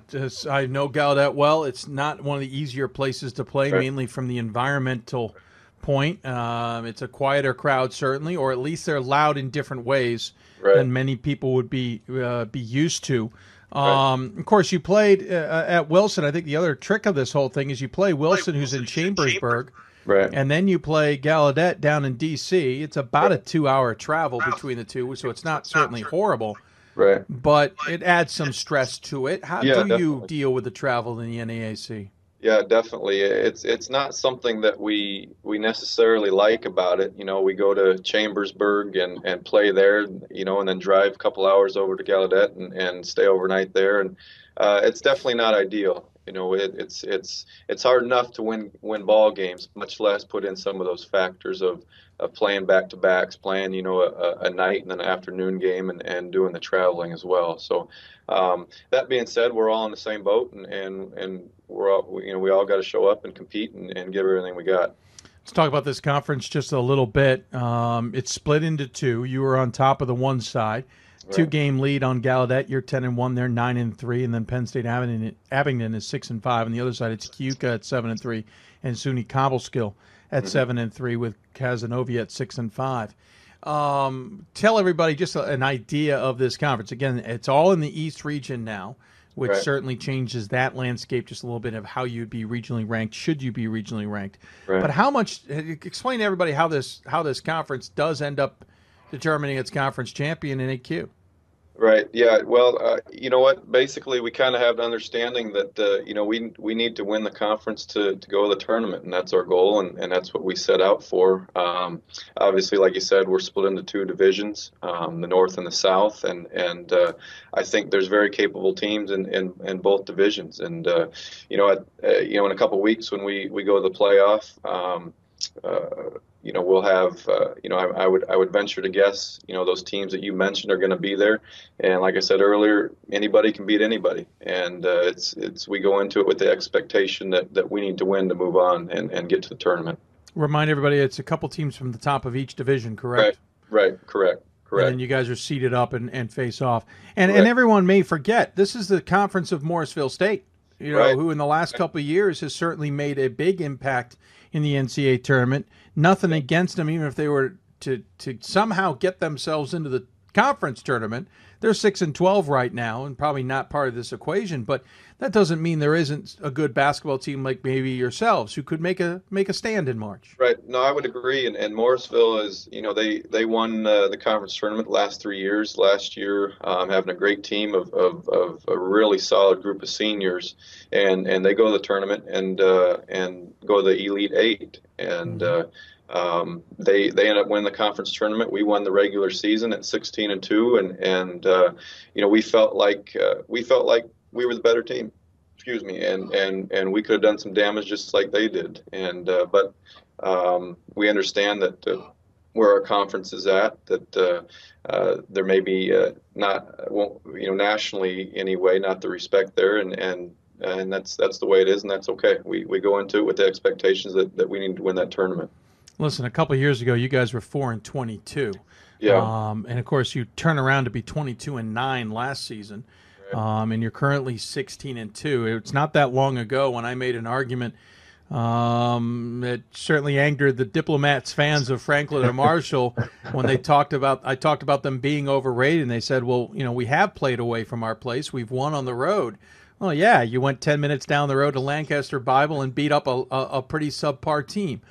I know Gallaudet well. It's not one of the easier places to play, right. mainly from the environmental point. Um, it's a quieter crowd, certainly, or at least they're loud in different ways right. than many people would be uh, be used to. Um, right. Of course, you played uh, at Wilson. I think the other trick of this whole thing is you play Wilson, who's in Chambersburg. Right. And then you play Gallaudet down in D.C. It's about a two-hour travel between the two, so it's not certainly horrible. Right. But it adds some stress to it. How yeah, do definitely. you deal with the travel in the NAAC? Yeah, definitely. It's it's not something that we we necessarily like about it. You know, we go to Chambersburg and, and play there, you know, and then drive a couple hours over to Gallaudet and, and stay overnight there. And uh, it's definitely not ideal. You know, it, it's it's it's hard enough to win win ball games, much less put in some of those factors of, of playing back to backs, playing you know a, a night and an afternoon game, and, and doing the traveling as well. So um, that being said, we're all in the same boat, and and, and we're all you know we all got to show up and compete and, and give everything we got. Let's talk about this conference just a little bit. Um, it's split into two. You were on top of the one side. Two game lead on Gallaudet. You're ten and one. They're nine and three, and then Penn State Abington, Abington is six and five. On the other side, it's Keuka at seven and three, and SUNY Cobleskill at mm-hmm. seven and three, with Cazenovia at six and five. Um, tell everybody just a, an idea of this conference. Again, it's all in the East region now, which right. certainly changes that landscape just a little bit of how you'd be regionally ranked. Should you be regionally ranked? Right. But how much? Explain to everybody how this how this conference does end up determining its conference champion in AQ. Right. Yeah. Well, uh, you know what? Basically, we kind of have an understanding that uh, you know we we need to win the conference to, to go to the tournament, and that's our goal, and, and that's what we set out for. Um, obviously, like you said, we're split into two divisions, um, the North and the South, and and uh, I think there's very capable teams in, in, in both divisions, and uh, you know, at, uh, you know, in a couple weeks when we we go to the playoff. Um, uh, you know we'll have uh, you know I, I, would I would venture to guess you know those teams that you mentioned are going to be there, and like I said earlier, anybody can beat anybody, and uh, it's it's we go into it with the expectation that, that we need to win to move on and, and get to the tournament. Remind everybody, it's a couple teams from the top of each division, correct? Right, right, correct. Correct. And you guys are seated up and, and face off. And and everyone may forget this is the conference of Morrisville State, you know, right. who in the last couple of years has certainly made a big impact in the NCAA tournament. Nothing against them, even if they were to to somehow get themselves into the conference tournament. They're six and twelve right now, and probably not part of this equation. But that doesn't mean there isn't a good basketball team like maybe yourselves who could make a make a stand in March. Right. No, I would agree. And, and Morrisville is, you know, they they won uh, the conference tournament the last three years. Last year, um, having a great team of, of, of, a really solid group of seniors, and and they go to the tournament and uh, and go to the Elite Eight, and mm-hmm. uh, um, they they end up winning the conference tournament. We won the regular season at 16 and two, and and uh, you know we felt like uh, we felt like we were the better team. Excuse me, and and and we could have done some damage just like they did. And uh, but um, we understand that uh, where our conference is at, that uh, uh, there may be not won't you know nationally anyway, not the respect there, and and and that's that's the way it is, and that's okay. We we go into it with the expectations that, that we need to win that tournament. Listen, a couple years ago, you guys were four and twenty-two. Yeah. Um, and of course, you turn around to be twenty-two and nine last season, right. um, and you're currently sixteen and two. It's not that long ago when I made an argument. Um, it certainly angered the diplomats fans of Franklin and Marshall when they talked about I talked about them being overrated, and they said, "Well, you know, we have played away from our place. We've won on the road." Well, yeah, you went 10 minutes down the road to Lancaster Bible and beat up a, a, a pretty subpar team.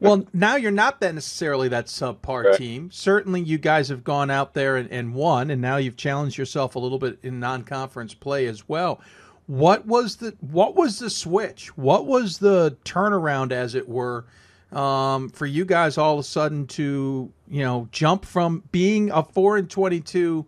Well, now you're not that necessarily that subpar Right. team. Certainly, you guys have gone out there and, and won, and now you've challenged yourself a little bit in non-conference play as well. What was the what was the switch? What was the turnaround, as it were, um, for you guys all of a sudden to you know jump from being a four and twenty-two,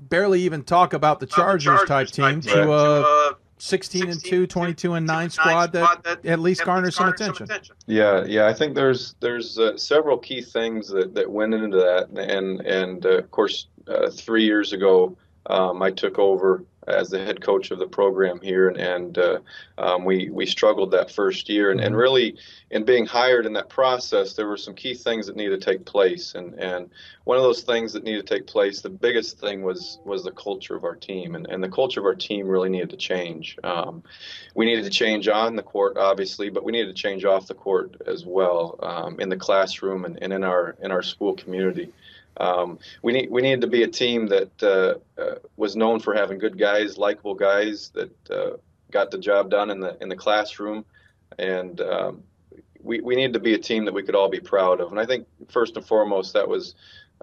barely even talk about the Chargers, type team to a 16 and 2, 22 and 9 squad that at least garners some attention. Yeah, yeah. I think there's there's uh, several key things that, that went into that, and and uh, of course, uh, three years ago, um, I took over as the head coach of the program here, and, and uh, um, we we struggled that first year, and, and really, in being hired in that process, there were some key things that needed to take place, and and one of those things that needed to take place, the biggest thing was was the culture of our team, and, and the culture of our team really needed to change. Um, we needed to change on the court, obviously, but we needed to change off the court as well, um, in the classroom and, and in our in our school community. Um, we need we needed to be a team that uh, uh, was known for having good guys, likable guys that uh, got the job done in the in the classroom, and um, we we needed to be a team that we could all be proud of. And I think first and foremost that was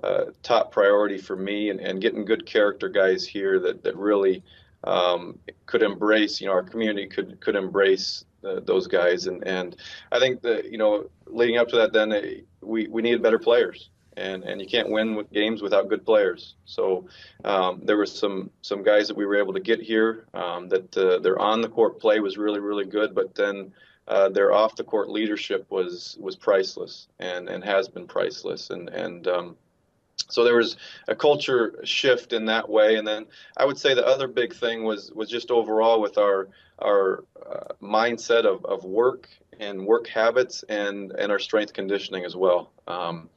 uh, top priority for me, and, and getting good character guys here that that really um, could embrace. You know, our community could could embrace uh, those guys, and and I think that you know leading up to that, then uh, we we needed better players and and you can't win with games without good players. So um, there were some some guys that we were able to get here um, that uh, their on the court play was really really good, but then uh, their off the court leadership was was priceless and and has been priceless and and um, so there was a culture shift in that way and then i would say the other big thing was was just overall with our our uh, mindset of, of work and work habits and and our strength conditioning as well. Um,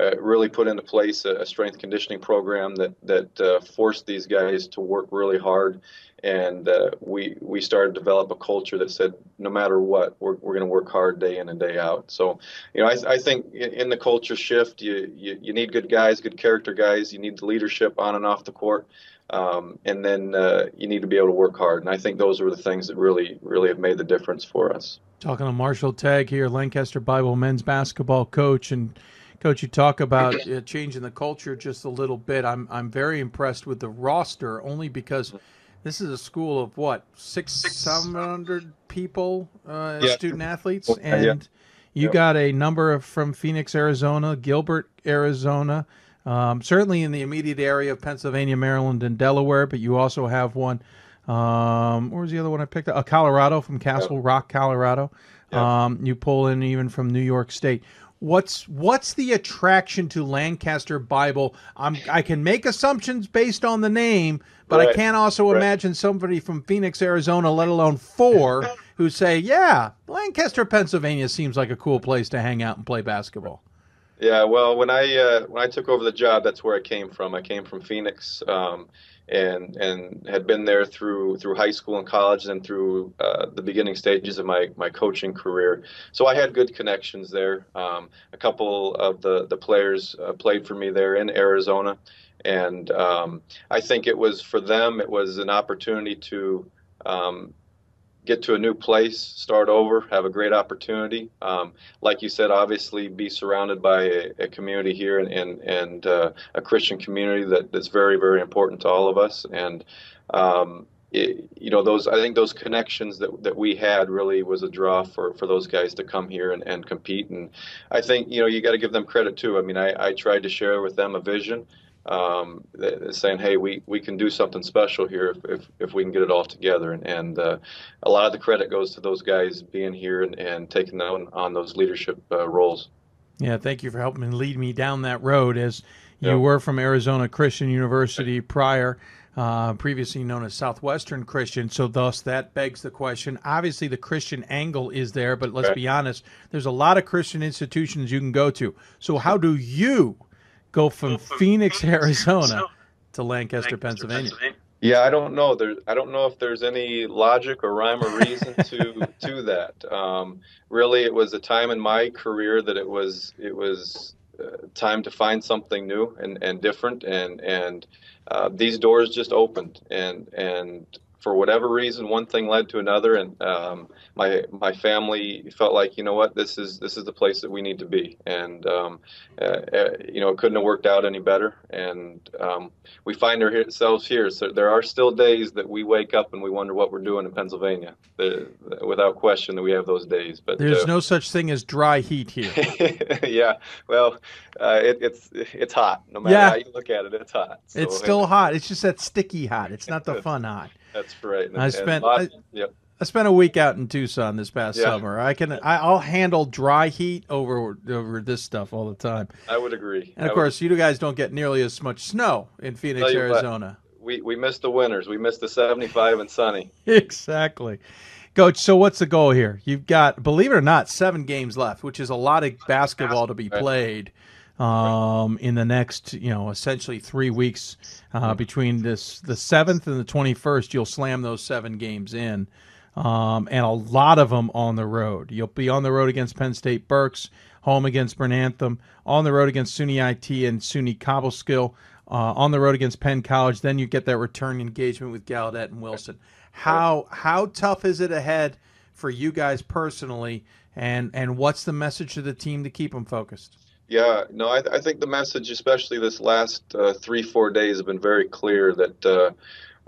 uh, really put into place a, a strength conditioning program that that uh, forced these guys to work really hard. And uh, we we started to develop a culture that said no matter what we're, we're going to work hard day in and day out. So you know I, I think in, in the culture shift you, you you need good guys good character guys. You need the leadership on and off the court um, and then uh, you need to be able to work hard and I think those are the things that really really have made the difference for us Talking to Marshall Tagg here, Lancaster Bible men's basketball coach, and coach, you talk about uh, changing the culture just a little bit. I'm I'm very impressed with the roster, only because this is a school of what six seven hundred people, uh, Yeah. student athletes, Yeah. and you Yep. got a number of from Phoenix, Arizona, Gilbert, Arizona. Um, certainly in the immediate area of Pennsylvania, Maryland, and Delaware, but you also have one. Um, where was the other one I picked up? Uh, Colorado from Castle Rock, Colorado. Um, you pull in even from New York State. What's what's the attraction to Lancaster Bible? I'm, I can make assumptions based on the name, but I can't also Right. imagine somebody from Phoenix, Arizona, let alone four, who say, "Yeah, Lancaster, Pennsylvania seems like a cool place to hang out and play basketball." Yeah, well, when I uh, when I took over the job, that's where I came from. I came from Phoenix, um, and and had been there through through high school and college, and through uh, the beginning stages of my my coaching career. So I had good connections there. Um, a couple of the the players uh, played for me there in Arizona, and um, I think it was for them. It was an opportunity to um, get to a new place, start over, have a great opportunity. Um, like you said, obviously be surrounded by a, a community here and and, and uh, a Christian community that, that's very very important to all of us. And um, it, you know those I think those connections that, that we had really was a draw for, for those guys to come here and, and compete. And I think you know you got to give them credit too. I mean I, I tried to share with them a vision. Um, saying, hey, we, we can do something special here if, if, if we can get it all together. And, and uh, a lot of the credit goes to those guys being here and, and taking on, on those leadership uh, roles. Yeah, thank you for helping lead me down that road. As you Yeah. were from Arizona Christian University prior, uh, previously known as Southwestern Christian. So, thus, that begs the question. Obviously, the Christian angle is there, but let's be honest, there's a lot of Christian institutions you can go to. So, how do you go from Phoenix, Arizona to Lancaster, Pennsylvania? Yeah, I don't know. There, I don't know if there's any logic or rhyme or reason to to that. Um, really, it was a time in my career that it was it was uh, time to find something new and, and different, and and uh, these doors just opened, and and for whatever reason, one thing led to another, and um, my my family felt like, you know what, this is this is the place that we need to be, and um, uh, uh, you know, it couldn't have worked out any better. And um, we find ourselves here. So there are still days that we wake up and we wonder what we're doing in Pennsylvania. The, the, without question, that we have those days. But there's uh, no such thing as dry heat here. yeah, well, uh, it, it's it's hot. No matter Yeah. how you look at it, it's hot. So, it's still hot. It's just that sticky hot. It's not the fun hot. That's right. I spent- lot- I- yep. I spent a week out in Tucson this past Yeah. summer. I can I, I'll handle dry heat over over this stuff all the time. I would agree. And I of would- course, you guys don't get nearly as much snow in Phoenix, what, Arizona. we we missed the winters. We missed the 75 and sunny. exactly. Coach, so what's the goal here? You've got, believe it or not, seven games left, which is a lot of basketball to be played um, in the next, you know, essentially three weeks uh, between this the seventh and the twenty first. You'll slam those seven games in, um, and a lot of them on the road. You'll be on the road against Penn State Berks, home against Bryn Athyn, on the road against SUNY IT and SUNY Cobleskill, uh, on the road against Penn College. Then you get that return engagement with Gallaudet and Wilson. How how tough is it ahead for you guys personally, and and what's the message to the team to keep them focused? Yeah, no, I, I think the message, especially this last uh, three, four days, have been very clear that uh,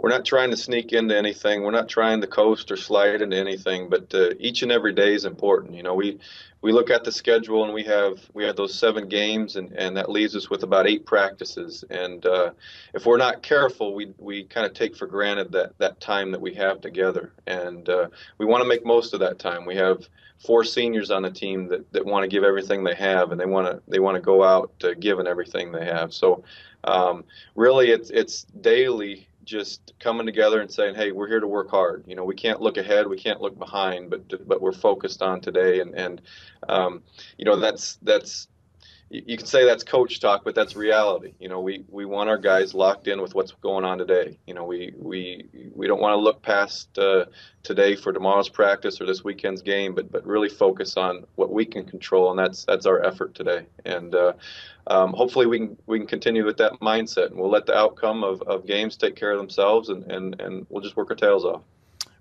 we're not trying to sneak into anything. We're not trying to coast or slide into anything, but uh, each and every day is important. You know, we we look at the schedule and we have we have those seven games, and, and that leaves us with about eight practices. And uh, if we're not careful, we we kind of take for granted that that time that we have together, and uh, we want to make most of that time. We have four seniors on the team that, that want to give everything they have and they want to they want to go out uh, giving everything they have so um, really it's it's daily just coming together and saying hey we're here to work hard. You know we can't look ahead we can't look behind but but we're focused on today. And and um, you know that's that's you can say that's coach talk, but that's reality. You know, we, we want our guys locked in with what's going on today. You know, we we, we don't want to look past uh, today for tomorrow's practice or this weekend's game, but but really focus on what we can control, and that's that's our effort today. And uh, um, hopefully we can we can continue with that mindset, and we'll let the outcome of, of games take care of themselves, and, and, and we'll just work our tails off.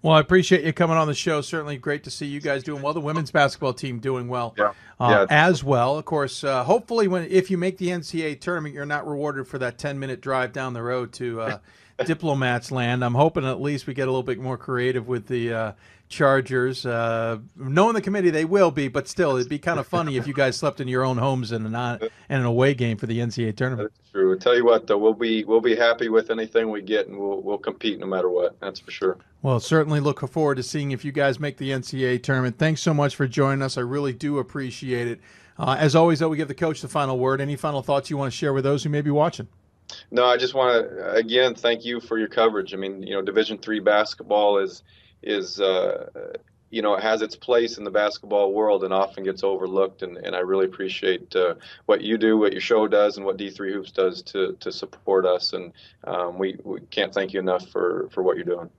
Well, I appreciate you coming on the show. Certainly great to see you guys doing well. The women's basketball team doing well Yeah. uh, Yeah. as well. Of course, uh, hopefully, when if you make the NCAA tournament, you're not rewarded for that 10 minute drive down the road to uh, Diplomats Land. I'm hoping at least we get a little bit more creative with the uh, Chargers. Uh, knowing the committee, they will be, but still, it'd be kind of funny if you guys slept in your own homes in an, on- in an away game for the NCAA tournament. True. I'll tell you what, though, we'll be we'll be happy with anything we get, and we'll we'll compete no matter what. That's for sure. Well, certainly look forward to seeing if you guys make the NCAA tournament. Thanks so much for joining us. I really do appreciate it. Uh, as always, though, we give the coach the final word. Any final thoughts you want to share with those who may be watching? No, I just want to again thank you for your coverage. I mean, you know, Division three basketball is is uh, you know it has its place in the basketball world and often gets overlooked. And, and I really appreciate uh, what you do, what your show does, and what D three Hoops does to to support us. And um, we we can't thank you enough for for what you're doing.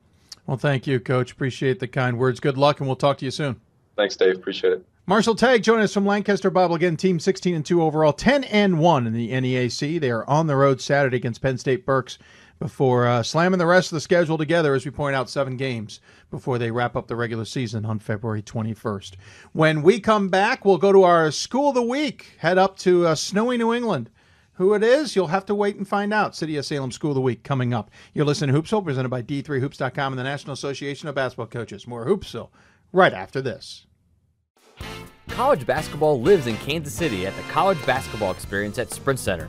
Well, thank you, Coach. Appreciate the kind words. Good luck, and we'll talk to you soon. Thanks, Dave. Appreciate it. Marshall Tagg joining us from Lancaster Bible again. Team 16 and 2 overall, 10 and 1 in the NEAC. They are on the road Saturday against Penn State Berks before uh, slamming the rest of the schedule together, as we point out, seven games before they wrap up the regular season on February 21st. When we come back, we'll go to our School of the Week, head up to uh, snowy New England. Who it is, you'll have to wait and find out. City of Salem School of the Week coming up. You're listening to Hoopsville, presented by D3Hoops.com and the National Association of Basketball Coaches. More Hoopsville right after this. College basketball lives in Kansas City at the College Basketball Experience at Sprint Center.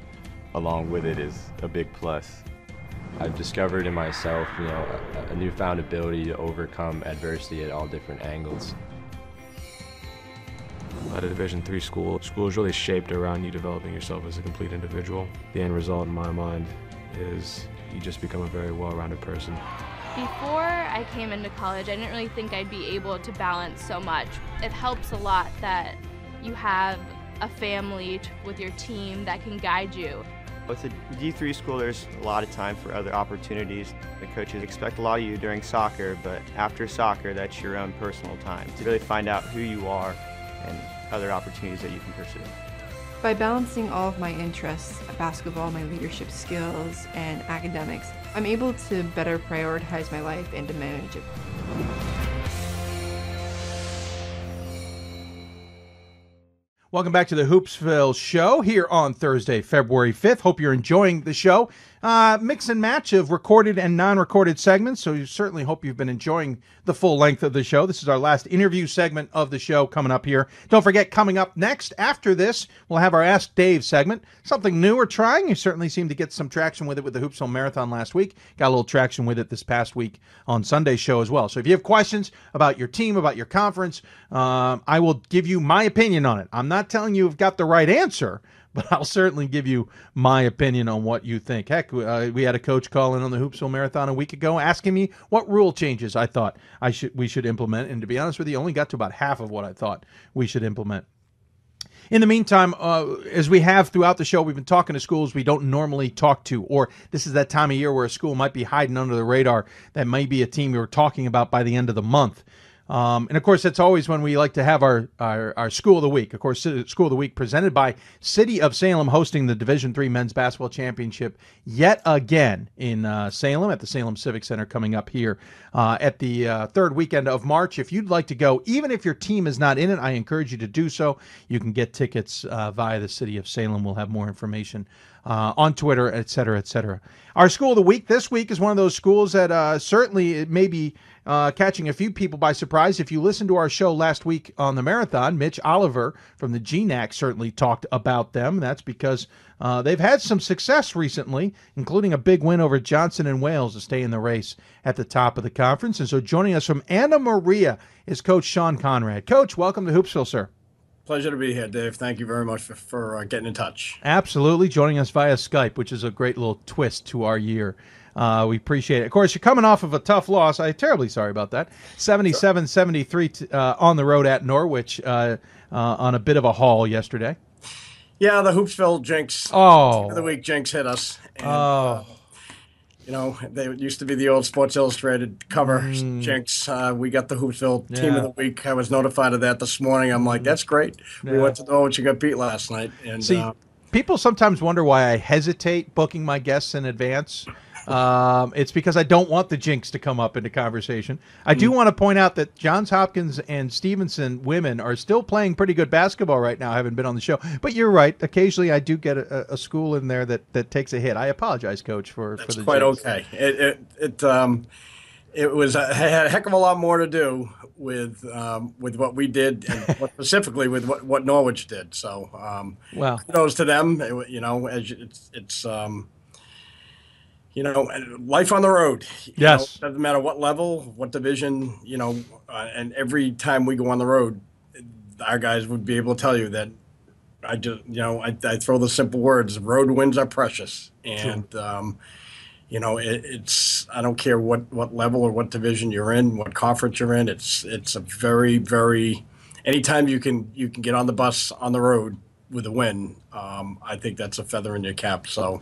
along with it is a big plus. I've discovered in myself, you know, a, a newfound ability to overcome adversity at all different angles. At a Division three school, school is really shaped around you developing yourself as a complete individual. The end result, in my mind, is you just become a very well-rounded person. Before I came into college, I didn't really think I'd be able to balance so much. It helps a lot that you have a family with your team that can guide you. With a D3 school, there's a lot of time for other opportunities. The coaches expect a lot of you during soccer, but after soccer, that's your own personal time to really find out who you are and other opportunities that you can pursue. By balancing all of my interests, basketball, my leadership skills, and academics, I'm able to better prioritize my life and to manage it. Welcome back to the Hoopsville Show here on Thursday, February 5th. Hope you're enjoying the show. Uh, mix and match of recorded and non recorded segments, so you certainly hope you've been enjoying the full length of the show. This is our last interview segment of the show coming up here. Don't forget, coming up next after this, we'll have our Ask Dave segment. Something new we're trying. You certainly seem to get some traction with it with the Hoopsville Marathon last week. Got a little traction with it this past week on Sunday's show as well. So if you have questions about your team, about your conference, um, I will give you my opinion on it. I'm not telling you you've got the right answer but I'll certainly give you my opinion on what you think. Heck, uh, we had a coach call in on the Hoopsville Marathon a week ago asking me what rule changes I thought I should we should implement, and to be honest with you, only got to about half of what I thought we should implement. In the meantime, uh, as we have throughout the show, we've been talking to schools we don't normally talk to, or this is that time of year where a school might be hiding under the radar that may be a team we were talking about by the end of the month. Um, and of course, that's always when we like to have our, our, our school of the week. Of course, school of the week presented by City of Salem, hosting the Division Three men's basketball championship yet again in uh, Salem at the Salem Civic Center coming up here uh, at the uh, third weekend of March. If you'd like to go, even if your team is not in it, I encourage you to do so. You can get tickets uh, via the City of Salem. We'll have more information uh, on Twitter, et cetera, et cetera. Our school of the week this week is one of those schools that uh, certainly it may be uh, catching a few people by surprise. If you listened to our show last week on the marathon, Mitch Oliver from the GNAC certainly talked about them. That's because uh, they've had some success recently, including a big win over Johnson and Wales to stay in the race at the top of the conference. And so joining us from Anna Maria is Coach Sean Conrad. Coach, welcome to Hoopsville, sir. Pleasure to be here, Dave. Thank you very much for, for uh, getting in touch. Absolutely. Joining us via Skype, which is a great little twist to our year. Uh, we appreciate it. Of course, you're coming off of a tough loss. I'm terribly sorry about that. 77 73 uh, on the road at Norwich uh, uh, on a bit of a haul yesterday. Yeah, the Hoopsville Jinx. Oh. The week Jinx hit us. And, oh. You know, they used to be the old Sports Illustrated cover mm. Jinx. Uh, we got the Hoopsville yeah. Team of the Week. I was notified of that this morning. I'm like, that's great. Yeah. We went to Norwich and got beat last night. And See, uh, people sometimes wonder why I hesitate booking my guests in advance. Um, it's because I don't want the jinx to come up into conversation. I do mm. want to point out that Johns Hopkins and Stevenson women are still playing pretty good basketball right now. I haven't been on the show, but you're right. Occasionally, I do get a, a school in there that, that takes a hit. I apologize, Coach, for That's for the quite jinx. okay. It it it um it was a, had a heck of a lot more to do with um, with what we did and specifically with what, what Norwich did. So um, well, kudos to them. It, you know, as it's it's um, you know, life on the road. Yes. Know, doesn't matter what level, what division, you know, uh, and every time we go on the road, our guys would be able to tell you that I just, you know, I, I throw the simple words road wins are precious. And, um, you know, it, it's, I don't care what, what level or what division you're in, what conference you're in. It's, it's a very, very, anytime you can, you can get on the bus on the road with a win, um, I think that's a feather in your cap. So,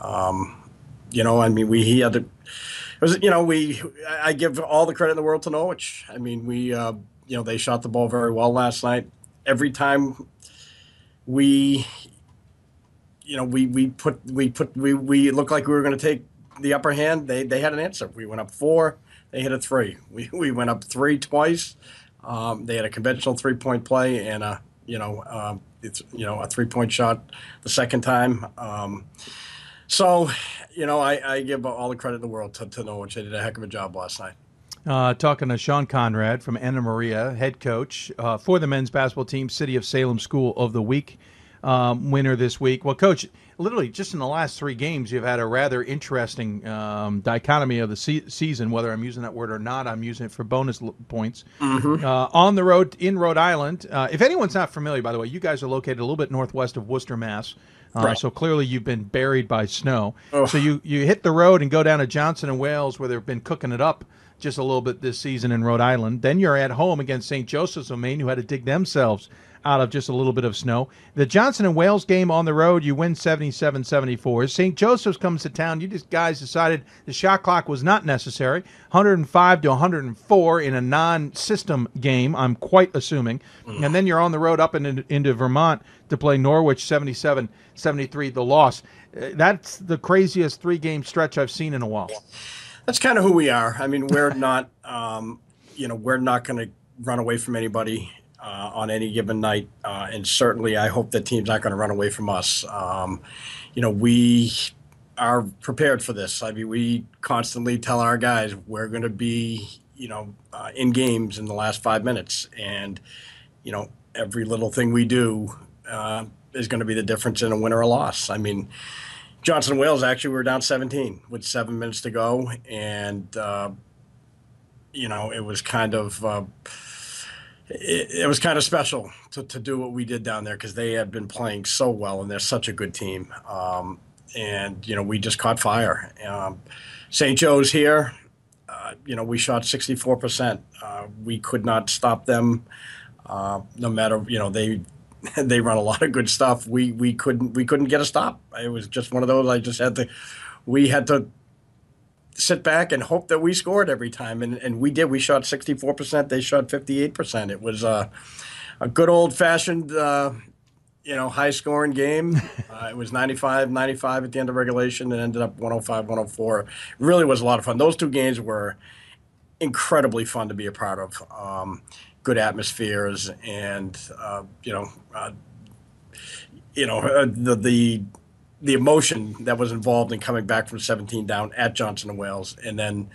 um, you know, I mean, we he had to. It was, you know, we. I give all the credit in the world to Norwich. I mean, we, uh, you know, they shot the ball very well last night. Every time we, you know, we we put we put we we looked like we were going to take the upper hand. They they had an answer. We went up four. They hit a three. We we went up three twice. Um, they had a conventional three point play and a you know uh, it's you know a three point shot the second time. Um, so, you know, I, I, give all the credit in the world to, to Norwich. They did a heck of a job last night. Uh, talking to Sean Conrad from Anna Maria, head coach uh, for the men's basketball team, City of Salem School of the Week um, winner this week. Well, coach, literally just in the last three games, you've had a rather interesting um, dichotomy of the se- season. Whether I'm using that word or not, I'm using it for bonus l- points. Mm-hmm. Uh, on the road in Rhode Island. Uh, if anyone's not familiar, by the way, you guys are located a little bit northwest of Worcester, Mass. Uh, Right. So clearly you've been buried by snow. Oh. So you, you hit the road and go down to Johnson and Wales where they've been cooking it up just a little bit this season in Rhode Island. Then you're at home against St. Joseph's of Maine, who had to dig themselves out of just a little bit of snow. The Johnson and Wales game on the road, you win 77-74. St. Joseph's comes to town. You just guys decided the shot clock was not necessary. 105 to 104 in a non-system game. I'm quite assuming. And then you're on the road up into, into Vermont to play Norwich 77-73. The loss. Uh, That's the craziest three-game stretch I've seen in a while. That's kind of who we are. I mean, we're not, um, you know, we're not going to run away from anybody uh, on any given night, uh, and certainly, I hope that team's not going to run away from us. Um, you know, we are prepared for this. I mean, we constantly tell our guys we're going to be, you know, uh, in games in the last five minutes, and you know, every little thing we do uh, is going to be the difference in a win or a loss. I mean. Johnson Wales actually we were down 17 with seven minutes to go, and uh, you know it was kind of uh, it, it was kind of special to, to do what we did down there because they had been playing so well and they're such a good team. Um, and you know we just caught fire. Um, St. Joe's here. Uh, you know we shot 64 percent. Uh, we could not stop them. Uh, no matter you know they they run a lot of good stuff. We we couldn't we couldn't get a stop. It was just one of those. I just had to. We had to sit back and hope that we scored every time, and, and we did. We shot sixty four percent. They shot fifty eight percent. It was uh, a good old fashioned. Uh, you know, high scoring game. Uh, it was 95 95 at the end of regulation and ended up 105 104. Really was a lot of fun. Those two games were incredibly fun to be a part of. Um, good atmospheres and uh, you know uh, you know uh, the the the emotion that was involved in coming back from 17 down at Johnson and Wales and then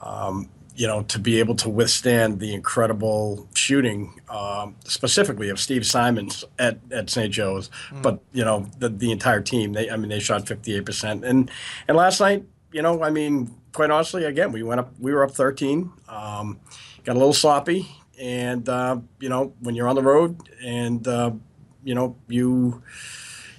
um, you know to be able to withstand the incredible shooting um, specifically of Steve Simons at, at St. Joe's Mm. but you know the, the entire team they I mean they shot 58% and and last night you know I mean quite honestly again we went up we were up 13 um, got a little sloppy and uh, you know when you're on the road and uh, you know you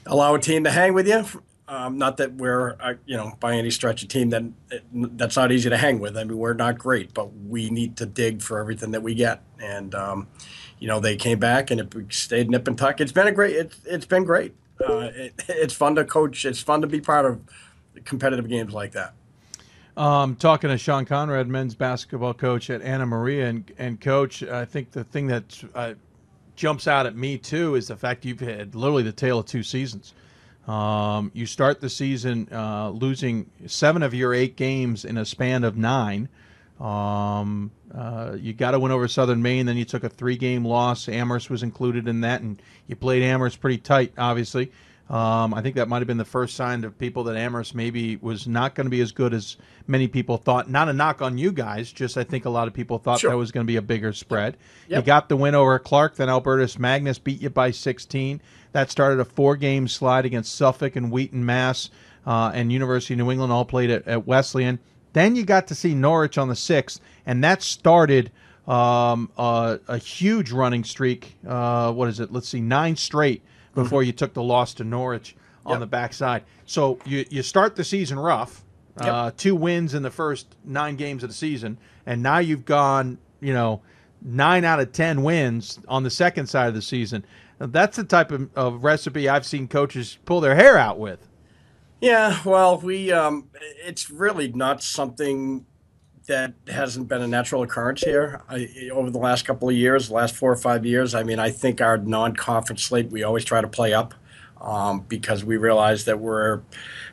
allow a team to hang with you um, not that we're uh, you know by any stretch a team that that's not easy to hang with. I mean we're not great but we need to dig for everything that we get. And um, you know they came back and it stayed nip and tuck. It's been a great it's, it's been great. Uh, it, it's fun to coach. It's fun to be part of competitive games like that Um, talking to Sean Conrad, men's basketball coach at Anna Maria, and, and coach, I think the thing that uh, jumps out at me too is the fact you've had literally the tale of two seasons. Um, you start the season uh, losing seven of your eight games in a span of nine. Um, uh, you got to win over Southern Maine. Then you took a three-game loss. Amherst was included in that, and you played Amherst pretty tight, obviously. Um, I think that might have been the first sign of people that Amherst maybe was not going to be as good as many people thought. Not a knock on you guys, just I think a lot of people thought Sure. that was going to be a bigger spread. You got the win over Clark, then Albertus Magnus beat you by 16. That started a four-game slide against Suffolk and Wheaton, Mass, uh, and University of New England all played at, at Wesleyan. Then you got to see Norwich on the sixth, and that started um, uh, a huge running streak. Uh, what is it? Let's see, nine straight before you took the loss to Norwich on Yep. the backside. So you you start the season rough. Uh, two wins in the first nine games of the season, and now you've gone, you know, nine out of ten wins on the second side of the season. That's the type of, of recipe I've seen coaches pull their hair out with. Yeah, well, we um, it's really not something that hasn't been a natural occurrence here I, over the last couple of years, last four or five years. I mean, I think our non-conference slate we always try to play up um, because we realize that we're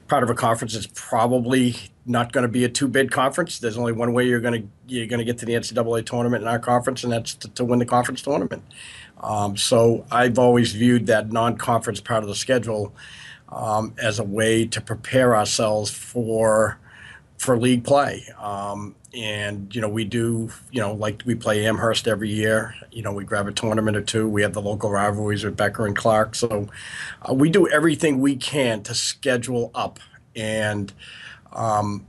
part of a conference that's probably not going to be a two-bid conference. There's only one way you're going to you're going to get to the NCAA tournament in our conference, and that's to, to win the conference tournament. Um, so I've always viewed that non-conference part of the schedule um, as a way to prepare ourselves for for league play. Um, and you know we do you know like we play Amherst every year. You know we grab a tournament or two. We have the local rivalries with Becker and Clark. So uh, we do everything we can to schedule up. And um,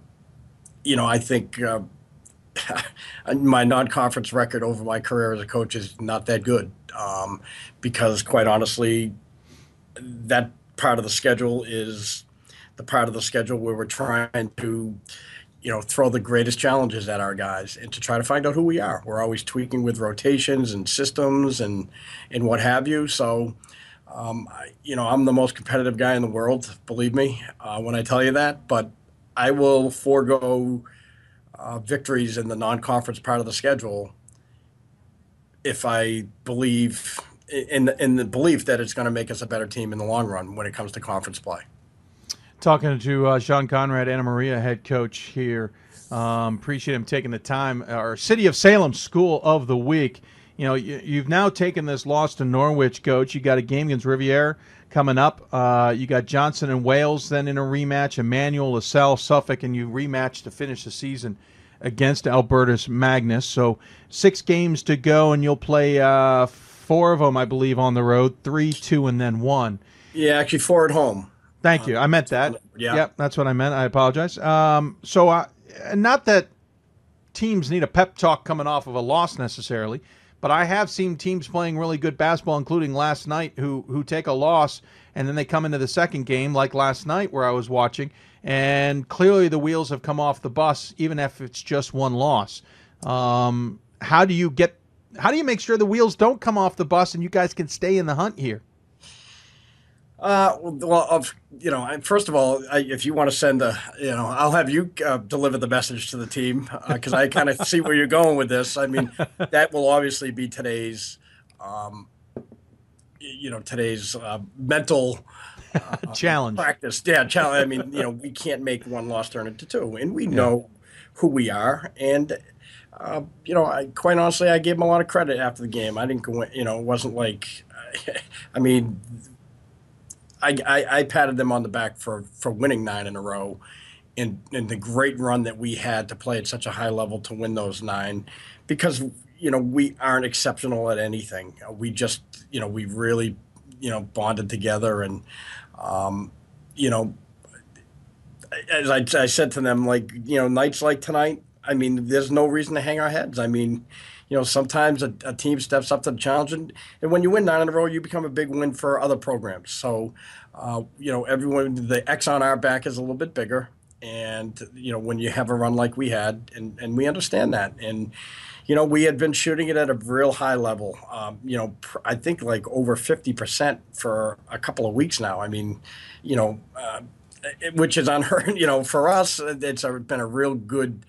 you know I think. Uh, my non-conference record over my career as a coach is not that good um, because quite honestly that part of the schedule is the part of the schedule where we're trying to, you know, throw the greatest challenges at our guys and to try to find out who we are. We're always tweaking with rotations and systems and and what have you. So, um, I, you know, I'm the most competitive guy in the world. Believe me uh, when I tell you that. But I will forego uh, victories in the non-conference part of the schedule if I believe in in the belief that it's going to make us a better team in the long run when it comes to conference play. Talking to uh, Sean Conrad, Anna Maria, head coach here. Um, appreciate him taking the time. Our City of Salem School of the Week. You know, you, have now taken this loss to Norwich, coach. You got a game against Rivier coming up. Uh, you got Johnson and Wales then in a rematch. Emmanuel, Lasell, Suffolk, and you rematch to finish the season against Albertus Magnus. So six games to go, and you'll play uh, four of them, I believe, on the road. Three, two, and then one. Yeah, actually four at home. Thank you. I meant that. Yeah. Yep, that's what I meant. I apologize. Um, so, uh, not that teams need a pep talk coming off of a loss necessarily, but I have seen teams playing really good basketball, including last night, who who take a loss and then they come into the second game, like last night where I was watching, and clearly the wheels have come off the bus, even if it's just one loss. Um, how do you get? How do you make sure the wheels don't come off the bus and you guys can stay in the hunt here? Uh, well, of you know, first of all, I, if you want to send a, you know, I'll have you uh, deliver the message to the team because uh, I kind of see where you're going with this. I mean, that will obviously be today's, um, you know, today's uh, mental uh, challenge practice. Yeah, challenge. I mean, you know, we can't make one loss turn into two, and we know who we are, and. Uh, you know, I quite honestly, I gave him a lot of credit after the game. I didn't go, you know, it wasn't like, I mean, I, I, I, patted them on the back for, for winning nine in a row and, and the great run that we had to play at such a high level to win those nine because, you know, we aren't exceptional at anything. We just, you know, we really, you know, bonded together and, um, you know, as I, I said to them, like, you know, nights like tonight, I mean, there's no reason to hang our heads. I mean, you know, sometimes a, a, team steps up to the challenge, and, and when you win nine in a row, you become a big win for other programs. So, uh, you know, everyone, the X on our back is a little bit bigger. And, you know, when you have a run like we had, and, and we understand that. And, you know, we had been shooting it at a real high level, um, you know, pr- I think like over 50% for a couple of weeks now. I mean, you know, uh, which is unheard, you know, for us, it's a, been a real good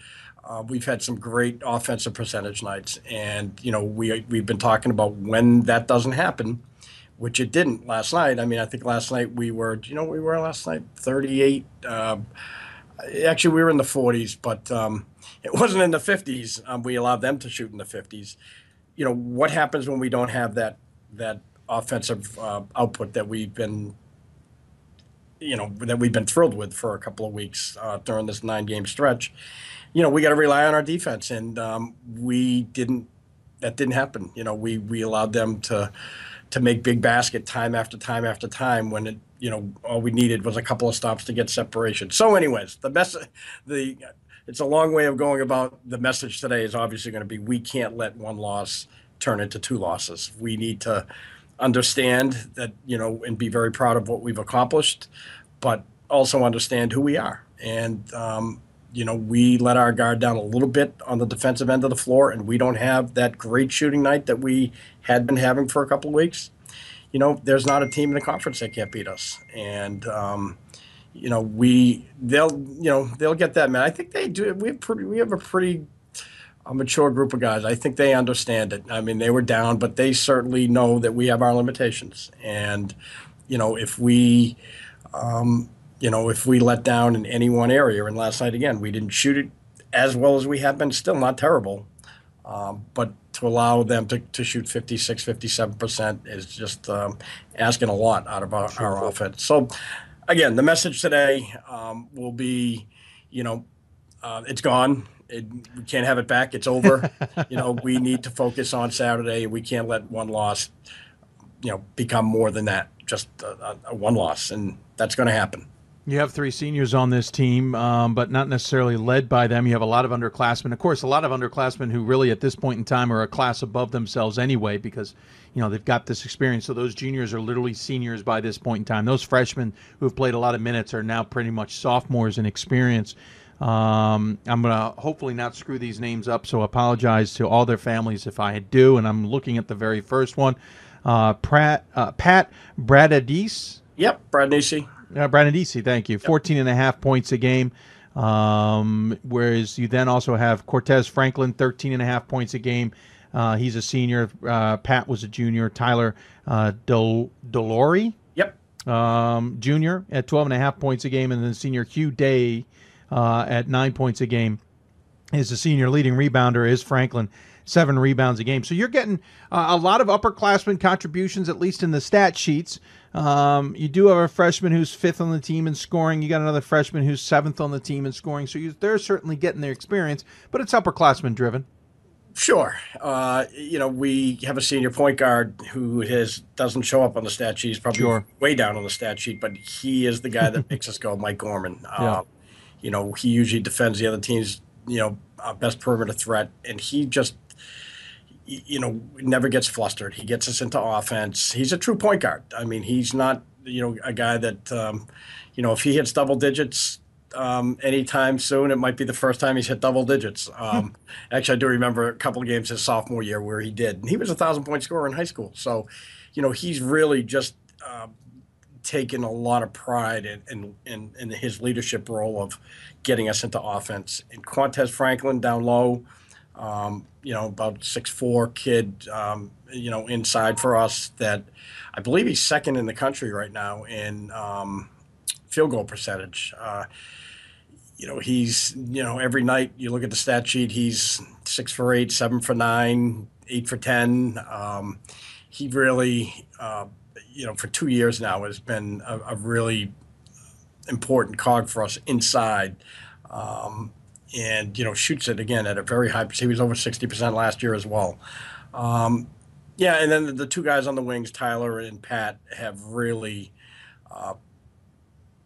uh, we've had some great offensive percentage nights, and you know we we've been talking about when that doesn't happen, which it didn't last night. I mean, I think last night we were, you know, we were last night 38. Uh, actually, we were in the 40s, but um, it wasn't in the 50s. Um, we allowed them to shoot in the 50s. You know, what happens when we don't have that that offensive uh, output that we've been you know that we've been thrilled with for a couple of weeks uh, during this nine game stretch you know, we got to rely on our defense, and um, we didn't. That didn't happen. You know, we we allowed them to to make big basket time after time after time when it you know all we needed was a couple of stops to get separation. So, anyways, the best the it's a long way of going about the message today is obviously going to be we can't let one loss turn into two losses. We need to understand that you know and be very proud of what we've accomplished, but also understand who we are. And um, you know, we let our guard down a little bit on the defensive end of the floor, and we don't have that great shooting night that we had been having for a couple of weeks. You know, there's not a team in the conference that can't beat us, and um, you know, we they'll you know they'll get that man. I think they do. We have pretty. We have a pretty a mature group of guys. I think they understand it. I mean, they were down, but they certainly know that we have our limitations, and you know, if we um, you know, if we let down in any one area, and last night again, we didn't shoot it as well as we have been, still not terrible. Um, but to allow them to, to shoot 56, 57% is just um, asking a lot out of our, our offense. So, again, the message today um, will be, you know, uh, it's gone. It, we can't have it back. It's over. you know, we need to focus on Saturday. We can't let one loss, you know, become more than that, just a, a one loss. And that's going to happen. You have three seniors on this team, um, but not necessarily led by them. You have a lot of underclassmen. Of course, a lot of underclassmen who really, at this point in time, are a class above themselves anyway, because you know they've got this experience. So those juniors are literally seniors by this point in time. Those freshmen who have played a lot of minutes are now pretty much sophomores in experience. Um, I'm gonna hopefully not screw these names up, so apologize to all their families if I do. And I'm looking at the very first one, uh, Pratt, uh, Pat Bradadis. Yep, Bradadisi. Uh, Brandisi, thank you. 14 and a half points a game. Um, whereas you then also have Cortez Franklin, 13 and a half points a game. Uh, he's a senior. Uh, Pat was a junior. Tyler uh, Del- Delori, yep, um, junior at 12 and a half points a game. And then senior Hugh Day uh, at nine points a game is the senior leading rebounder is Franklin seven rebounds a game. So you're getting uh, a lot of upperclassmen contributions, at least in the stat sheets. Um, you do have a freshman who's fifth on the team in scoring. You got another freshman who's seventh on the team in scoring. So you, they're certainly getting their experience, but it's upperclassmen driven. Sure. Uh, you know, we have a senior point guard who has doesn't show up on the stat sheet. He's probably Sure. way down on the stat sheet, but he is the guy that makes us go, Mike Gorman. Yeah. Uh, you know, he usually defends the other team's, you know, uh, best perimeter threat, and he just, you know, never gets flustered. He gets us into offense. He's a true point guard. I mean, he's not, you know, a guy that, um, you know, if he hits double digits um, anytime soon, it might be the first time he's hit double digits. Um, actually, I do remember a couple of games his sophomore year where he did. And he was a thousand point scorer in high school. So, you know, he's really just uh, taken a lot of pride in, in, in, in his leadership role of getting us into offense. And Quantez Franklin down low, um, you know, about six four kid, um, you know, inside for us that I believe he's second in the country right now in um, field goal percentage. Uh, you know, he's, you know, every night you look at the stat sheet, he's six for eight, seven for nine, eight for 10. Um, he really, uh, you know, for two years now has been a, a really important cog for us inside. Um, and, you know, shoots it again at a very high He was over 60% last year as well. Um, yeah, and then the, two guys on the wings, Tyler and Pat, have really uh,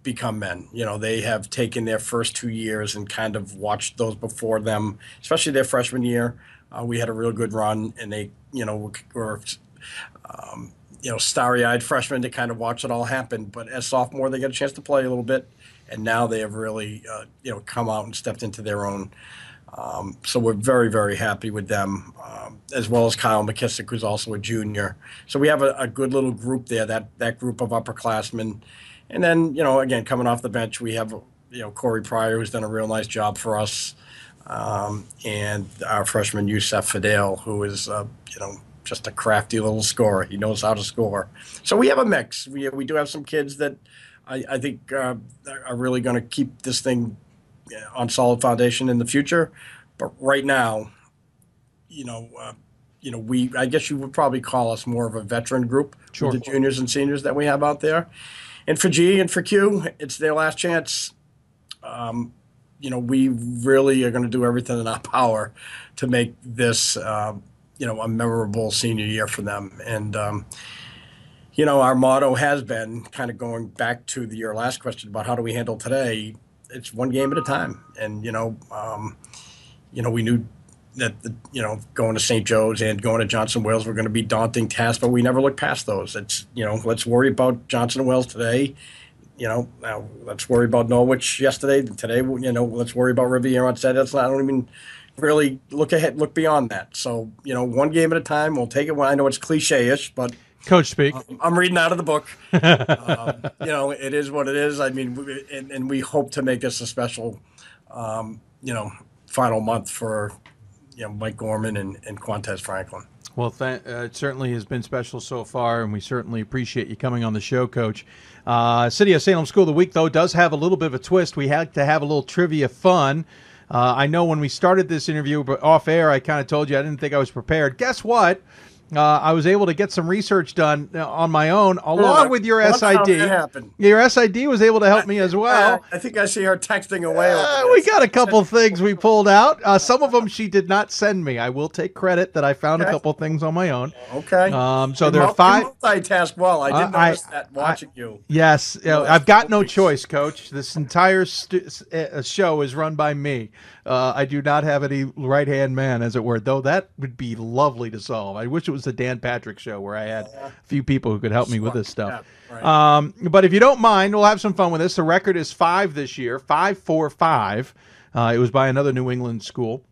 become men. You know, they have taken their first two years and kind of watched those before them, especially their freshman year. Uh, we had a real good run, and they, you know, were, um, you know, starry-eyed freshmen to kind of watch it all happen. But as sophomore, they got a chance to play a little bit, and now they have really, uh, you know, come out and stepped into their own. Um, so we're very, very happy with them, um, as well as Kyle McKissick, who's also a junior. So we have a, a good little group there. That that group of upperclassmen, and then you know, again, coming off the bench, we have you know Corey Pryor, who's done a real nice job for us, um, and our freshman Yusef Fidel, who is uh, you know just a crafty little scorer. He knows how to score. So we have a mix. We we do have some kids that I, I think uh, are really going to keep this thing on solid foundation in the future. But right now, you know, uh, you know, we I guess you would probably call us more of a veteran group Sure. with the juniors and seniors that we have out there. And for G and for Q, it's their last chance. Um, you know, we really are going to do everything in our power to make this, uh, you know, a memorable senior year for them. And um, you know, our motto has been kind of going back to the, your last question about how do we handle today. It's one game at a time, and you know, um, you know, we knew that the, you know going to St. Joe's and going to Johnson Wales were going to be daunting tasks, but we never looked past those. It's you know, let's worry about Johnson Wales today. You know, now let's worry about Norwich yesterday. Today, you know, let's worry about Rivier on Saturday. Let's not, I don't even really look ahead, look beyond that. So you know, one game at a time. We'll take it. Well, I know it's cliche-ish, but Coach speak. I'm reading out of the book. um, you know, it is what it is. I mean, we- and, and we hope to make this a special, um, you know, final month for, you know, Mike Gorman and, and Quantez Franklin. Well, th- uh, it certainly has been special so far, and we certainly appreciate you coming on the show, Coach. Uh, City of Salem School of the Week, though, does have a little bit of a twist. We had to have a little trivia fun. Uh, I know when we started this interview but off air, I kind of told you I didn't think I was prepared. Guess what? Uh, I was able to get some research done uh, on my own, along Huh. with your how SID. that? Your SID was able to help me as well. I think I see her texting away. Uh, we got a couple things we pulled out. Uh, some of them she did not send me. I will take credit that I found a couple things on my own. Okay. Um, so You there are five. You multitask well. I did Uh, notice I- that watching you. Yes, you know, I've got no choice, Coach. This entire stu- uh, show is run by me. Uh, I do not have any right hand man, as it were. Though that would be lovely to solve. I wish it was the Dan Patrick show where I had a few people who could help me with this stuff. Um, but if you don't mind, we'll have some fun with this. The record is five this year, five four five. Uh, it was by another New England school.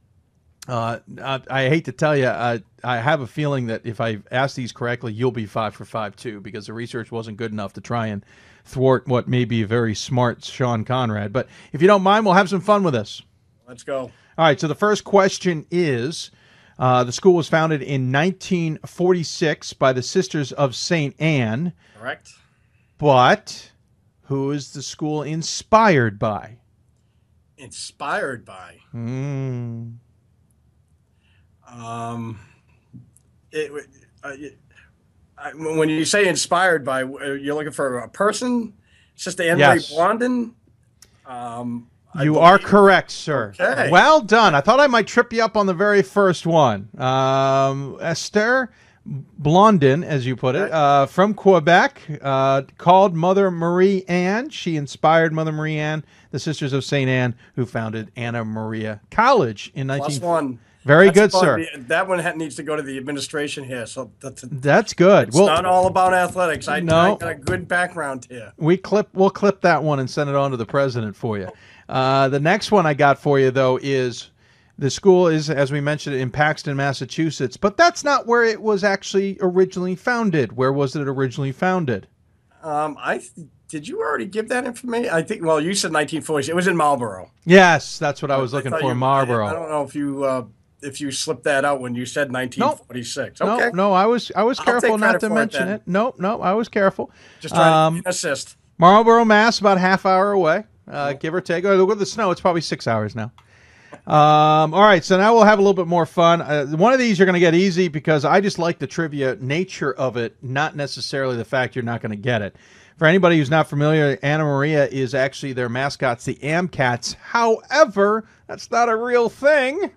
Uh, I, I hate to tell you, I, I have a feeling that if I ask these correctly, you'll be five for five too, because the research wasn't good enough to try and thwart what may be a very smart Sean Conrad. But if you don't mind, we'll have some fun with this. Let's go. All right. So the first question is: uh, the school was founded in 1946 by the Sisters of Saint Anne, Correct. but who is the school inspired by? Inspired by. Hmm. Um, it, uh, it- I, when you say inspired by, uh, you're looking for a person, Sister Anne Marie Yes. Blondin. Um, You are correct, sir. Okay. Well done. I thought I might trip you up on the very first one. Um, Esther Blondin, as you put it, uh, from Quebec, uh, called Mother Marie Anne. She inspired Mother Marie Anne, the Sisters of St. Anne, who founded Anna Maria College in 19... Plus one. Very That's good, sir. the- that one ha- needs to go to the administration here. So that's, That's good. it's Well, not all about athletics. I, No. I got a good background here. We clip. We'll clip that one and send it on to the president for you. Uh, the next one I got for you though is the school is, as we mentioned, in Paxton, Massachusetts, but that's not where it was actually originally founded. Where was it originally founded? Um, I th- did you already give that information? I think. Well, you said 1940. It was in Marlboro. Yes, that's what I was looking for. you- Marlboro. I, I don't know if you uh, if you slipped that out when you said 1946. No, Okay. no, I was I was careful not to for it mention it. No, no, I was careful. Just trying Um, to assist. Marlboro, Mass, about a half hour away, uh, give or take. Oh, look at the snow; it's probably six hours now. Um, all right, so now we'll have a little bit more fun. Uh, one of these you're going to get easy because I just like the trivia nature of it, not necessarily the fact you're not going to get it. For anybody who's not familiar, Anna Maria is actually their mascots, the Amcats. However, that's not a real thing,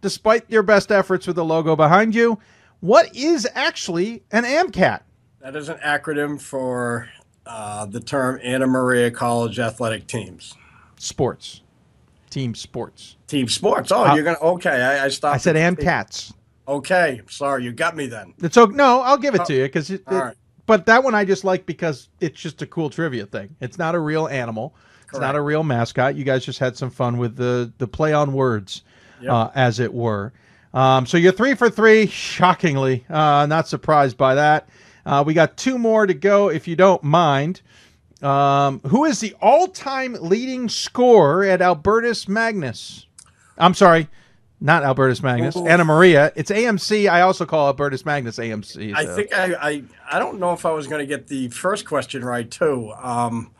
despite your best efforts with the logo behind you. What is actually an Amcat? That is an acronym for uh, the term Anna Maria College Athletic Teams. Sports. Team sports. Team sports. Oh, Uh, you're gonna. Okay, I, I stopped. I said. Amcats. Okay, sorry, you got me then. It's okay. No, I'll give it to you because it, all it- right. But that one I just like because it's just a cool trivia thing. It's not a real animal. Correct. It's not a real mascot. You guys just had some fun with the the play on words, Yep. uh, as it were. Um, so you're three for three. Shockingly, uh, not surprised by that. Uh, we got two more to go, if you don't mind. Um, who is the all-time leading scorer at Albertus Magnus? I'm sorry, not Albertus Magnus. Anna Maria. It's AMC. I also call Albertus Magnus AMC. I think I, I I don't know if I was going to get the first question right too. Um,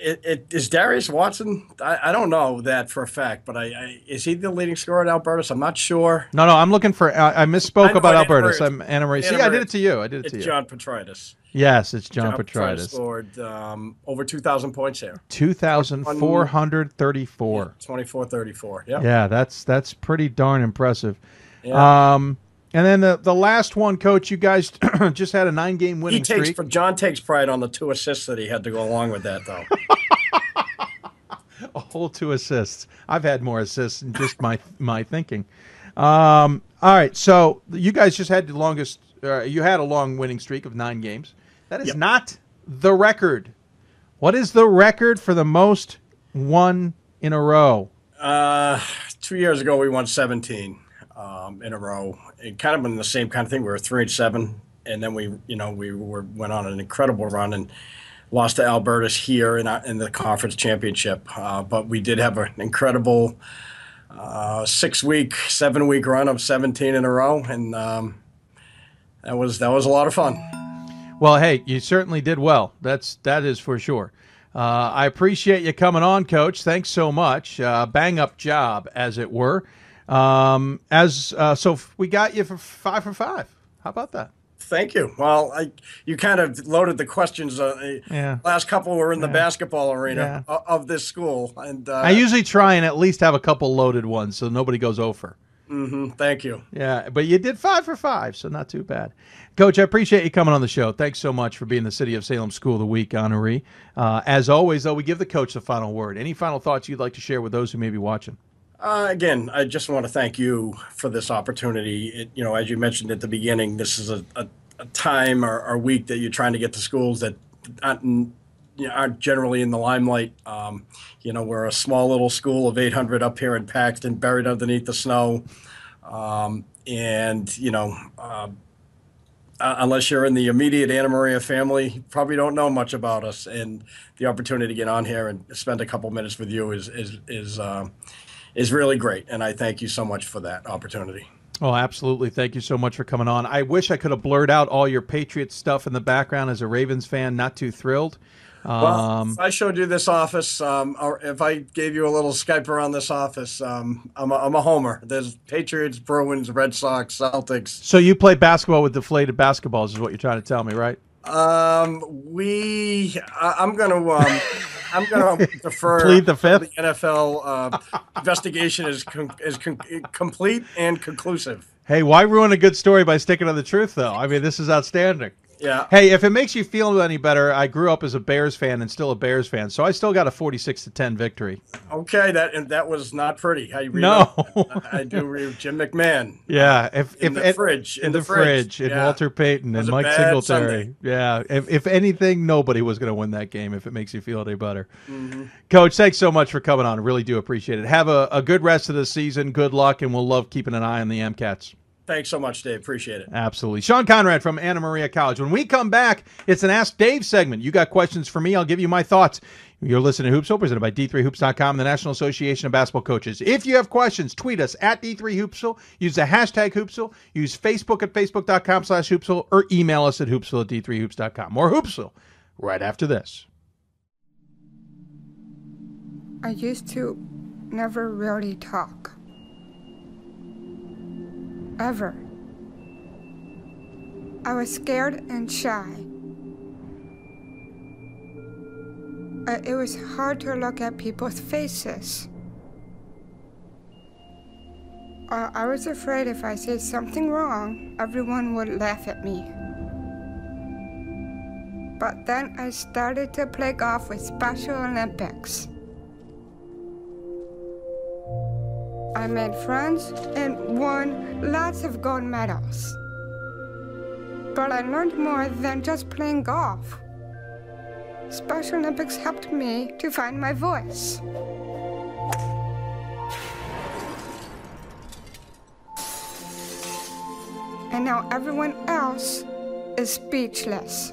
it, it is Darius Watson. I, I don't know that for a fact, but I, I is he the leading scorer at Albertus? I'm not sure. No, no, I'm looking for. I, I misspoke about Albertus. I'm Anna Maria. See, Anna I did it to you. I did it It's to you. It's John Petritis. Yes, it's John, Petritis Petritis. scored um, over 2,000 points here. Two thousand four hundred thirty-four. 24-34. Yeah. Yeah, that's that's pretty darn impressive. Yeah. Um, and then the the last one, Coach. You guys just had a nine-game winning He takes streak. for John takes pride on the two assists that he had to go along with that though. a whole two assists. I've had more assists than just my my thinking. Um, all right, so you guys just had the longest. Uh, you had a long winning streak of nine games. That is not the record. What is the record for the most won in a row? Uh, two years ago, we won 17 um, in a row. It kind of been the same kind of thing. We were three and seven, and then we, you know, we were went on an incredible run and lost to Albertus here in, in the conference championship. Uh, but we did have an incredible uh, six week, seven week run of 17 in a row, and um, that was that was a lot of fun. Well, hey, you certainly did well. That's that is for sure. Uh, I appreciate you coming on, Coach. Thanks so much. Uh, bang up job, as it were. Um, as uh, so, we got you for five for five. How about that? Thank you. Well, I you kind of loaded the questions. Uh, Yeah. Last couple were in the Yeah. basketball arena o- of this school, and uh, I usually try and at least have a couple loaded ones, so nobody goes over. Mm-hmm. thank you. Yeah, but you did five for five, so not too bad. Coach, I appreciate you coming on the show. Thanks so much for being the City of Salem School of the Week honoree. Uh, as always, though, we give the coach the final word. Any final thoughts you'd like to share with those who may be watching? Uh, again, I just want to thank you for this opportunity. It, you know, as you mentioned at the beginning, this is a, a, a time or, or week that you're trying to get to schools that aren't, you know, aren't generally in the limelight. Um, you know, we're a small little school of 800 up here in Paxton, buried underneath the snow. Um, and, you know, uh, unless you're in the immediate Anna Maria family, you probably don't know much about us. And the opportunity to get on here and spend a couple minutes with you is is is uh, is really great. And I thank you so much for that opportunity. Oh, absolutely. Thank you so much for coming on. I wish I could have blurred out all your Patriots stuff in the background as a Ravens fan. Not too thrilled. Well, Um, if I showed you this office, um, or if I gave you a little Skype around this office, um, I'm, a, I'm a homer. There's Patriots, Bruins, Red Sox, Celtics. so you play basketball with deflated basketballs, is what you're trying to tell me, right? Um, we, I, I'm gonna, um, I'm gonna defer. Plead the fifth? The NFL uh, investigation is con- is con- complete and conclusive. Hey, why ruin a good story by sticking to the truth, though? I mean, this is outstanding. Yeah. Hey, if it makes you feel any better, I grew up as a Bears fan and still a Bears fan, so I still got a 46 to 10 victory. Okay, that and that was not pretty. How you read No. I, I do read Jim McMahon. Yeah, if in if the it- fridge, in, the, fridge, and yeah. Walter Payton and Mike Singletary. Sunday. Yeah, if if anything, nobody was going to win that game. If it makes you feel any better, Mhm. Coach, thanks so much for coming on. Really do appreciate it. Have a, a good rest of the season. Good luck, and we'll love keeping an eye on the Amcats. Thanks so much, Dave. Appreciate it. Absolutely. Sean Conrad from Anna Maria College. When we come back, it's an Ask Dave segment. You got questions for me, I'll give you my thoughts. You're listening to Hoopsville, presented by D3Hoops.com, the National Association of Basketball Coaches. If you have questions, tweet us at D3Hoopsville. Use the hashtag Hoopsville. Use Facebook at Facebook.com slash Hoopsville or email us at Hoopsville at D3Hoops.com. More Hoopsville right after this. I used to never really talk. Ever. I was scared and shy. Uh, it was hard to look at people's faces. Uh, I was afraid if I said something wrong, everyone would laugh at me. But then I started to play golf with Special Olympics. I made friends and won lots of gold medals. But I learned more than just playing golf. Special Olympics helped me to find my voice. And now everyone else is speechless.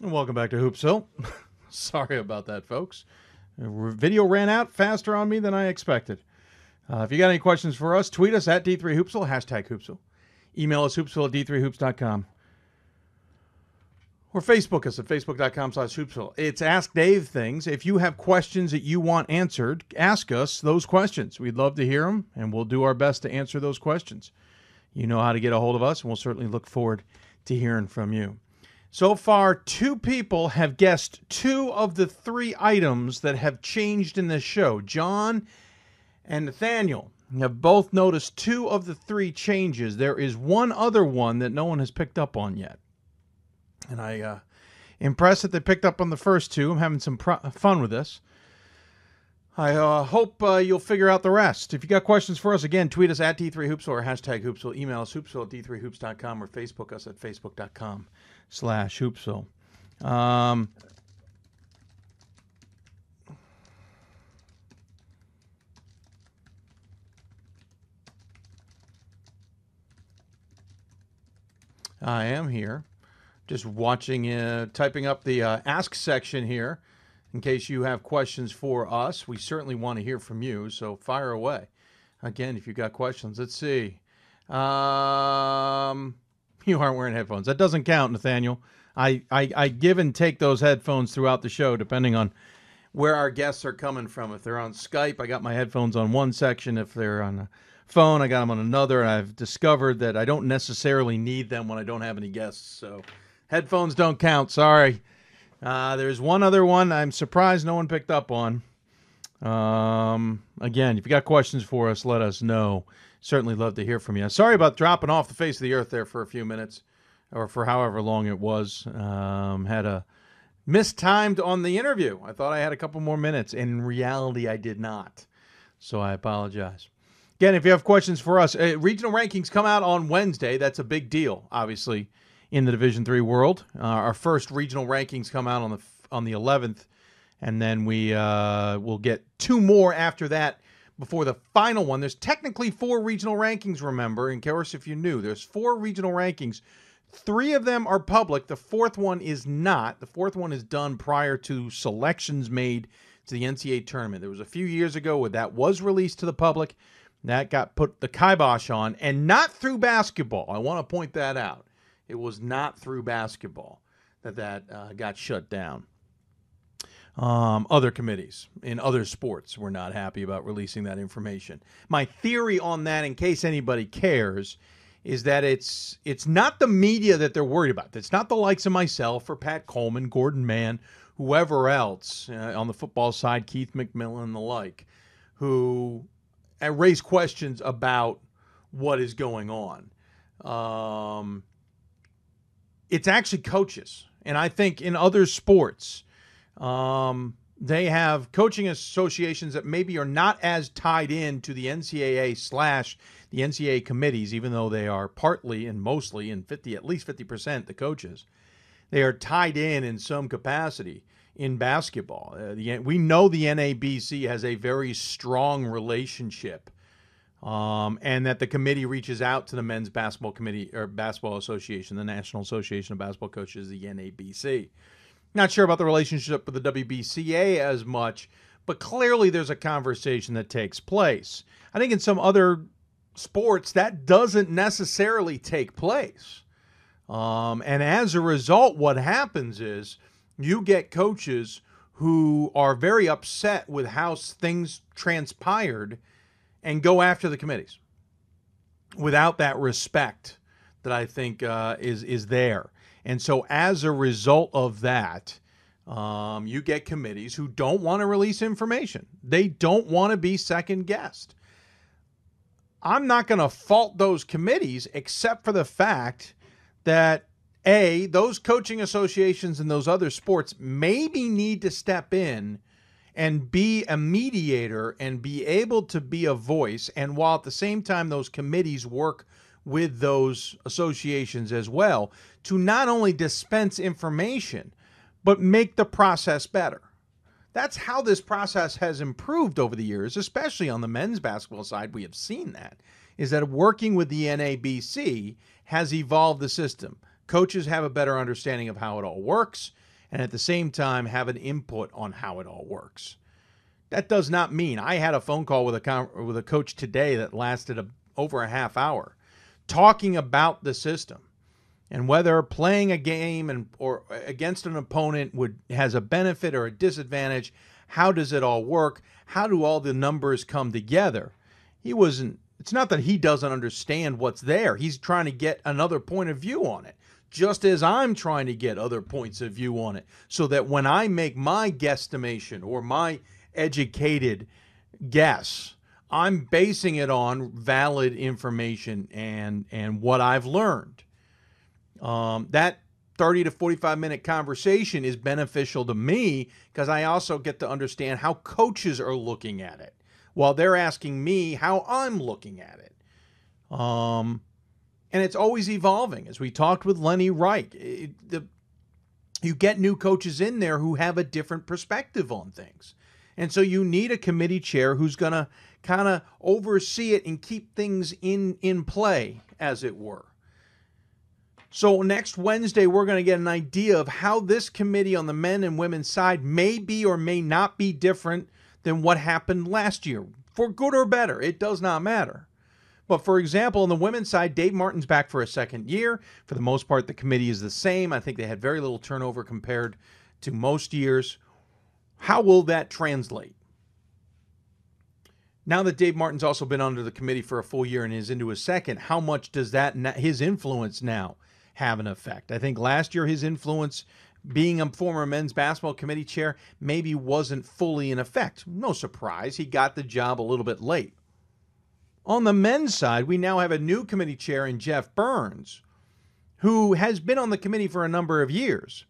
And welcome back to Hoopsville. Sorry about that, folks. Video ran out faster on me than I expected. Uh, if you got any questions for us, tweet us at D3Hoopsville, hashtag Hoopsville. Email us hoopsville at d3hoops.com. Or Facebook us at facebook.com slash hoopsville. It's Ask Dave things. If you have questions that you want answered, ask us those questions. We'd love to hear them, and we'll do our best to answer those questions. You know how to get a hold of us, and we'll certainly look forward to hearing from you. So far, two people have guessed two of the three items that have changed in this show. John and Nathaniel have both noticed two of the three changes. There is one other one that no one has picked up on yet. And I uh, impressed that they picked up on the first two. I'm having some pro- fun with this. I uh, hope uh, you'll figure out the rest. If you got questions for us, again, tweet us at D Three Hoops or hashtag Hoopsville. Email us hoopsville at D3Hoops.com or Facebook us at Facebook.com slash Hoopsville. Um, I am here just watching, uh, typing up the uh, ask section here in case you have questions for us. We certainly want to hear from you, so fire away. Again, if you've got questions, let's see. Um, you aren't wearing headphones. That doesn't count, Nathaniel. I, I, I give and take those headphones throughout the show, depending on where our guests are coming from. If they're on Skype, I got my headphones on one section. If they're on a phone, I got them on another. And I've discovered that I don't necessarily need them when I don't have any guests. So headphones don't count. Sorry. Uh, there's one other one I'm surprised no one picked up on. Um, again, if you got questions for us, let us know. Certainly love to hear from you. Sorry about dropping off the face of the earth there for a few minutes or for however long it was. Um, had a mistimed on the interview. I thought I had a couple more minutes. In reality, I did not. So I apologize. Again, if you have questions for us, uh, regional rankings come out on Wednesday. That's a big deal, obviously, in the Division Three world. Uh, our first regional rankings come out on the on the 11th, and then we uh, will get two more after that before the final one. There's technically four regional rankings. Remember, in course, if you knew, there's four regional rankings Three of them are public. The fourth one is not. The fourth one is done prior to selections made to the NCAA tournament. There was a few years ago where that was released to the public. That got put the kibosh on, and not through basketball. I want to point that out. It was not through basketball that that uh, got shut down. Um, other committees in other sports were not happy about releasing that information. My theory on that, in case anybody cares, is that it's it's not the media that they're worried about. It's not the likes of myself or Pat Coleman, Gordon Mann, whoever else uh, on the football side, Keith McMillan and the like, who uh, raise questions about what is going on. Um, it's actually coaches, and I think in other sports, um, they have coaching associations that maybe are not as tied in to the NCAA slash the NCAA committees, even though they are partly and mostly and 50 at least 50% the coaches, they are tied in in some capacity in basketball. Uh, the, we know the NABC has a very strong relationship, um, and that the committee reaches out to the men's basketball committee or basketball association, the National Association of Basketball Coaches, the NABC. Not sure about the relationship with the WBCA as much, but clearly there's a conversation that takes place. I think in some other sports, that doesn't necessarily take place. Um, and as a result, what happens is you get coaches who are very upset with how things transpired and go after the committees without that respect that I think uh, is is there. And so, as a result of that, um, you get committees who don't want to release information. They don't want to be second guessed. I'm not going to fault those committees except for the fact that a those coaching associations and those other sports maybe need to step in and be a mediator and be able to be a voice and while at the same time those committees work with those associations as well to not only dispense information but make the process better that's how this process has improved over the years, especially on the men's basketball side. We have seen that is that working with the NABC has evolved the system. Coaches have a better understanding of how it all works, and at the same time have an input on how it all works. That does not mean I had a phone call with a with a coach today that lasted a, over a half hour, talking about the system and whether playing a game and or against an opponent would has a benefit or a disadvantage. How does it all work? How do all the numbers come together? He wasn't it's not that he doesn't understand what's there. He's trying to get another point of view on it just as I'm trying to get other points of view on it so that when I make my guesstimation or my educated guess I'm basing it on valid information and and what I've learned um, that 30 to 45 minute conversation is beneficial to me because I also get to understand how coaches are looking at it while they're asking me how I'm looking at it. Um, and it's always evolving. As we talked with Lenny Reich, it, the, you get new coaches in there who have a different perspective on things. And so you need a committee chair who's going to kind of oversee it and keep things in in play as it were. So next Wednesday, we're going to get an idea of how this committee on the men and women's side may be or may not be different than what happened last year, for good or better. It does not matter. But for example, on the women's side, Dave Martin's back for a second year. For the most part, the committee is the same. I think they had very little turnover compared to most years. How will that translate? Now that Dave Martin's also been under the committee for a full year and is into his second, how much does that his influence now have an effect? I think last year his influence being a former men's basketball committee chair maybe wasn't fully in effect. No surprise, he got the job a little bit late. On the men's side, we now have a new committee chair in Jeff Burns, who has been on the committee for a number of years.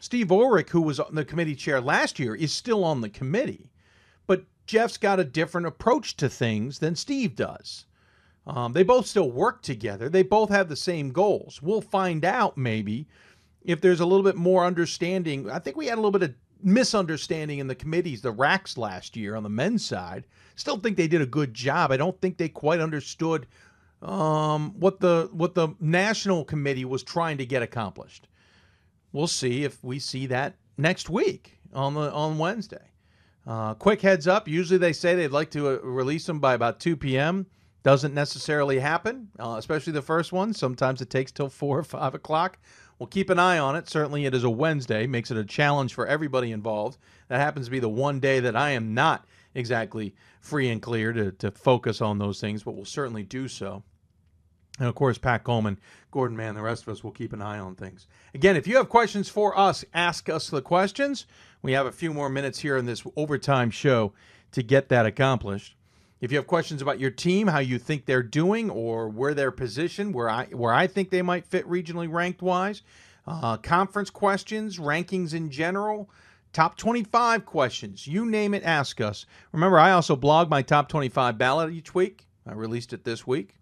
Steve Ulrich, who was on the committee chair last year, is still on the committee. But Jeff's got a different approach to things than Steve does. Um, they both still work together. They both have the same goals. We'll find out maybe if there's a little bit more understanding. I think we had a little bit of misunderstanding in the committees, the RACs last year on the men's side. Still think they did a good job. I don't think they quite understood um, what the what the national committee was trying to get accomplished. We'll see if we see that next week on the on Wednesday. Uh, quick heads up. Usually they say they'd like to uh, release them by about 2 p.m. Doesn't necessarily happen, uh, especially the first one. Sometimes it takes till 4 or 5 o'clock. We'll keep an eye on it. Certainly, it is a Wednesday, makes it a challenge for everybody involved. That happens to be the one day that I am not exactly free and clear to, to focus on those things, but we'll certainly do so. And of course, Pat Coleman, Gordon Mann, the rest of us will keep an eye on things. Again, if you have questions for us, ask us the questions. We have a few more minutes here in this overtime show to get that accomplished. If you have questions about your team, how you think they're doing, or where they're positioned, where I where I think they might fit regionally ranked wise, uh, conference questions, rankings in general, top 25 questions, you name it, ask us. Remember, I also blog my top 25 ballot each week. I released it this week.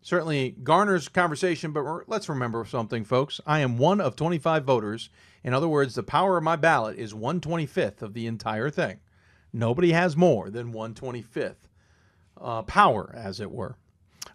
Certainly garners conversation, but let's remember something, folks. I am one of 25 voters. In other words, the power of my ballot is 125th of the entire thing. Nobody has more than 125th uh, power, as it were.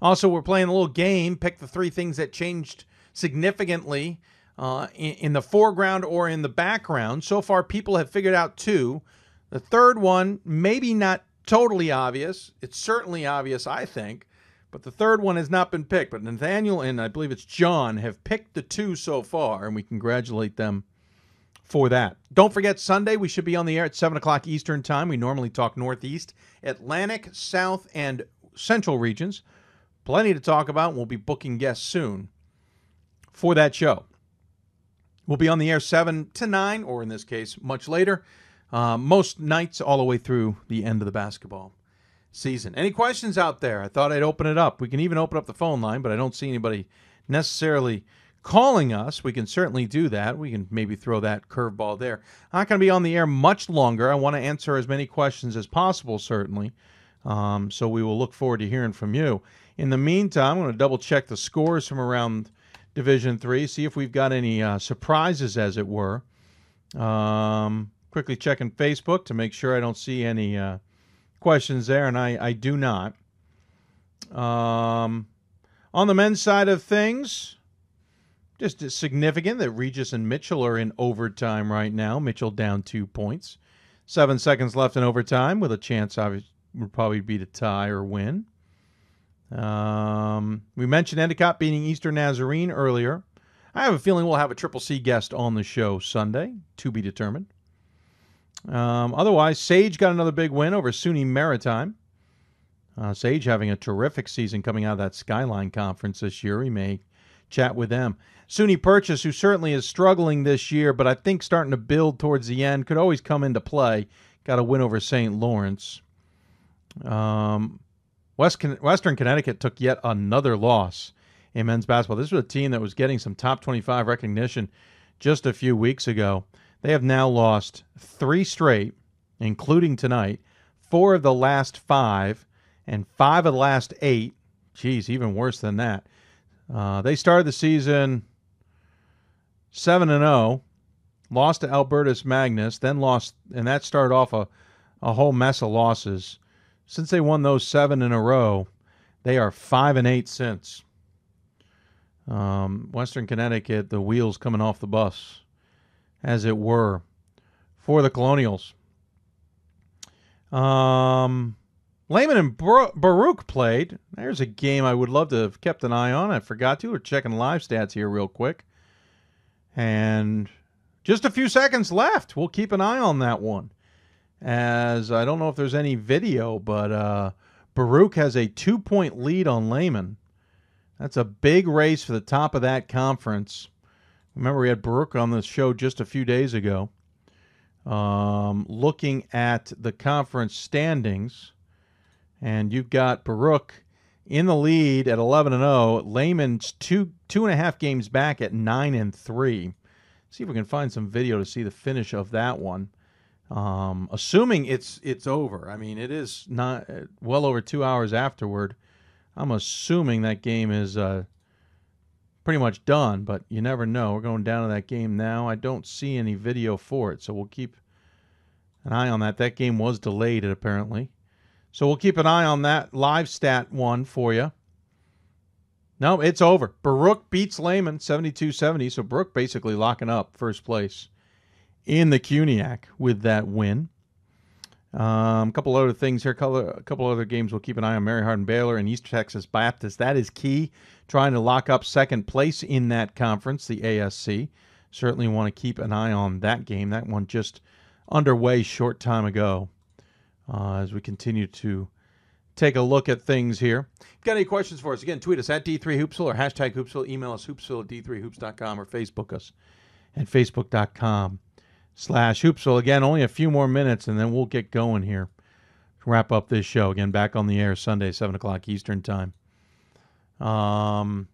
Also, we're playing a little game. Pick the three things that changed significantly uh, in, in, the foreground or in the background. So far, people have figured out two. The third one, maybe not totally obvious. It's certainly obvious, I think. But the third one has not been picked. But Nathaniel and I believe it's John have picked the two so far, and we congratulate them for that. Don't forget, Sunday we should be on the air at 7 o'clock Eastern Time. We normally talk Northeast, Atlantic, South, and Central regions. Plenty to talk about. We'll be booking guests soon for that show. We'll be on the air 7 to 9, or in this case, much later, uh, most nights all the way through the end of the basketball season. Any questions out there? I thought I'd open it up. We can even open up the phone line, but I don't see anybody necessarily calling us, we can certainly do that. We can maybe throw that curveball there. I'm not going to be on the air much longer. I want to answer as many questions as possible, certainly. Um, so we will look forward to hearing from you. In the meantime, I'm going to double check the scores from around Division Three, see if we've got any uh, surprises, as it were. Um, quickly checking Facebook to make sure I don't see any uh, questions there, and I, I do not. Um, on the men's side of things, just significant that Regis and Mitchell are in overtime right now. Mitchell down two points. Seven seconds left in overtime with a chance, obviously, would probably be to tie or win. Um, we mentioned Endicott beating Eastern Nazarene earlier. I have a feeling we'll have a Triple C guest on the show Sunday, to be determined. Um, otherwise, Sage got another big win over SUNY Maritime. Uh, Sage having a terrific season coming out of that Skyline Conference this year. We may chat with them. SUNY Purchase, who certainly is struggling this year, but I think starting to build towards the end, could always come into play. Got a win over St. Lawrence. Um, West Western Connecticut took yet another loss in men's basketball. This was a team that was getting some top 25 recognition just a few weeks ago. They have now lost three straight, including tonight, four of the last five, and five of the last eight. Geez, even worse than that. Uh, they started the season 7 and 0, lost to Albertus Magnus, then lost, and that started off a, a whole mess of losses. Since they won those seven in a row, they are 5 and 8 since. Um, Western Connecticut, the wheels coming off the bus, as it were, for the Colonials. Um, Lehman and Bar- Baruch played. There's a game I would love to have kept an eye on. I forgot to. We're checking live stats here real quick. And just a few seconds left. We'll keep an eye on that one. As I don't know if there's any video, but uh, Baruch has a two point lead on Lehman. That's a big race for the top of that conference. Remember, we had Baruch on the show just a few days ago. Um, looking at the conference standings, and you've got Baruch in the lead at 11 and 0. Lehman's two two and a half games back at nine and three. See if we can find some video to see the finish of that one. Um, assuming it's it's over. I mean, it is not well over two hours afterward. I'm assuming that game is uh, pretty much done, but you never know. We're going down to that game now. I don't see any video for it, so we'll keep an eye on that. That game was delayed, apparently. So we'll keep an eye on that live stat one for you. No, it's over. Baruch beats Lehman 72 70. So Baruch basically locking up first place in the CUNYAC with that win. Um, a couple other things here. A couple other games we'll keep an eye on. Mary Hardin Baylor and East Texas Baptist. That is key. Trying to lock up second place in that conference, the ASC. Certainly want to keep an eye on that game. That one just underway short time ago. Uh, as we continue to take a look at things here. Got any questions for us, again, tweet us at D3Hoopsville or hashtag Hoopsville. Email us hoopsville at D3Hoops.com or Facebook us at Facebook.com slash Hoopsville. Again, only a few more minutes and then we'll get going here. Wrap up this show. Again, back on the air Sunday, 7 o'clock Eastern Time. Um,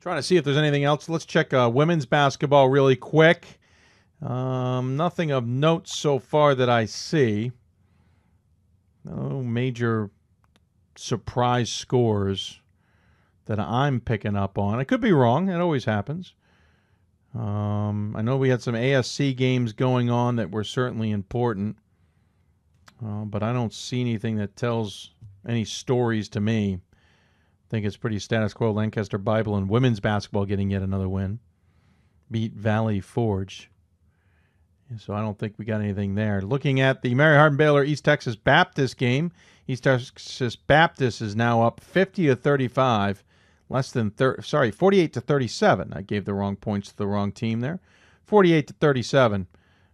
trying to see if there's anything else. Let's check uh, women's basketball really quick. Um, nothing of note so far that I see. No major surprise scores that I'm picking up on. I could be wrong. It always happens. Um, I know we had some ASC games going on that were certainly important, uh, but I don't see anything that tells any stories to me. I think it's pretty status quo. Lancaster Bible and women's basketball getting yet another win. Beat Valley Forge. So I don't think we got anything there. Looking at the Mary Hardin Baylor East Texas Baptist game, East Texas Baptist is now up 50 to 35, less than 30, sorry, 48 to 37. I gave the wrong points to the wrong team there. 48 to 37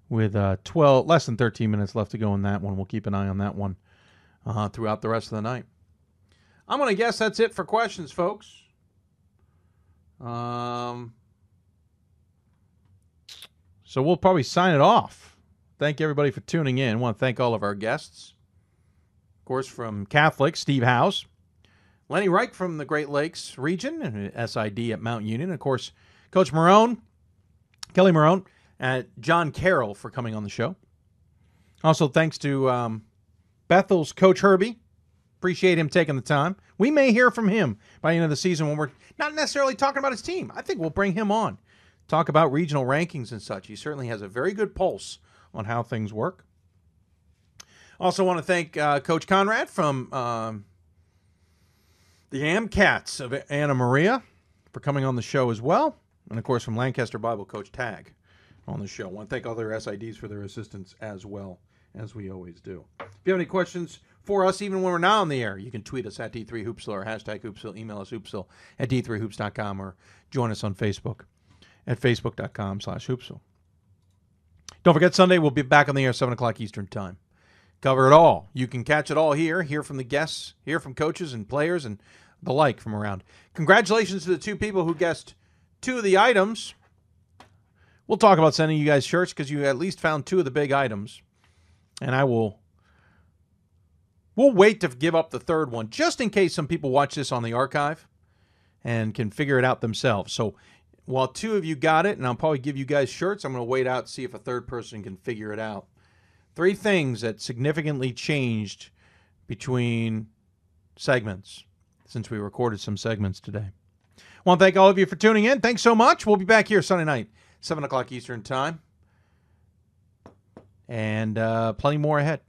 with uh, 12 less than 13 minutes left to go in that one. We'll keep an eye on that one uh, throughout the rest of the night. I'm going to guess that's it for questions, folks. Um, so we'll probably sign it off. Thank you everybody for tuning in. I want to thank all of our guests. Of course, from Catholic, Steve House. Lenny Reich from the Great Lakes region and SID at Mount Union. Of course, Coach Marone, Kelly Marone, and John Carroll for coming on the show. Also, thanks to um, Bethel's Coach Herbie. Appreciate him taking the time. We may hear from him by the end of the season when we're not necessarily talking about his team. I think we'll bring him on talk about regional rankings and such. He certainly has a very good pulse on how things work. Also, want to thank uh, Coach Conrad from um, the Amcats of Anna Maria for coming on the show as well. And of course, from Lancaster Bible, Coach Tagg on the show. Want to thank all their SIDs for their assistance as well, as we always do. If you have any questions for us, even when we're not on the air, you can tweet us at D3Hoopsville or hashtag Hoopsville, email us hoopsville at D3Hoops.com or join us on Facebook at facebook.com slash hoopsville. Don't forget, Sunday we'll be back on the air 7 o'clock Eastern Time. Cover it all. You can catch it all here, hear from the guests, hear from coaches and players and the like from around. Congratulations to the two people who guessed two of the items. We'll talk about sending you guys shirts because you at least found two of the big items. And I will we'll wait to give up the third one just in case some people watch this on the archive and can figure it out themselves. So while two of you got it, and I'll probably give you guys shirts, I'm going to wait out and see if a third person can figure it out. Three things that significantly changed between segments since we recorded some segments today. I want to thank all of you for tuning in. Thanks so much. We'll be back here Sunday night, 7 o'clock Eastern Time. And uh, plenty more ahead.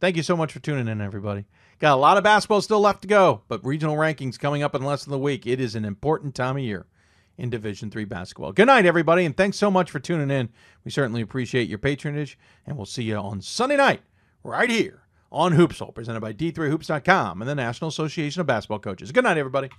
Thank you so much for tuning in, everybody. Got a lot of basketball still left to go, but regional rankings coming up in less than a week. It is an important time of year in Division Three basketball. Good night, everybody, and thanks so much for tuning in. We certainly appreciate your patronage, and we'll see you on Sunday night right here on Hoopsville, presented by D3Hoops.com and the National Association of Basketball Coaches. Good night, everybody.